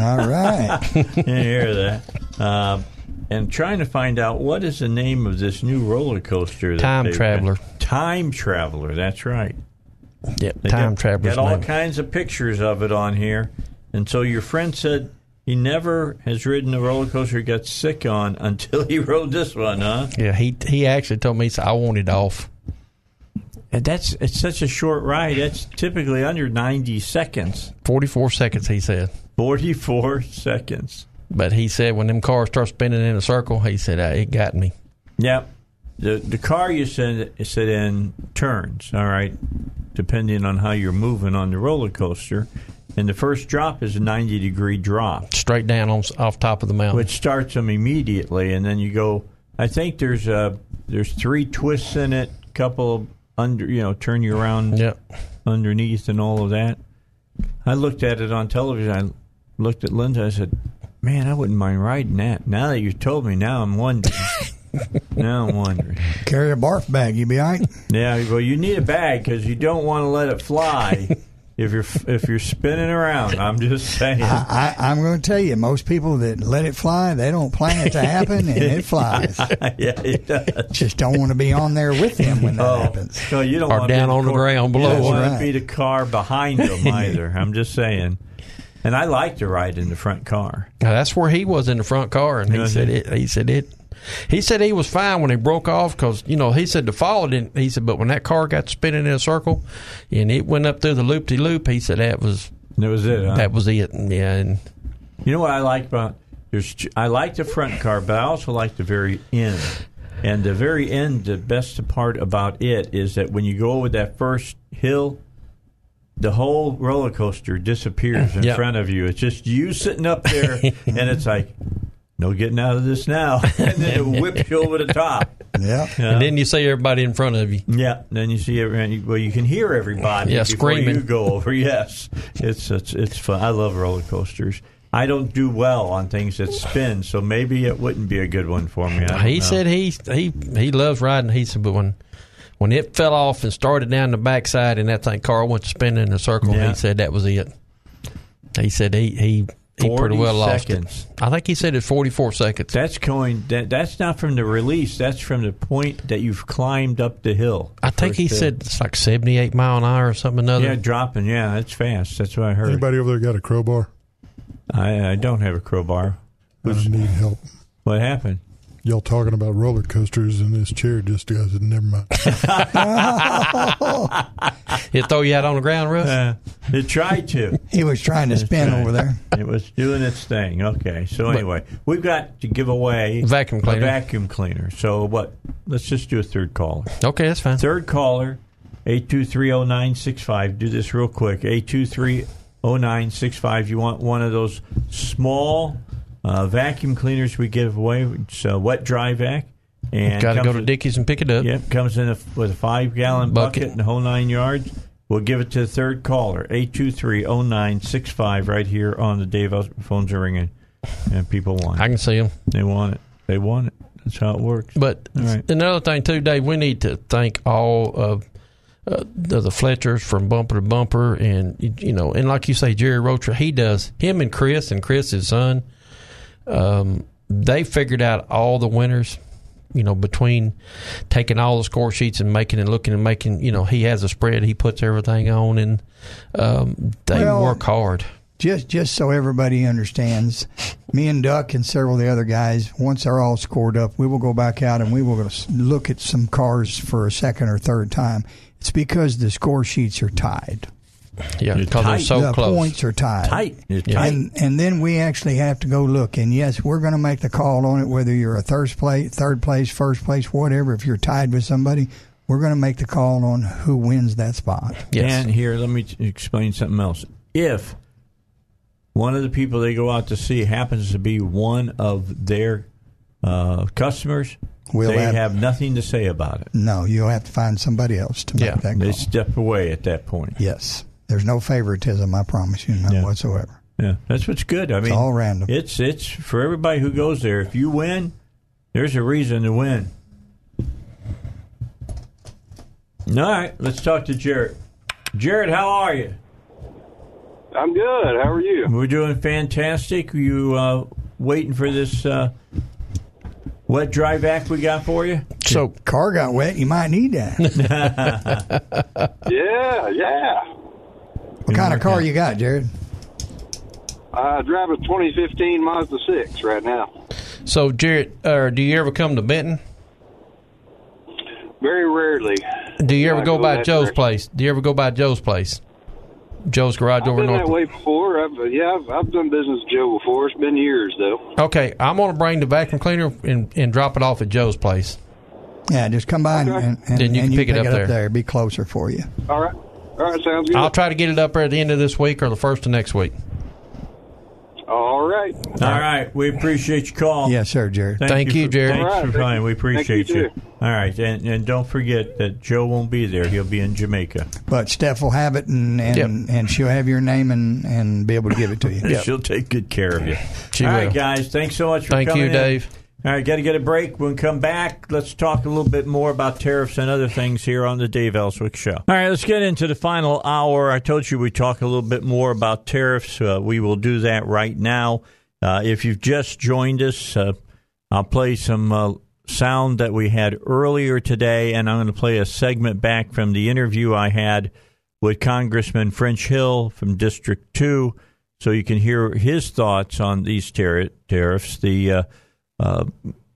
All right. you hear that? Um, and trying to find out what is the name of this new roller coaster. That Time Traveler. got. Time Traveler. That's right. Yep, They time got, travelers. Got all kinds of pictures of it on here. And so your friend said he never has ridden a roller coaster he got sick on until he rode this one, huh? Yeah, he he actually told me so I want it off. That's it's such a short ride. That's typically under ninety seconds. Forty four seconds, he said. Forty four seconds. But he said when them cars start spinning in a circle, he said uh, it got me. Yep. The the car you sit sit in turns. All right, depending on how you're moving on the roller coaster. And the first drop is a 90 degree drop. Straight down on, off top of the mountain. Which starts them immediately. And then you go, I think there's a, there's three twists in it, couple under, you know, turn you around yep. underneath and all of that. I looked at it on television. I looked at Linda. I said, man, I wouldn't mind riding that. Now that you've told me, now I'm wondering. now I'm wondering. Carry a barf bag, you be all right? Yeah, well, you need a bag because you don't want to let it fly if you're if you're spinning around. I'm just saying. I, I, am going to tell you, most people that let it fly, they don't plan it to happen, and it flies. yeah, it does. Just don't want to be on there with them when that oh, happens. No, you don't or want down to on the ground below. You don't want right. to be the car behind them either. I'm just saying. And I like to ride in the front car. Now, that's where he was in the front car, and he Yeah, said it. He said it. He said he was fine when he broke off because you know he said the fall didn't. He said, but when that car got spinning in a circle, and it went up through the loop de loop, he said that was That was it. Huh? that was it. And, yeah, and You know what I like about there's I like the front car, but I also like the very end. And the very end, the best part about it is that when you go over that first hill, the whole roller coaster disappears in Yep. front of you. It's just you sitting up there, and it's like, no getting out of this now. and then it whips you over the top. Yeah. and then you see everybody in front of you. Yeah, And then you see every well, you can hear everybody. Yeah, before screaming. You go over. Yes, it's it's it's fun. I love roller coasters. I don't do well on things that spin, so maybe it wouldn't be a good one for me. He know. said he he he loves riding. He said, but when when it fell off and started down the backside, and that thing car went spinning in a circle, Yeah. he said that was it. He said he he he pretty 40 well lost seconds. it. I think he said it's forty four seconds. that's going. That that's not from the release. That's from the point that you've climbed up the hill. I think he hill. said it's like seventy eight mile an hour or something another. Yeah, dropping. Yeah, that's fast. That's what I heard. Anybody over there got a crowbar? I, I don't have a crowbar. I need help. What happened? Y'all talking about roller coasters, and this chair just goes, never mind. It throw you out on the ground, Russ. Uh, it tried to. He was trying to spin over there. It was doing its thing. Okay. So anyway, we've got to give away Vacuum cleaner. A vacuum cleaner. So what? Let's just do a third caller. Okay, that's fine. Third caller, eight two three zero nine six five. Do this real quick. Eight two three zero nine six five. You want one of those small uh, vacuum cleaners we give away? It's a wet dry vac. And Got to go to with- Dickies and pick it up. Yep, comes in a, with a five gallon bucket. Bucket. and the whole nine yards. We'll give it to the third caller, 823-0965, right here on the Dave phones are ringing, and people want it. I can see them. They want it. They want it. That's how it works. But right. another thing too, Dave, we need to thank all of uh, the, the Fletchers from Bumper to Bumper, and you- you know, and like you say, Jerry Rocher, he does him and Chris and Chris his son. Um, they figured out all the winners. You know, between taking all the score sheets and making and looking and making, you know, he has a spread. He puts everything on, and um, they Well, work hard. Just just so everybody understands, me and Duck and several of the other guys, once they're all scored up, we will go back out and we will go look at some cars for a second or third time. It's because the score sheets are tied. Yeah, because they're so the close. points are tied. Tight. Yeah. tight. And and then we actually have to go look. And yes, we're going to make the call on it. Whether you're a third place, third place, first place, whatever. If you're tied with somebody, we're going to make the call on who wins that spot. Yes. And here, let me t- explain something else. If one of the people they go out to see happens to be one of their uh, customers, We'll they have- have, nothing to say about it. No, you'll have to find somebody else to make that call. They step away at that point. Yes, there's no favoritism. I promise you, none Yeah. whatsoever. Yeah, that's what's good. I mean, it's all random. It's it's for everybody who goes there. If you win, there's a reason to win. All right, let's talk to Jared. Jared, how are you? I'm good. How are you? We're doing fantastic. Are You uh, waiting for this uh, wet dry vac we got for you? So car got wet. You might need that. Yeah, yeah. What kind of car you got, Jared? I drive a 2015 Mazda 6 right now. So, Jared, uh, do you ever come to Benton? Very rarely. Do you ever go go by Joe's direction. place? Do you ever go by Joe's place? Joe's Garage I've over been north. that way before. I've, yeah, I've, I've done business with Joe before. It's been years though. Okay, I'm going to bring the vacuum cleaner and, and drop it off at Joe's place. Yeah, just come by and, and, and, Then you and can pick it up there. there. Be closer for you. All right, all right, sounds good. I'll try to get it up there at the end of this week or the first of next week. All right. All right. We appreciate your call. Yes, sir, Jared. Thank you, for, Jared. Thanks All right, for thank calling. you. We appreciate Thank you, you. All right. And, and don't forget that Joe won't be there. He'll be in Jamaica. But Steph will have it, and and, and she'll have your name and, and be able to give it to you. She'll take good care of you. She All right, will. guys. Thanks so much for coming. Thank you, Dave. in. All right, got to get a break. When we come back, let's talk a little bit more about tariffs and other things here on the Dave Elswick Show. All right, let's get into the final hour. I told you we'd talk a little bit more about tariffs. Uh, we will do that right now. Uh, if you've just joined us, uh, I'll play some uh, sound that we had earlier today, and I'm going to play a segment back from the interview I had with Congressman French Hill from District 2 so you can hear his thoughts on these tar- tariffs. The uh,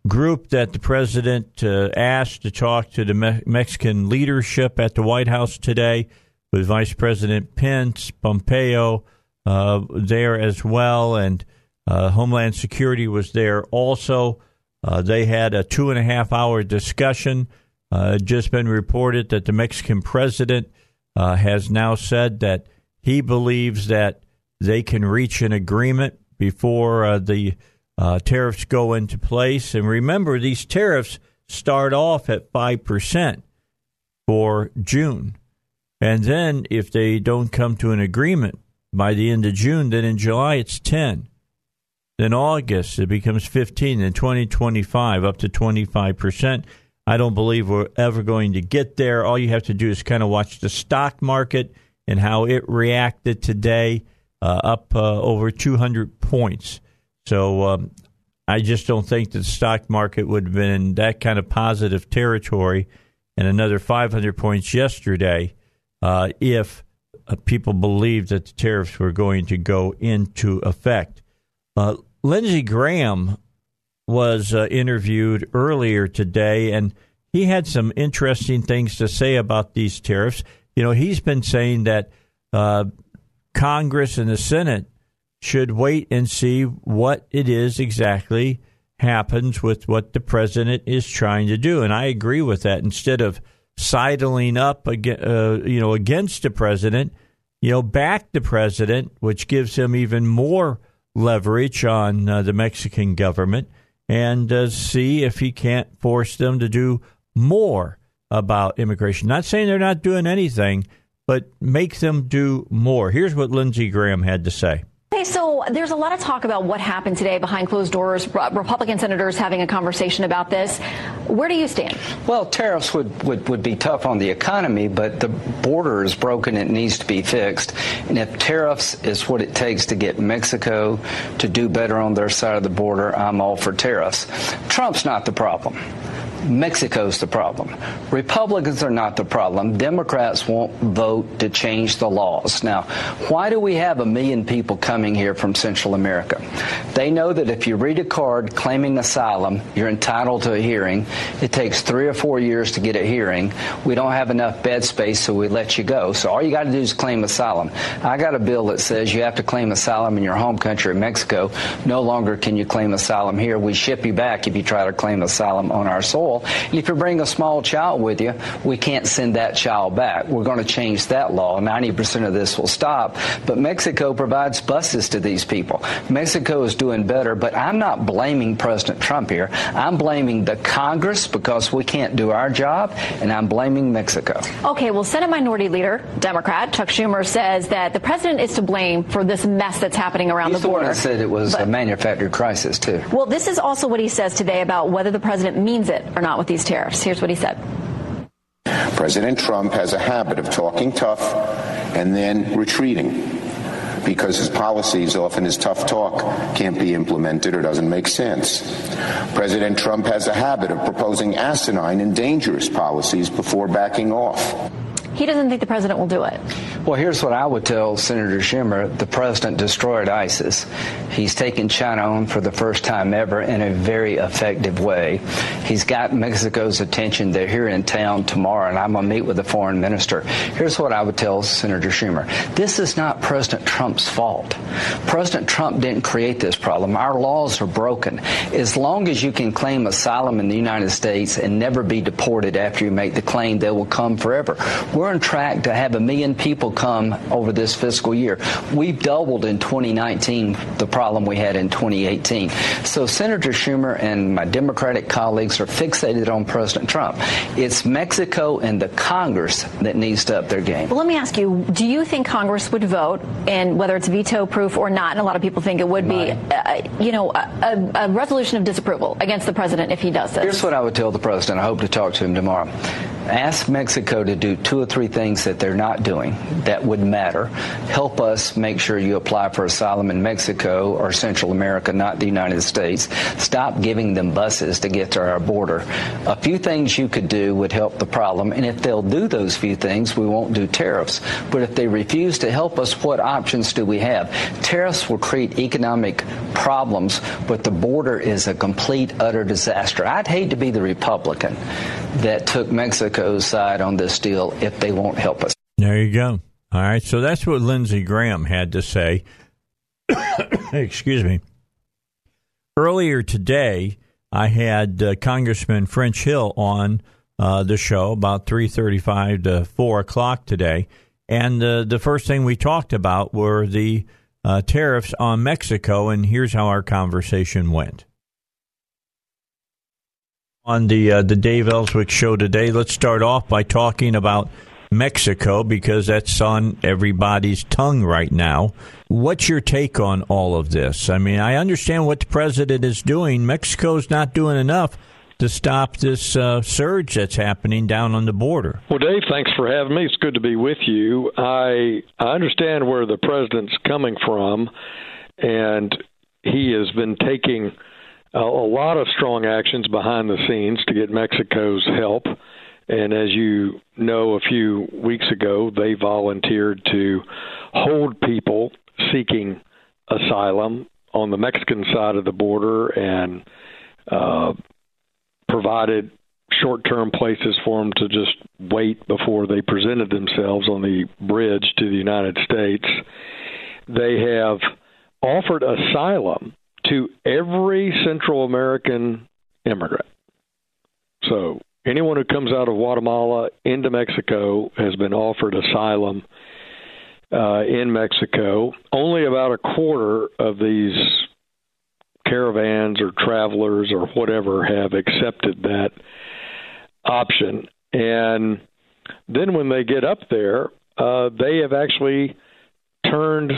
group that the president uh, asked to talk to the Me- Mexican leadership at the White House today with Vice President Pence, Pompeo uh, there as well, and uh, Homeland Security was there also. Uh, they had a two and a half hour discussion. Uh, just been reported that the Mexican president has now said that he believes that they can reach an agreement before the uh, tariffs go into place. And remember, these tariffs start off at 5% for June. And then if they don't come to an agreement by the end of June, then in July it's 10. Then August it becomes 15, then 2025 up to 25%. I don't believe we're ever going to get there. All you have to do is kind of watch the stock market and how it reacted today, uh, up uh, over 200 points. So um, I just don't think that the stock market would have been in that kind of positive territory and another 500 points yesterday uh, if uh, people believed that the tariffs were going to go into effect. Uh, Lindsey Graham was uh, interviewed earlier today, and he had some interesting things to say about these tariffs. You know, he's been saying that uh, Congress and the Senate should wait and see what it is exactly happens with what the president is trying to do, and I agree with that. Instead of sidling up, ag- uh, you know, against the president, you know, back the president, which gives him even more leverage on uh, the Mexican government, and uh, see if he can't force them to do more about immigration. Not saying they're not doing anything, but make them do more. Here's what Lindsey Graham had to say. Okay, so there's a lot of talk about what happened today behind closed doors. Republican senators having a conversation about this. Where do you stand? Well, tariffs would, would, would be tough on the economy, but the border is broken. It needs to be fixed. And if tariffs is what it takes to get Mexico to do better on their side of the border, I'm all for tariffs. Trump's not the problem. Mexico's the problem. Republicans are not the problem. Democrats won't vote to change the laws. Now, why do we have a million people coming here from Central America? They know that if you read a card claiming asylum, you're entitled to a hearing. It takes three or four years to get a hearing. We don't have enough bed space, so we let you go. So all you got to do is claim asylum. I got a bill that says you have to claim asylum in your home country, Mexico. No longer can you claim asylum here. We ship you back if you try to claim asylum on our soil. And if you bring a small child with you, we can't send that child back. We're going to change that law. 90% of this will stop. But Mexico provides buses to these people. Mexico is doing better, but I'm not blaming President Trump here. I'm blaming the Congress because we can't do our job, and I'm blaming Mexico. Okay, well, Senate Minority Leader, Democrat Chuck Schumer says that the president is to blame for this mess that's happening around He's the the one border. that said it was a manufactured crisis, too. Well, this is also what he says today about whether the president means it or not with these tariffs. Here's what he said. President Trump has a habit of talking tough and then retreating because his policies, often his tough talk, can't be implemented or doesn't make sense. President Trump has a habit of proposing asinine and dangerous policies before backing off. He doesn't think the president will do it. Well, here's what I would tell Senator Schumer. The president destroyed ISIS. He's taken China on for the first time ever in a very effective way. He's got Mexico's attention. They're here in town tomorrow, and I'm going to meet with the foreign minister. Here's what I would tell Senator Schumer. This is not President Trump's fault. President Trump didn't create this problem. Our laws are broken. As long as you can claim asylum in the United States and never be deported after you make the claim, they will come forever. We're on track to have a million people come over this fiscal year. We've doubled in 2019 the problem we had in 2018. So Senator Schumer and my Democratic colleagues are fixated on President Trump. It's Mexico and the Congress that needs to up their game. Well, let me ask you: Do you think Congress would vote, and whether it's veto proof or not, and a lot of people think it would be, uh, you know, a, a resolution of disapproval against the president if he does this? Here's what I would tell the president. I hope to talk to him tomorrow. Ask Mexico to do two or three things that they're not doing that would matter. Help us make sure you apply for asylum in Mexico or Central America, not the United States. Stop giving them buses to get to our border. A few things you could do would help the problem. And if they'll do those few things, we won't do tariffs. But if they refuse to help us, what options do we have? Tariffs will create economic problems, but the border is a complete, utter disaster. I'd hate to be the Republican that took Mexico's side on this deal if they won't help us. There you go. All right. So that's what Lindsey Graham had to say. Excuse me. Earlier today, I had uh, Congressman French Hill on uh, the show about three thirty-five to four o'clock today, and uh, the first thing we talked about were the uh, tariffs on Mexico, and here's how our conversation went. On the uh, the Dave Elswick show today, let's start off by talking about Mexico because that's on everybody's tongue right now. What's your take on all of this? I mean, I understand what the president is doing. Mexico's not doing enough to stop this uh, surge that's happening down on the border. Well, Dave, thanks for having me. It's good to be with you. I I understand where the president's coming from, and he has been taking a, lot of strong actions behind the scenes to get Mexico's help. And as you know, a few weeks ago, they volunteered to hold people seeking asylum on the Mexican side of the border and uh, provided short term places for them to just wait before they presented themselves on the bridge to the United States. They have offered asylum to every Central American immigrant. So anyone who comes out of Guatemala into Mexico has been offered asylum uh, in Mexico. Only about a quarter of these caravans or travelers or whatever have accepted that option. And then when they get up there, uh, they have actually turned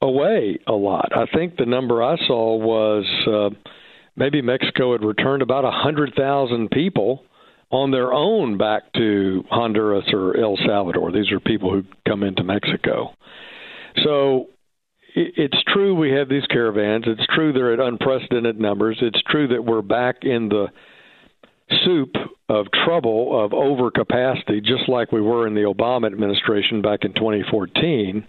away a lot. I think the number I saw was uh, maybe Mexico had returned about a hundred thousand people on their own back to Honduras or El Salvador. These are people who come into Mexico. So it's true we have these caravans. It's true they're at unprecedented numbers. It's true that we're back in the soup of trouble of overcapacity, just like we were in the Obama administration back in 2014.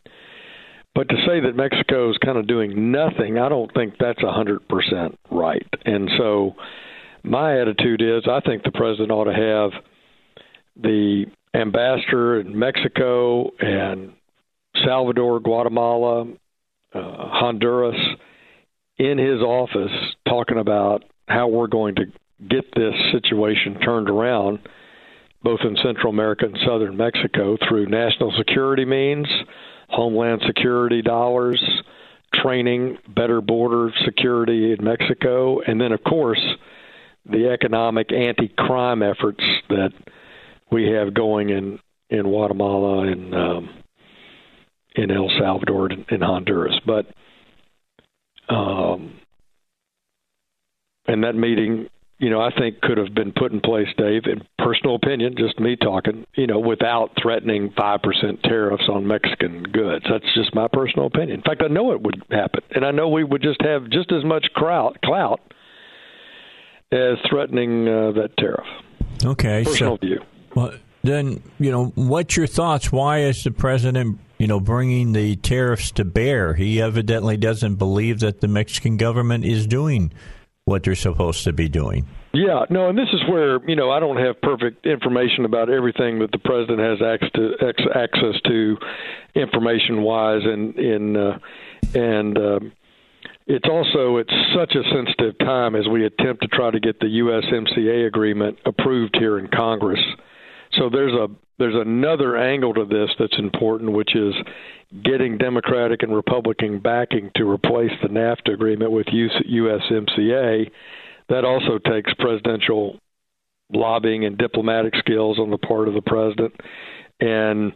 But to say that Mexico is kind of doing nothing, I don't think that's a hundred percent right. And so, my attitude is, I think the president ought to have the ambassador in Mexico and Salvador, Guatemala, uh, Honduras in his office talking about how we're going to get this situation turned around, both in Central America and southern Mexico, through national security means, homeland security dollars, training, better border security in Mexico, and then, of course, the economic anti-crime efforts that we have going in in Guatemala and um, in El Salvador and in Honduras. But um, and that meeting, you know, I think could have been put in place, Dave, in personal opinion, just me talking, you know, without threatening five percent tariffs on Mexican goods. That's just my personal opinion. In fact, I know it would happen, and I know we would just have just as much clout, clout as threatening uh, that tariff. Okay, personal so view. Well, then you know what's your thoughts? Why is the president you know bringing the tariffs to bear? He evidently doesn't believe that the Mexican government is doing what they're supposed to be doing. Yeah, no, and this is where you know I don't have perfect information about everything that the president has access to, access to information wise, and in uh, and um, it's also it's such a sensitive time as we attempt to try to get the USMCA agreement approved here in Congress. So there's a there's another angle to this that's important, which is getting Democratic and Republican backing to replace the NAFTA agreement with USMCA that also takes presidential lobbying and diplomatic skills on the part of the president. And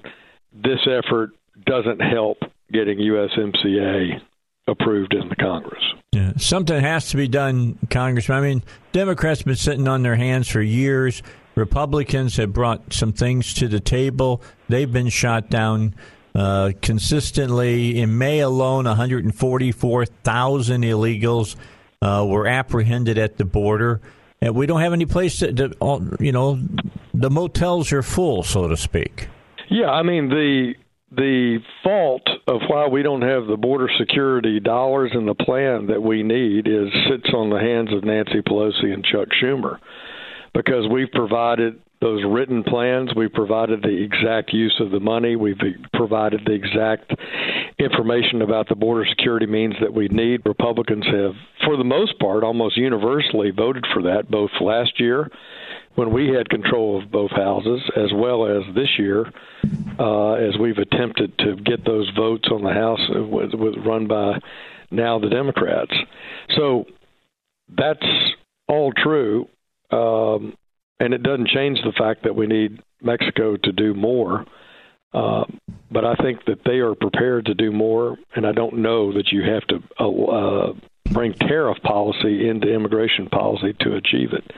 this effort doesn't help getting USMCA approved in the Congress. Yeah, something has to be done, Congressman. I mean, Democrats have been sitting on their hands for years. Republicans have brought some things to the table. They've been shot down uh, consistently. In May alone, 144,000 illegals uh, were apprehended at the border. And we don't have any place to, to, you know, the motels are full, so to speak. Yeah, I mean the the fault of why we don't have the border security dollars in the plan that we need is sits on the hands of Nancy Pelosi and Chuck Schumer because we've provided those written plans. We've provided the exact use of the money. We've provided the exact information about the border security means that we need. Republicans have, for the most part, almost universally voted for that, both last year when we had control of both houses, as well as this year, uh, as we've attempted to get those votes on the House with, with run by now the Democrats. So that's all true. Um, and it doesn't change the fact that we need Mexico to do more. Uh, but I think that they are prepared to do more, and I don't know that you have to uh, uh, bring tariff policy into immigration policy to achieve it.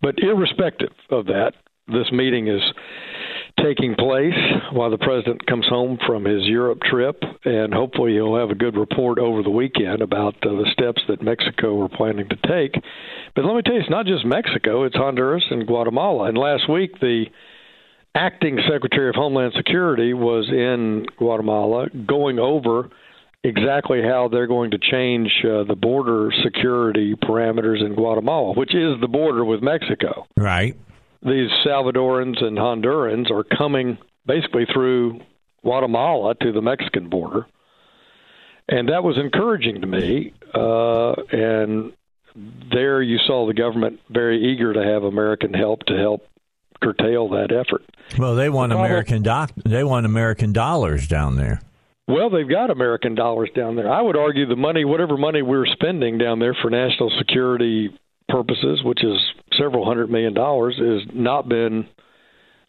But irrespective of that, this meeting is taking place while the president comes home from his Europe trip, and hopefully he'll have a good report over the weekend about uh, the steps that Mexico are planning to take but let me tell you, it's not just Mexico, it's Honduras and Guatemala. And last week, the acting Secretary of Homeland Security was in Guatemala going over exactly how they're going to change uh, the border security parameters in Guatemala, which is the border with Mexico. Right. These Salvadorans and Hondurans are coming basically through Guatemala to the Mexican border. And that was encouraging to me. Uh, and there you saw the government very eager to have American help to help curtail that effort. Well, they want the American doc- they want American dollars down there. Well, they've got American dollars down there. I would argue the money, whatever money we're spending down there for national security purposes, which is several hundred million dollars, has not been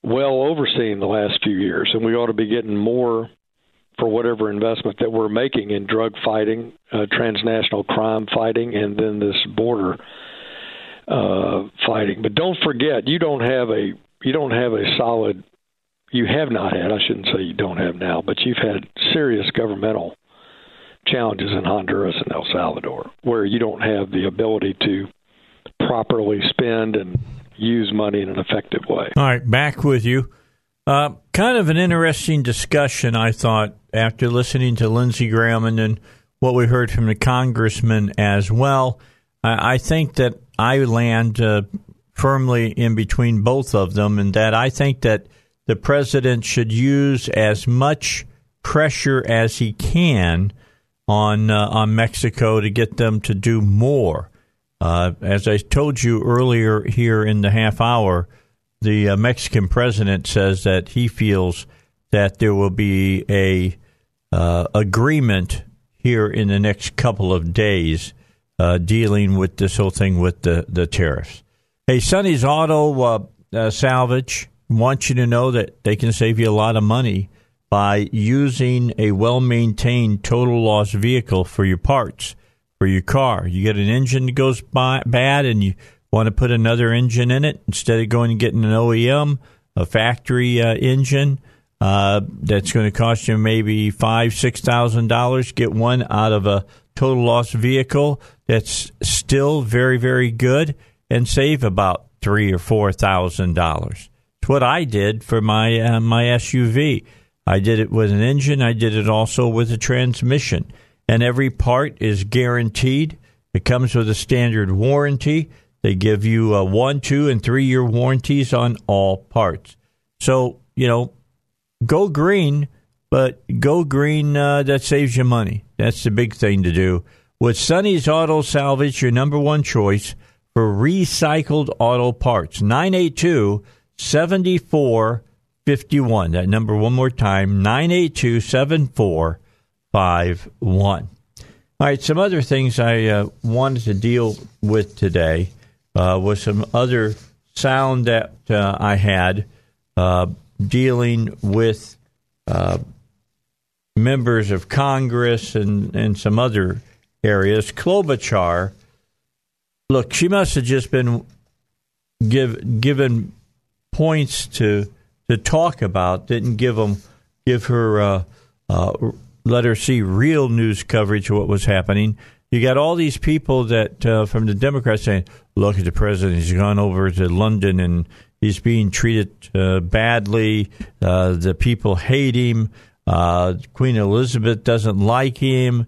well overseen the last few years, and we ought to be getting more for whatever investment that we're making in drug fighting, uh, transnational crime fighting, and then this border uh, fighting. But don't forget, you don't have a you don't have a solid. You have not had. I shouldn't say you don't have now, but you've had serious governmental challenges in Honduras and El Salvador, where you don't have the ability to properly spend and use money in an effective way. All right, back with you. Uh, kind of an interesting discussion, I thought, after listening to Lindsey Graham and then what we heard from the congressman as well. I, I think that I land uh, firmly in between both of them, and that I think that the president should use as much pressure as he can on uh, on Mexico to get them to do more. Uh, as I told you earlier here in the half hour, the uh, Mexican president says that he feels that there will be a uh, agreement here in the next couple of days uh, dealing with this whole thing with the, the tariffs. Hey, Sonny's Auto uh, uh, Salvage wants you to know that they can save you a lot of money by using a well maintained total loss vehicle for your parts your car. You get an engine that goes by, bad and you want to put another engine in it instead of going and getting an OEM, a factory uh, engine uh, that's going to cost you maybe five, six thousand dollars. Get one out of a total loss vehicle that's still very, very good and save about three or four thousand dollars. It's what I did for my uh, my SUV. I did it with an engine. I did it also with a transmission, and every part is guaranteed. It comes with a standard warranty. They give you a one, two, and three year warranties on all parts. So you know, go green, but go green uh, that saves you money. That's the big thing to do. With Sonny's Auto Salvage, your number one choice for recycled auto parts. 982 7451. That number one more time 982 7451. All right, some other things I uh, wanted to deal with today uh, was some other sound that uh, I had uh, dealing with uh, members of Congress and, and some other areas. Klobuchar, look, she must have just been give, given points to to talk about. Didn't give them give her uh, let her see real news coverage of what was happening. You got all these people that uh, from the Democrats saying, "Look at the president; he's gone over to London and he's being treated uh, badly. Uh, the people hate him. Uh, Queen Elizabeth doesn't like him.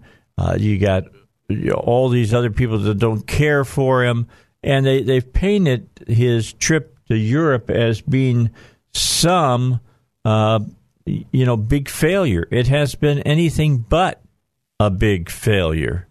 you got you know, all these other people that don't care for him, and they they've painted his trip to Europe as being some uh, you know big failure. It has been anything but a big failure.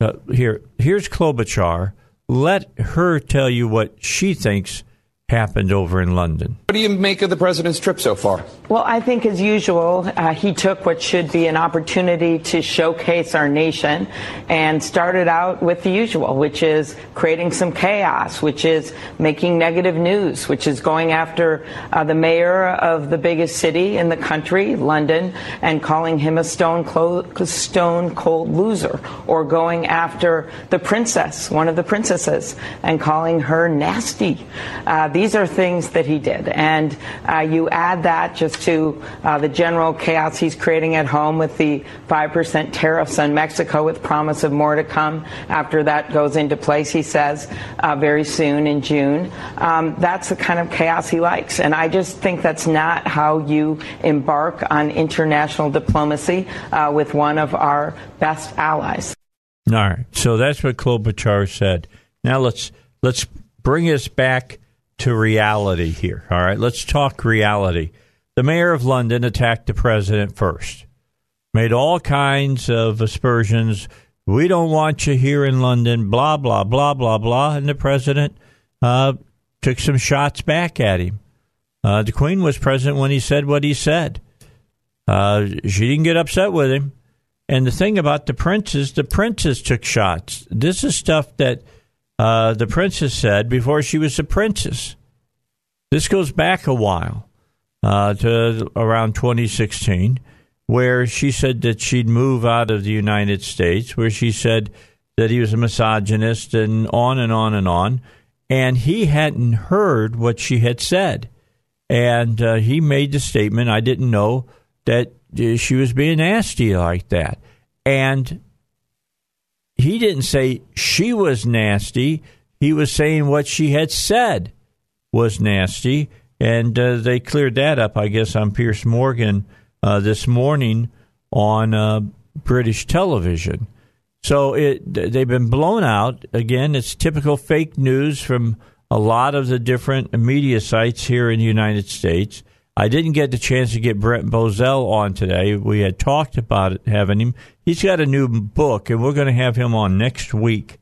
Uh, here, here's Klobuchar. Let her tell you what she thinks happened over in London. What do you make of the president's trip so far? Well, I think, as usual, uh, he took what should be an opportunity to showcase our nation and started out with the usual, which is creating some chaos, which is making negative news, which is going after uh, the mayor of the biggest city in the country, London, and calling him a stone, clo- stone cold loser, or going after the princess, one of the princesses, and calling her nasty. Uh, these are things that he did. And uh, you add that just to uh, the general chaos he's creating at home with the 5% tariffs on Mexico with promise of more to come after that goes into place, he says, uh, very soon in June. Um, that's the kind of chaos he likes. And I just think that's not how you embark on international diplomacy uh, with one of our best allies. All right. So that's what Klobuchar said. Now let's let's bring us back to reality here. All right, let's talk reality. The mayor of London attacked the president first, made all kinds of aspersions. We don't want you here in London, blah, blah, blah, blah, blah. And the president uh, took some shots back at him. Uh, the Queen was present when he said what he said. Uh, she didn't get upset with him. And the thing about the princes, the princes took shots. This is stuff that uh, the princess said before she was a princess. This goes back a while uh, to around 2016, where she said that she'd move out of the United States, where she said that he was a misogynist, and on and on and on. And he hadn't heard what she had said. And uh, he made the statement, I didn't know that uh, she was being nasty like that. And he didn't say she was nasty. He was saying what she had said was nasty. And uh, they cleared that up, I guess, on Piers Morgan uh, this morning on uh, British television. So it, they've been blown out. Again, it's typical fake news from a lot of the different media sites here in the United States. I didn't get the chance to get Brent Bozell on today. We had talked about it, having him. He's got a new book, and we're going to have him on next week,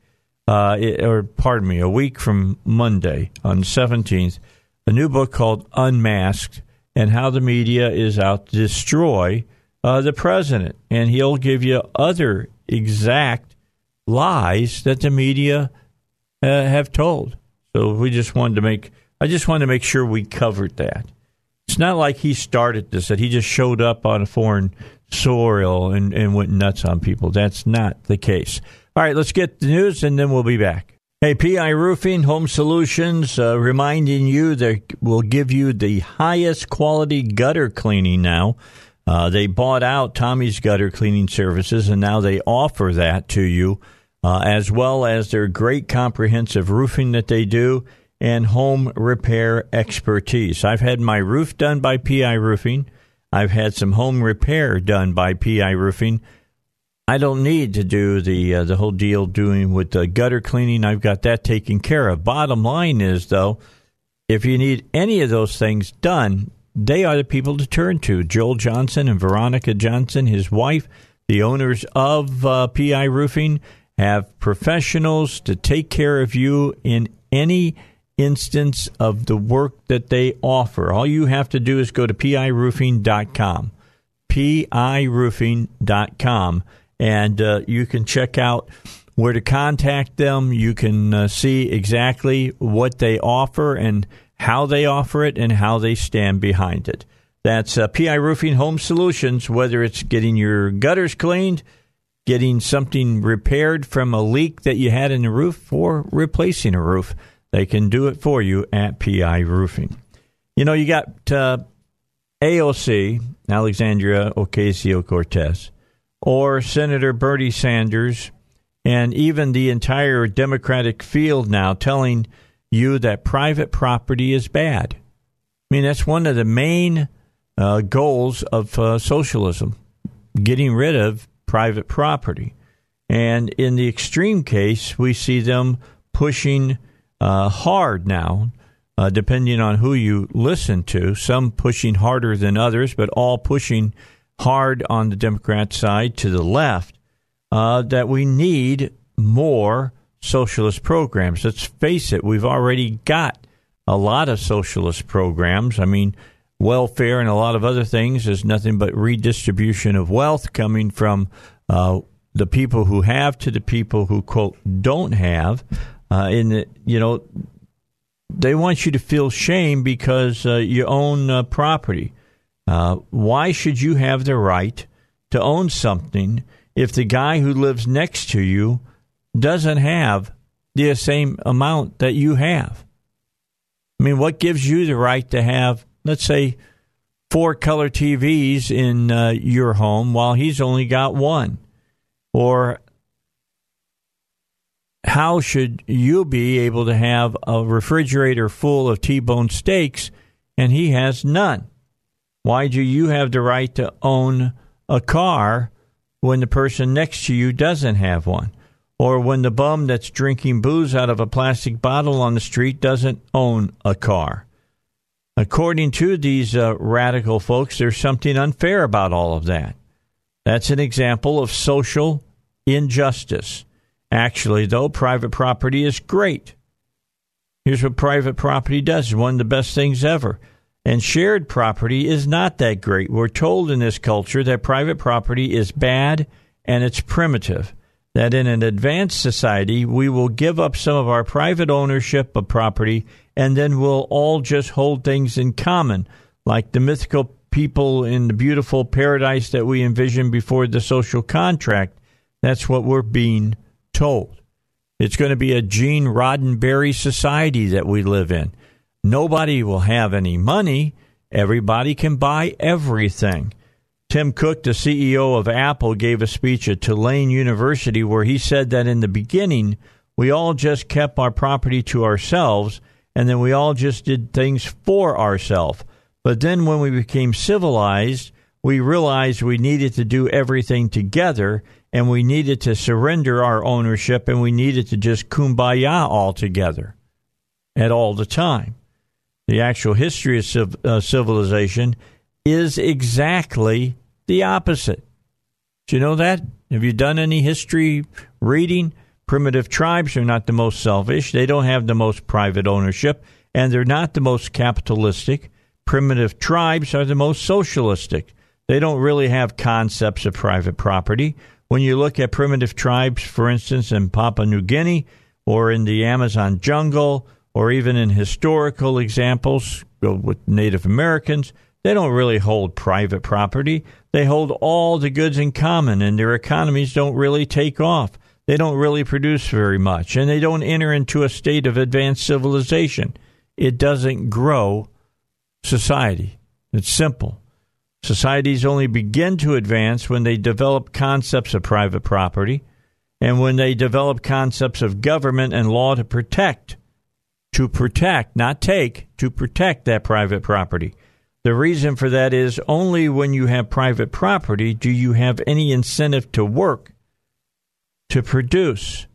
uh, or pardon me, a week from Monday on the 17th. A new book called Unmasked and How the Media is Out to Destroy uh, the President. And he'll give you other exact lies that the media uh, have told. So we just wanted to make, I just wanted to make sure we covered that. It's not like he started this, that he just showed up on a foreign soil and, and went nuts on people. That's not the case. All right, let's get the news and then we'll be back. Hey, PI Roofing Home Solutions, uh, reminding you that we'll give you the highest quality gutter cleaning now. Uh, they bought out Tommy's Gutter Cleaning Services, and now they offer that to you, uh, as well as their great comprehensive roofing that they do and home repair expertise. I've had my roof done by PI Roofing. I've had some home repair done by PI Roofing. I don't need to do the uh, the whole deal doing with the gutter cleaning. I've got that taken care of. Bottom line is though, if you need any of those things done, they are the people to turn to. Joel Johnson and Veronica Johnson, his wife, the owners of uh, PI Roofing, have professionals to take care of you in any instance of the work that they offer. All you have to do is go to piroofing.com. piroofing.com and uh, you can check out where to contact them. You can uh, see exactly what they offer and how they offer it and how they stand behind it. That's uh, PI Roofing Home Solutions, whether it's getting your gutters cleaned, getting something repaired from a leak that you had in the roof, or replacing a roof. They can do it for you at PI Roofing. You know, you got uh, AOC, Alexandria Ocasio Cortez, or Senator Bernie Sanders, and even the entire Democratic field now telling you that private property is bad. I mean, that's one of the main uh, goals of uh, socialism getting rid of private property. And in the extreme case, we see them pushing uh, hard now, uh, depending on who you listen to. Some pushing harder than others, but all pushing hard on the Democrat side to the left. Uh, that we need more socialist programs. Let's face it, we've already got a lot of socialist programs. I mean, welfare and a lot of other things is nothing but redistribution of wealth coming from uh, the people who have to the people who quote don't have. Uh, you know, they want you to feel shame because uh, you own uh, property. Uh, why should you have the right to own something if the guy who lives next to you doesn't have the same amount that you have? I mean, what gives you the right to have, let's say, four color TVs in uh, your home while he's only got one? Or how should you be able to have a refrigerator full of T bone steaks and he has none? Why do you have the right to own a car when the person next to you doesn't have one? Or when the bum that's drinking booze out of a plastic bottle on the street doesn't own a car? According to these uh, radical folks, there's something unfair about all of that. That's an example of social injustice. Actually, though, private property is great. Here's what private property does it's one of the best things ever. And shared property is not that great. We're told in this culture that private property is bad and it's primitive. That in an advanced society, we will give up some of our private ownership of property and then we'll all just hold things in common, like the mythical people in the beautiful paradise that we envisioned before the social contract. That's what we're being told. It's going to be a Gene Roddenberry society that we live in. Nobody will have any money. Everybody can buy everything. Tim Cook, the CEO of Apple, gave a speech at Tulane University where he said that in the beginning, we all just kept our property to ourselves and then we all just did things for ourselves. But then when we became civilized, we realized we needed to do everything together and we needed to surrender our ownership and we needed to just kumbaya all together at all the time the actual history of civ- uh, civilization is exactly the opposite. Do you know that? Have you done any history reading? Primitive tribes are not the most selfish. They don't have the most private ownership, and they're not the most capitalistic. Primitive tribes are the most socialistic. They don't really have concepts of private property. When you look at primitive tribes, for instance, in Papua New Guinea or in the Amazon jungle or even in historical examples with Native Americans, they don't really hold private property. They hold all the goods in common, and their economies don't really take off. They don't really produce very much, and they don't enter into a state of advanced civilization. It doesn't grow society. It's simple. Societies only begin to advance when they develop concepts of private property and when they develop concepts of government and law to protect to protect, not take, to protect that private property. The reason for that is only when you have private property do you have any incentive to work, to produce,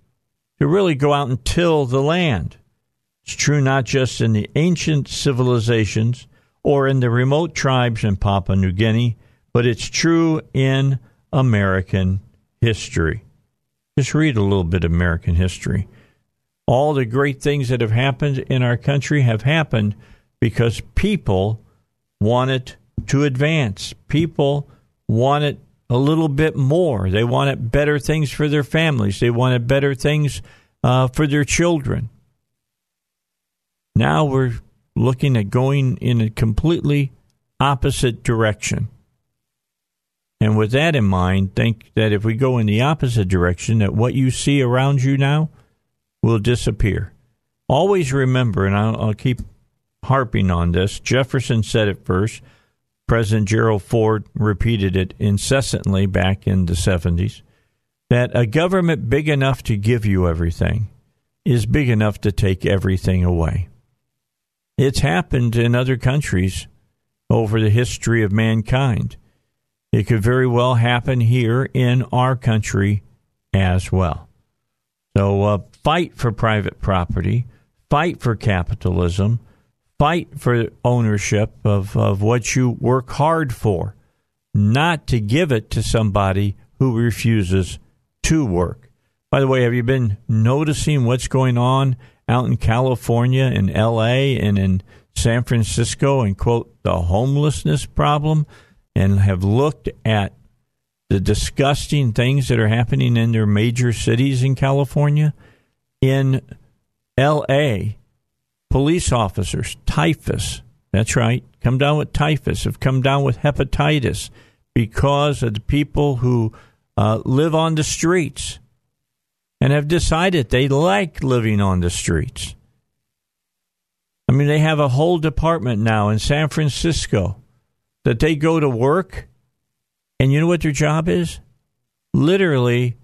to really go out and till the land. It's true not just in the ancient civilizations or in the remote tribes in Papua New Guinea, but it's true in American history. Just read a little bit of American history. All the great things that have happened in our country have happened because people wanted to advance. People wanted a little bit more. They wanted better things for their families. They wanted better things uh, for their children. Now we're looking at going in a completely opposite direction. And with that in mind, think that if we go in the opposite direction, that what you see around you now will disappear. Always remember, and I'll, I'll keep harping on this. Jefferson said it first. President Gerald Ford repeated it incessantly back in the 70s that a government big enough to give you everything is big enough to take everything away. It's happened in other countries over the history of mankind. It could very well happen here in our country as well. So, uh, fight for private property, fight for capitalism, fight for ownership of, of what you work hard for, not to give it to somebody who refuses to work. By the way, have you been noticing what's going on out in California, in LA, and in San Francisco, and quote, the homelessness problem, and have looked at the disgusting things that are happening in their major cities in California? In LA, police officers, typhus, that's right, come down with typhus, have come down with hepatitis because of the people who uh, live on the streets and have decided they like living on the streets. I mean, they have a whole department now in San Francisco that they go to work, and you know what their job is? Literally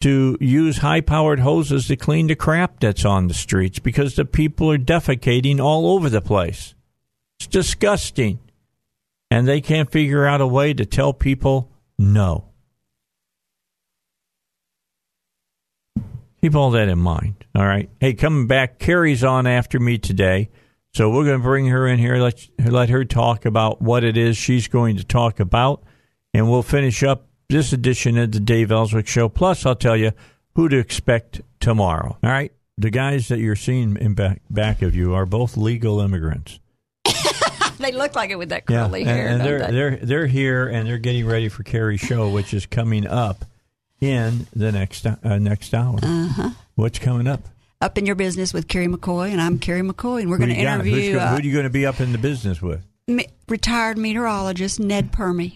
to use high powered hoses to clean the crap that's on the streets because the people are defecating all over the place. It's disgusting. And they can't figure out a way to tell people no. Keep all that in mind. All right. Hey, coming back, Carrie's on after me today. So we're going to bring her in here, let, let her talk about what it is she's going to talk about. And we'll finish up this edition of the Dave Elswick Show. Plus, I'll tell you who to expect tomorrow. All right. The guys that you're seeing in back, back of you are both legal immigrants. they look like it with that curly yeah, hair. And, and they're, they? they're, they're here and they're getting ready for Carrie's show, which is coming up in the next uh, next hour. Uh-huh. What's coming up? Up in your business with Carrie McCoy, and I'm Carrie McCoy, and we're going to interview. Who's, uh, who are you going to be up in the business with? me- retired meteorologist Ned Perme.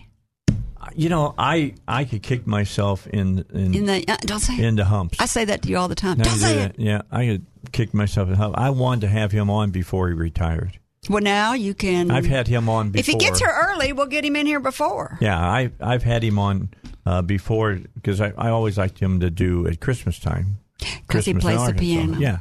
You know, I I could kick myself in in, In the uh, don't say in the humps. I say that to you all the time. Don't say it. Yeah, I could kick myself in the hump. I wanted to have him on before he retired. Well, now you can. I've had him on before. If he gets here early, we'll get him in here before. Yeah, I I've had him on uh, before because I, I always liked him to do at Christmas time. 'Cause he plays the piano. Yeah,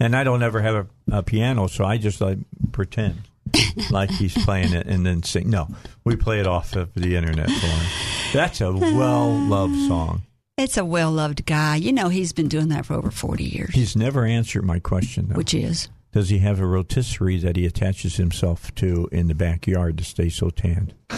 and I don't ever have a, a piano, so I just like pretend like he's playing it and then sing. No, we play it off of the internet for him. That's a well loved song. It's a well loved guy. You know, he's been doing that for over 40 years, He's never answered my question though. which is. Does he have a rotisserie that he attaches himself to in the backyard to stay so tanned?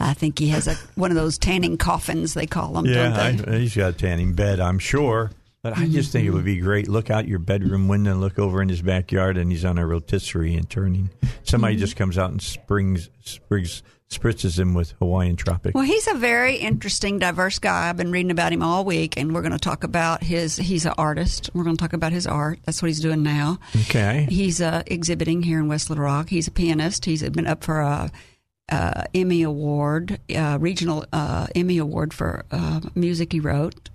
I think he has a one of those tanning coffins they call them. Yeah, don't they? I, he's got a tanning bed, I'm sure. But I just think it would be great. Look out your bedroom window and look over in his backyard, and he's on a rotisserie and turning. Somebody Mm-hmm. just comes out and springs, sprigs, spritzes him with Hawaiian Tropic. Well, he's a very interesting, diverse guy. I've been reading about him all week, and we're going to talk about his. He's an artist. We're going to talk about his art. That's what he's doing now. Okay. He's uh, exhibiting here in West Little Rock. He's a pianist. He's been up for a, uh Emmy Award, uh, regional uh, Emmy Award for uh, music he wrote.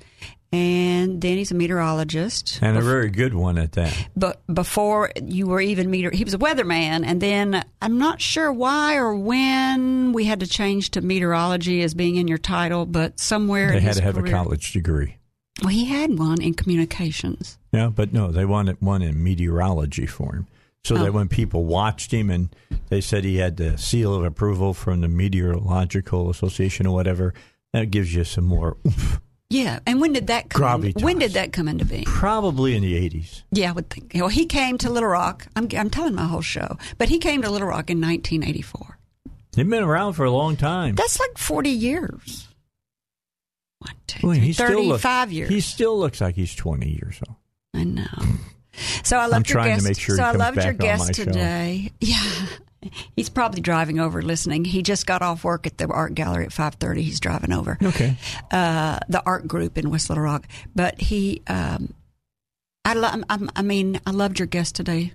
And then he's a meteorologist. And a very good one at that. But before you were even meteor, he was a weatherman, and then I'm not sure why or when we had to change to meteorology as being in your title, but somewhere They in had to have career, a college degree. Well, he had one in communications. Yeah, but no, they wanted one in meteorology for him. So Oh. that when people watched him and they said he had the seal of approval from the Meteorological Association or whatever, that gives you some more oomph. Yeah, and when did that come? In, when did that come into being? Probably in the 80s. Yeah, I would think. Well, he came to Little Rock. I'm, I'm telling my whole show, but he came to Little Rock in 1984. They've been around for a long time. That's like 40 years. Well, he still look- 35 years. He still looks like he's 20 years old. I know. So I loved your trying to guest. make sure so I loved your guest my show. today. Yeah. He's probably driving over listening. He just got off work at the art gallery at 5:30. He's driving over. Okay. Uh, the art group in West Little Rock. But he um, I lo- I'm, I mean, I loved your guest today,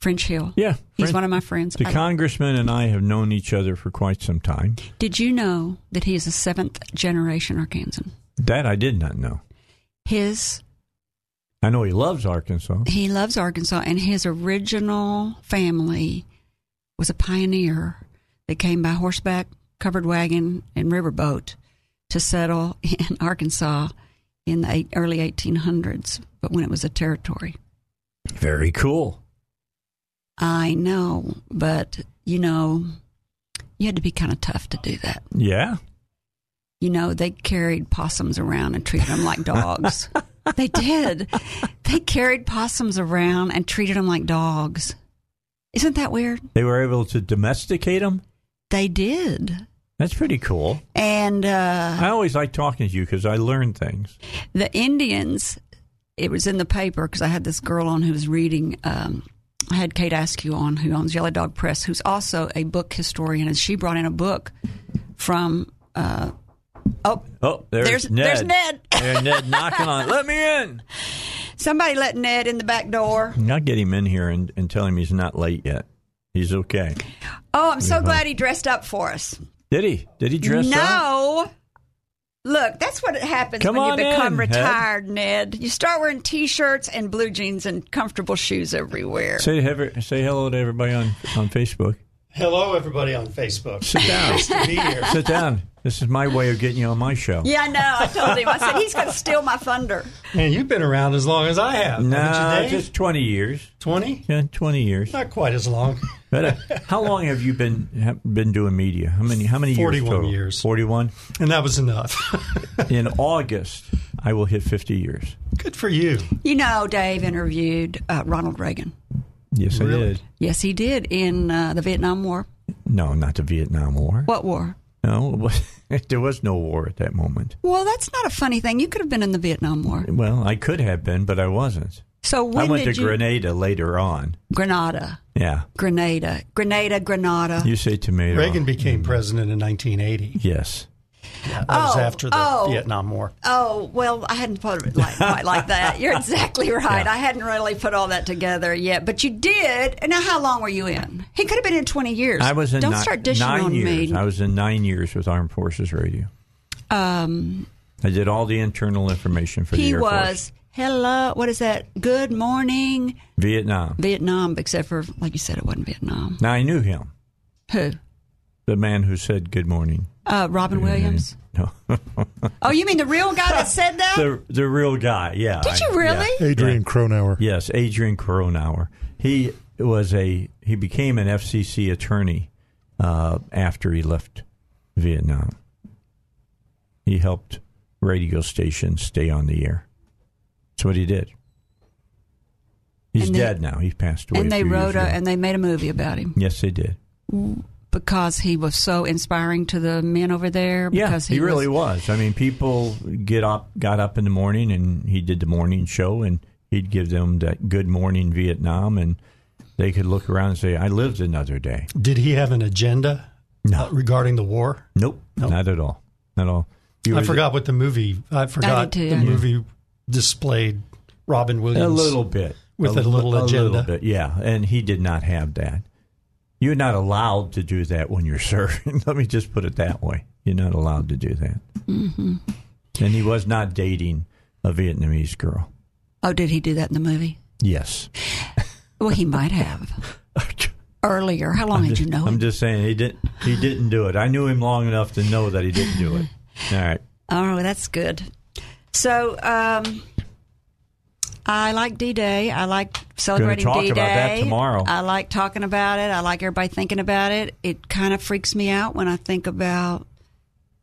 French Hill. Yeah. He's one of my friends. The I- congressman and I have known each other for quite some time. Did you know that he is a seventh generation Arkansan? That I did not know. His I know he loves Arkansas. he loves Arkansas, and his original family was a pioneer that came by horseback, covered wagon, and riverboat to settle in Arkansas in the eight, early 1800s, but when it was a territory. Very cool. I know, but you know, you had to be kind of tough to do that. Yeah. You know, they carried possums around and treated them like dogs. they did. They carried possums around and treated them like dogs. Isn't that weird? They were able to domesticate them. They did. That's pretty cool. And uh, I always like talking to you because I learn things. the Indians, it was in the paper because I had this girl on who was reading. Um, I had Kate Askew on, who owns Yellow Dog Press, who's also a book historian, and she brought in a book from. Uh, oh, Oh, there's, There's- Ned. there's Ned. There's Ned knocking on. Let me in. somebody let Ned in the back door. I'll get him in here and, and tell him he's not late yet. He's okay. Oh, I'm so uh-huh. glad he dressed up for us. Did he? Did he dress no. up? No. Look, that's what happens Come when you become in, retired, Ned. You start wearing t-shirts and blue jeans and comfortable shoes everywhere. Say say hello to everybody on on Facebook. Hello, everybody on Facebook. Sit down. Nice to be here. Sit down. This is my way of getting you on my show. Yeah, I know. I told him. I said he's going to steal my thunder. And you've been around as long as I have. No, haven't just twenty years. Twenty? Yeah, twenty years. Not quite as long. But uh, how long have you been have been doing media? How many? How many years? 41 years. Forty-one. And that was enough. In August, I will hit fifty years. Good for you. You know, Dave interviewed uh, Ronald Reagan. Yes, I did. Yes, he did in uh, the Vietnam War. No, not the Vietnam War. What war? No, it was, there was no war at that moment. Well, that's not a funny thing. You could have been in the Vietnam War. Well, I could have been, but I wasn't. So when I went did to you? Grenada later on. Grenada, Yeah, Grenada, Grenada, Grenada. you say tomato. Reagan became president in 1980. Yes. That was Oh, after the oh. Vietnam War. Oh well, I hadn't put it like, quite like that. You're exactly right. I hadn't really put all that together yet, but you did. And Now, how long were you in? He could have been in 20 years. I was in Don't ni- start dishing nine on years. me. I was in nine years with Armed Forces Radio. um, I did all the internal information for the he Air Force. was hello. What is that? Good morning, Vietnam. Vietnam. Except for like you said, it wasn't Vietnam. Now I knew him, Who? the man who said good morning. Uh, Robin Williams. No, Oh, you mean the real guy that said that? the the real guy. Yeah. Did you really? yeah. Adrian Yeah. Cronauer. Yes, Adrian Cronauer. He was a he became an FCC attorney uh, after he left Vietnam. He helped radio stations stay on the air. That's what he did. He's they- dead now. He passed away. and a they few wrote years a, ago. and they made a movie about him yes, they did. Because he was so inspiring to the men over there. Yeah, he, he, really was, was. I mean, people get up, got up in the morning, and he did the morning show, and he'd give them that "Good Morning Vietnam," and they could look around and say, "I lived another day." Did he have an agenda No. uh, regarding the war? Nope, not at all, not at all. He I was forgot what the movie. I forgot too, the yeah. movie displayed Robin Williams a little bit with a, li- little a agenda. little bit, yeah. And he did not have that. You're not allowed to do that when you're serving. Let me just put it that way. You're not allowed to do that. hmm And he was not dating a Vietnamese girl. Oh, did he do that in the movie? Yes. Well, he might have earlier. How long just, you known? I'm just saying he didn't. He didn't do it. I knew him long enough to know that he didn't do it. All right. Oh, that's good. So, um, I like D Day. I like celebrating talk D about that Day. tomorrow. I like talking about it. I like everybody thinking about it. It kind of freaks me out when I think about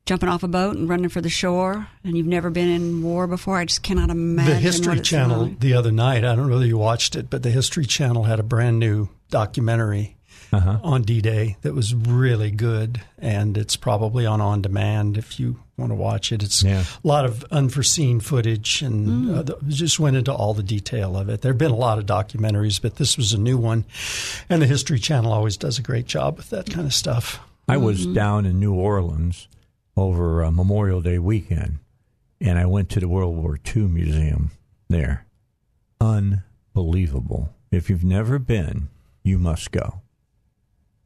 jumping off a boat and running for the shore, and you've never been in war before. I just cannot imagine. The History Channel like. the other night, I don't know whether you watched it, but the History Channel had a brand new documentary Uh-huh. on D Day that was really good. And it's probably on on demand if you want to watch it. It's Yeah. a lot of unforeseen footage and Mm. uh, the, just went into all the detail of it. There have been a lot of documentaries, but this was a new one. And the History Channel always does a great job with that kind of stuff. I was Mm-hmm. down in New Orleans over uh, Memorial Day weekend, and I went to the World War II Museum there. Unbelievable. If you've never been, you must go.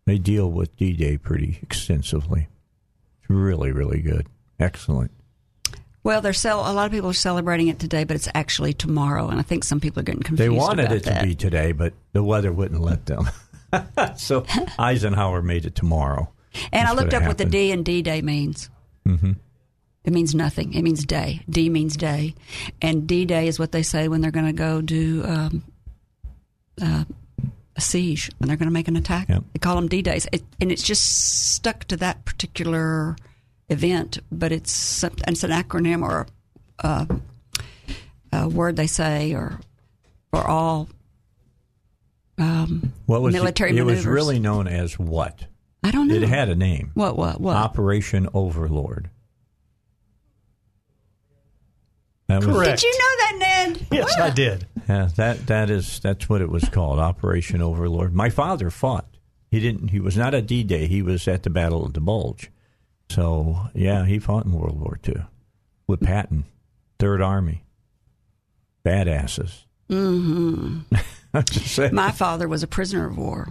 They deal with D Day pretty extensively. It's really, really good. Excellent. Well, they're cel- a lot of people are celebrating it today, but it's actually tomorrow, and I think some people are getting confused. They wanted it to be today, but the weather wouldn't let them. so Eisenhower made it tomorrow. And I looked what up what the. D and D Day means. Mm-hmm. It means nothing. It means day. D means day, and D Day is what they say when they're going to go do um, uh, a siege and they're going to make an attack. They call them D days, it, and it's just stuck to that particular event. But it's it's an acronym or uh, a word they say or for all um, What was military it? It maneuvers. was really known as what? I don't know. It had a name. What? What? What? Operation Overlord. That was, Did you know that, Ned? Yes, I did. Yeah, that that is that's what it was called, Operation Overlord. My father fought. He didn't. He was not at D Day. He was at the Battle of the Bulge. So yeah, he fought in World War II with Patton, Third Army. Badasses. hmm I'm just saying. My father was a prisoner of war.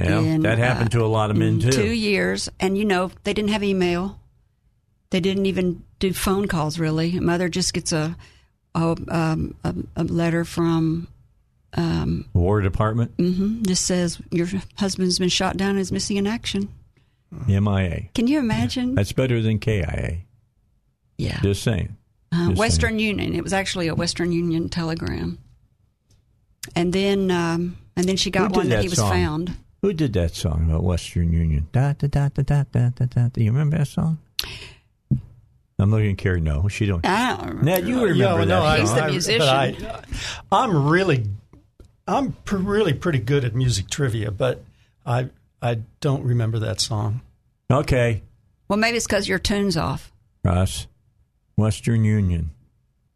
Yeah, in, that happened uh, to a lot of men too. Two years, and you know they didn't have email. They didn't even do phone calls. Really, mother just gets a a, um, a, a letter from. Um, War Department, hmm just says your husband's been shot down and is missing in action. MIA. Can you imagine? That's better than KIA. Yeah. Just saying. Uh, Just Western Union. It was actually a Western Union telegram. And then, um, and then she got one that that he was song? found. Who did that song about Western Union? Da da da da da da da da. Do you remember that song? I'm looking at Carrie. No, she don't. I don't remember. Ned, you remember Yeah, well, that no, I- song? He's the I- musician. But I, I'm really, I'm pr- really pretty good at music trivia, but I I don't remember that song. Okay, Well, maybe it's because your tune's off. Russ. Western Union.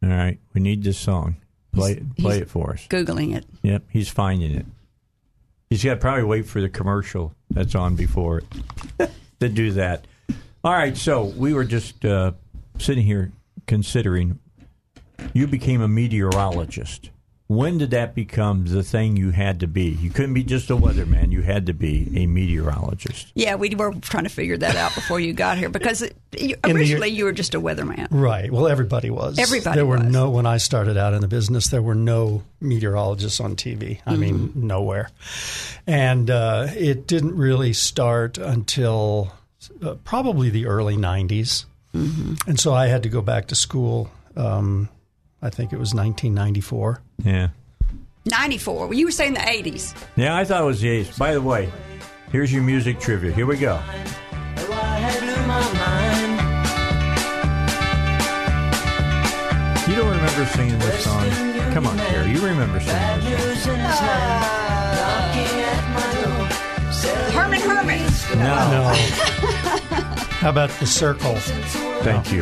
All right, we need this song. Play He's- play he's it for us. Googling it. Yep, he's finding it. He's got to probably wait for the commercial that's on before it to do that. All right, so we were just uh, sitting here considering you became a meteorologist. When did that become the thing you had to be? You couldn't be just a weatherman. You had to be a meteorologist. Yeah, we were trying to figure that out before you got here because it, you, In the- originally you were just a weatherman. Right. Well, everybody was. Everybody There were was. no when I started out in the business. There were no meteorologists on TV. I mean, Mm-hmm. nowhere. And uh, it didn't really start until uh, probably the early '90s. Mm-hmm. And so I had to go back to school. Um, I think it was 1994. Yeah. 94. Well, you were saying the 80s. Yeah, I thought it was the eighth. By the way, here's your music trivia. Here we go. You don't remember singing this song? Come on, Carrie. You remember singing this song? Herman Herman. No. How about the Cyrkle? Thank you.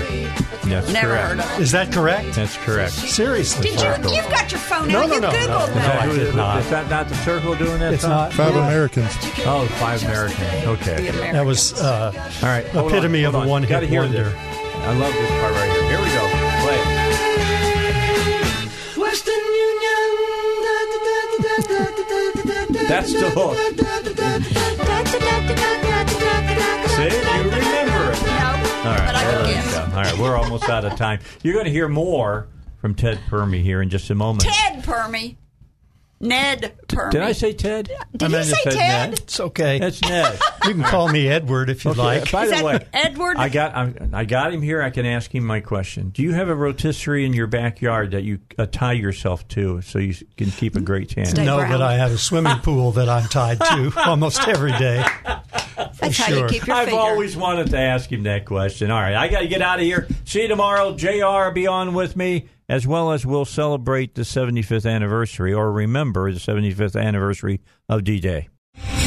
That's Never correct. heard of Is that correct? That's correct. Seriously? Did you? You've got your phone No, out. no, you no, Googled no, that. no, I did not. Is that not the Cyrkle doing that It's song? not. Five Americans. Oh, Five Americans. Okay. That was uh, All right. hold epitome on, of hold a on. one-hit Gotta hear wonder. this. I love this part right here. Here we go. Play it. Western Union. That's the hook. Right, but I can guess. All right, we're almost out of time. You're going to hear more from Ted Perme here in just a moment. Ted Perme. Ned Perme. Did I say Ted? Did I he meant say say Ted? Ned. It's okay. That's Ned. You can call me Edward if you Okay, like. By Is the that way, Edward? I got I'm, I got him here. I can ask him my question. Do you have a rotisserie in your backyard that you uh, tie yourself to so you can keep a great tan? Stay no, brown. but I have a swimming pool that I'm tied to almost every day. That's how you sure. keep your I've figure. always wanted to ask him that question. All right, I got to get out of here. See you tomorrow. Jr. be on with me as well as we'll celebrate the 75th anniversary or remember the 75th anniversary of D-Day. Three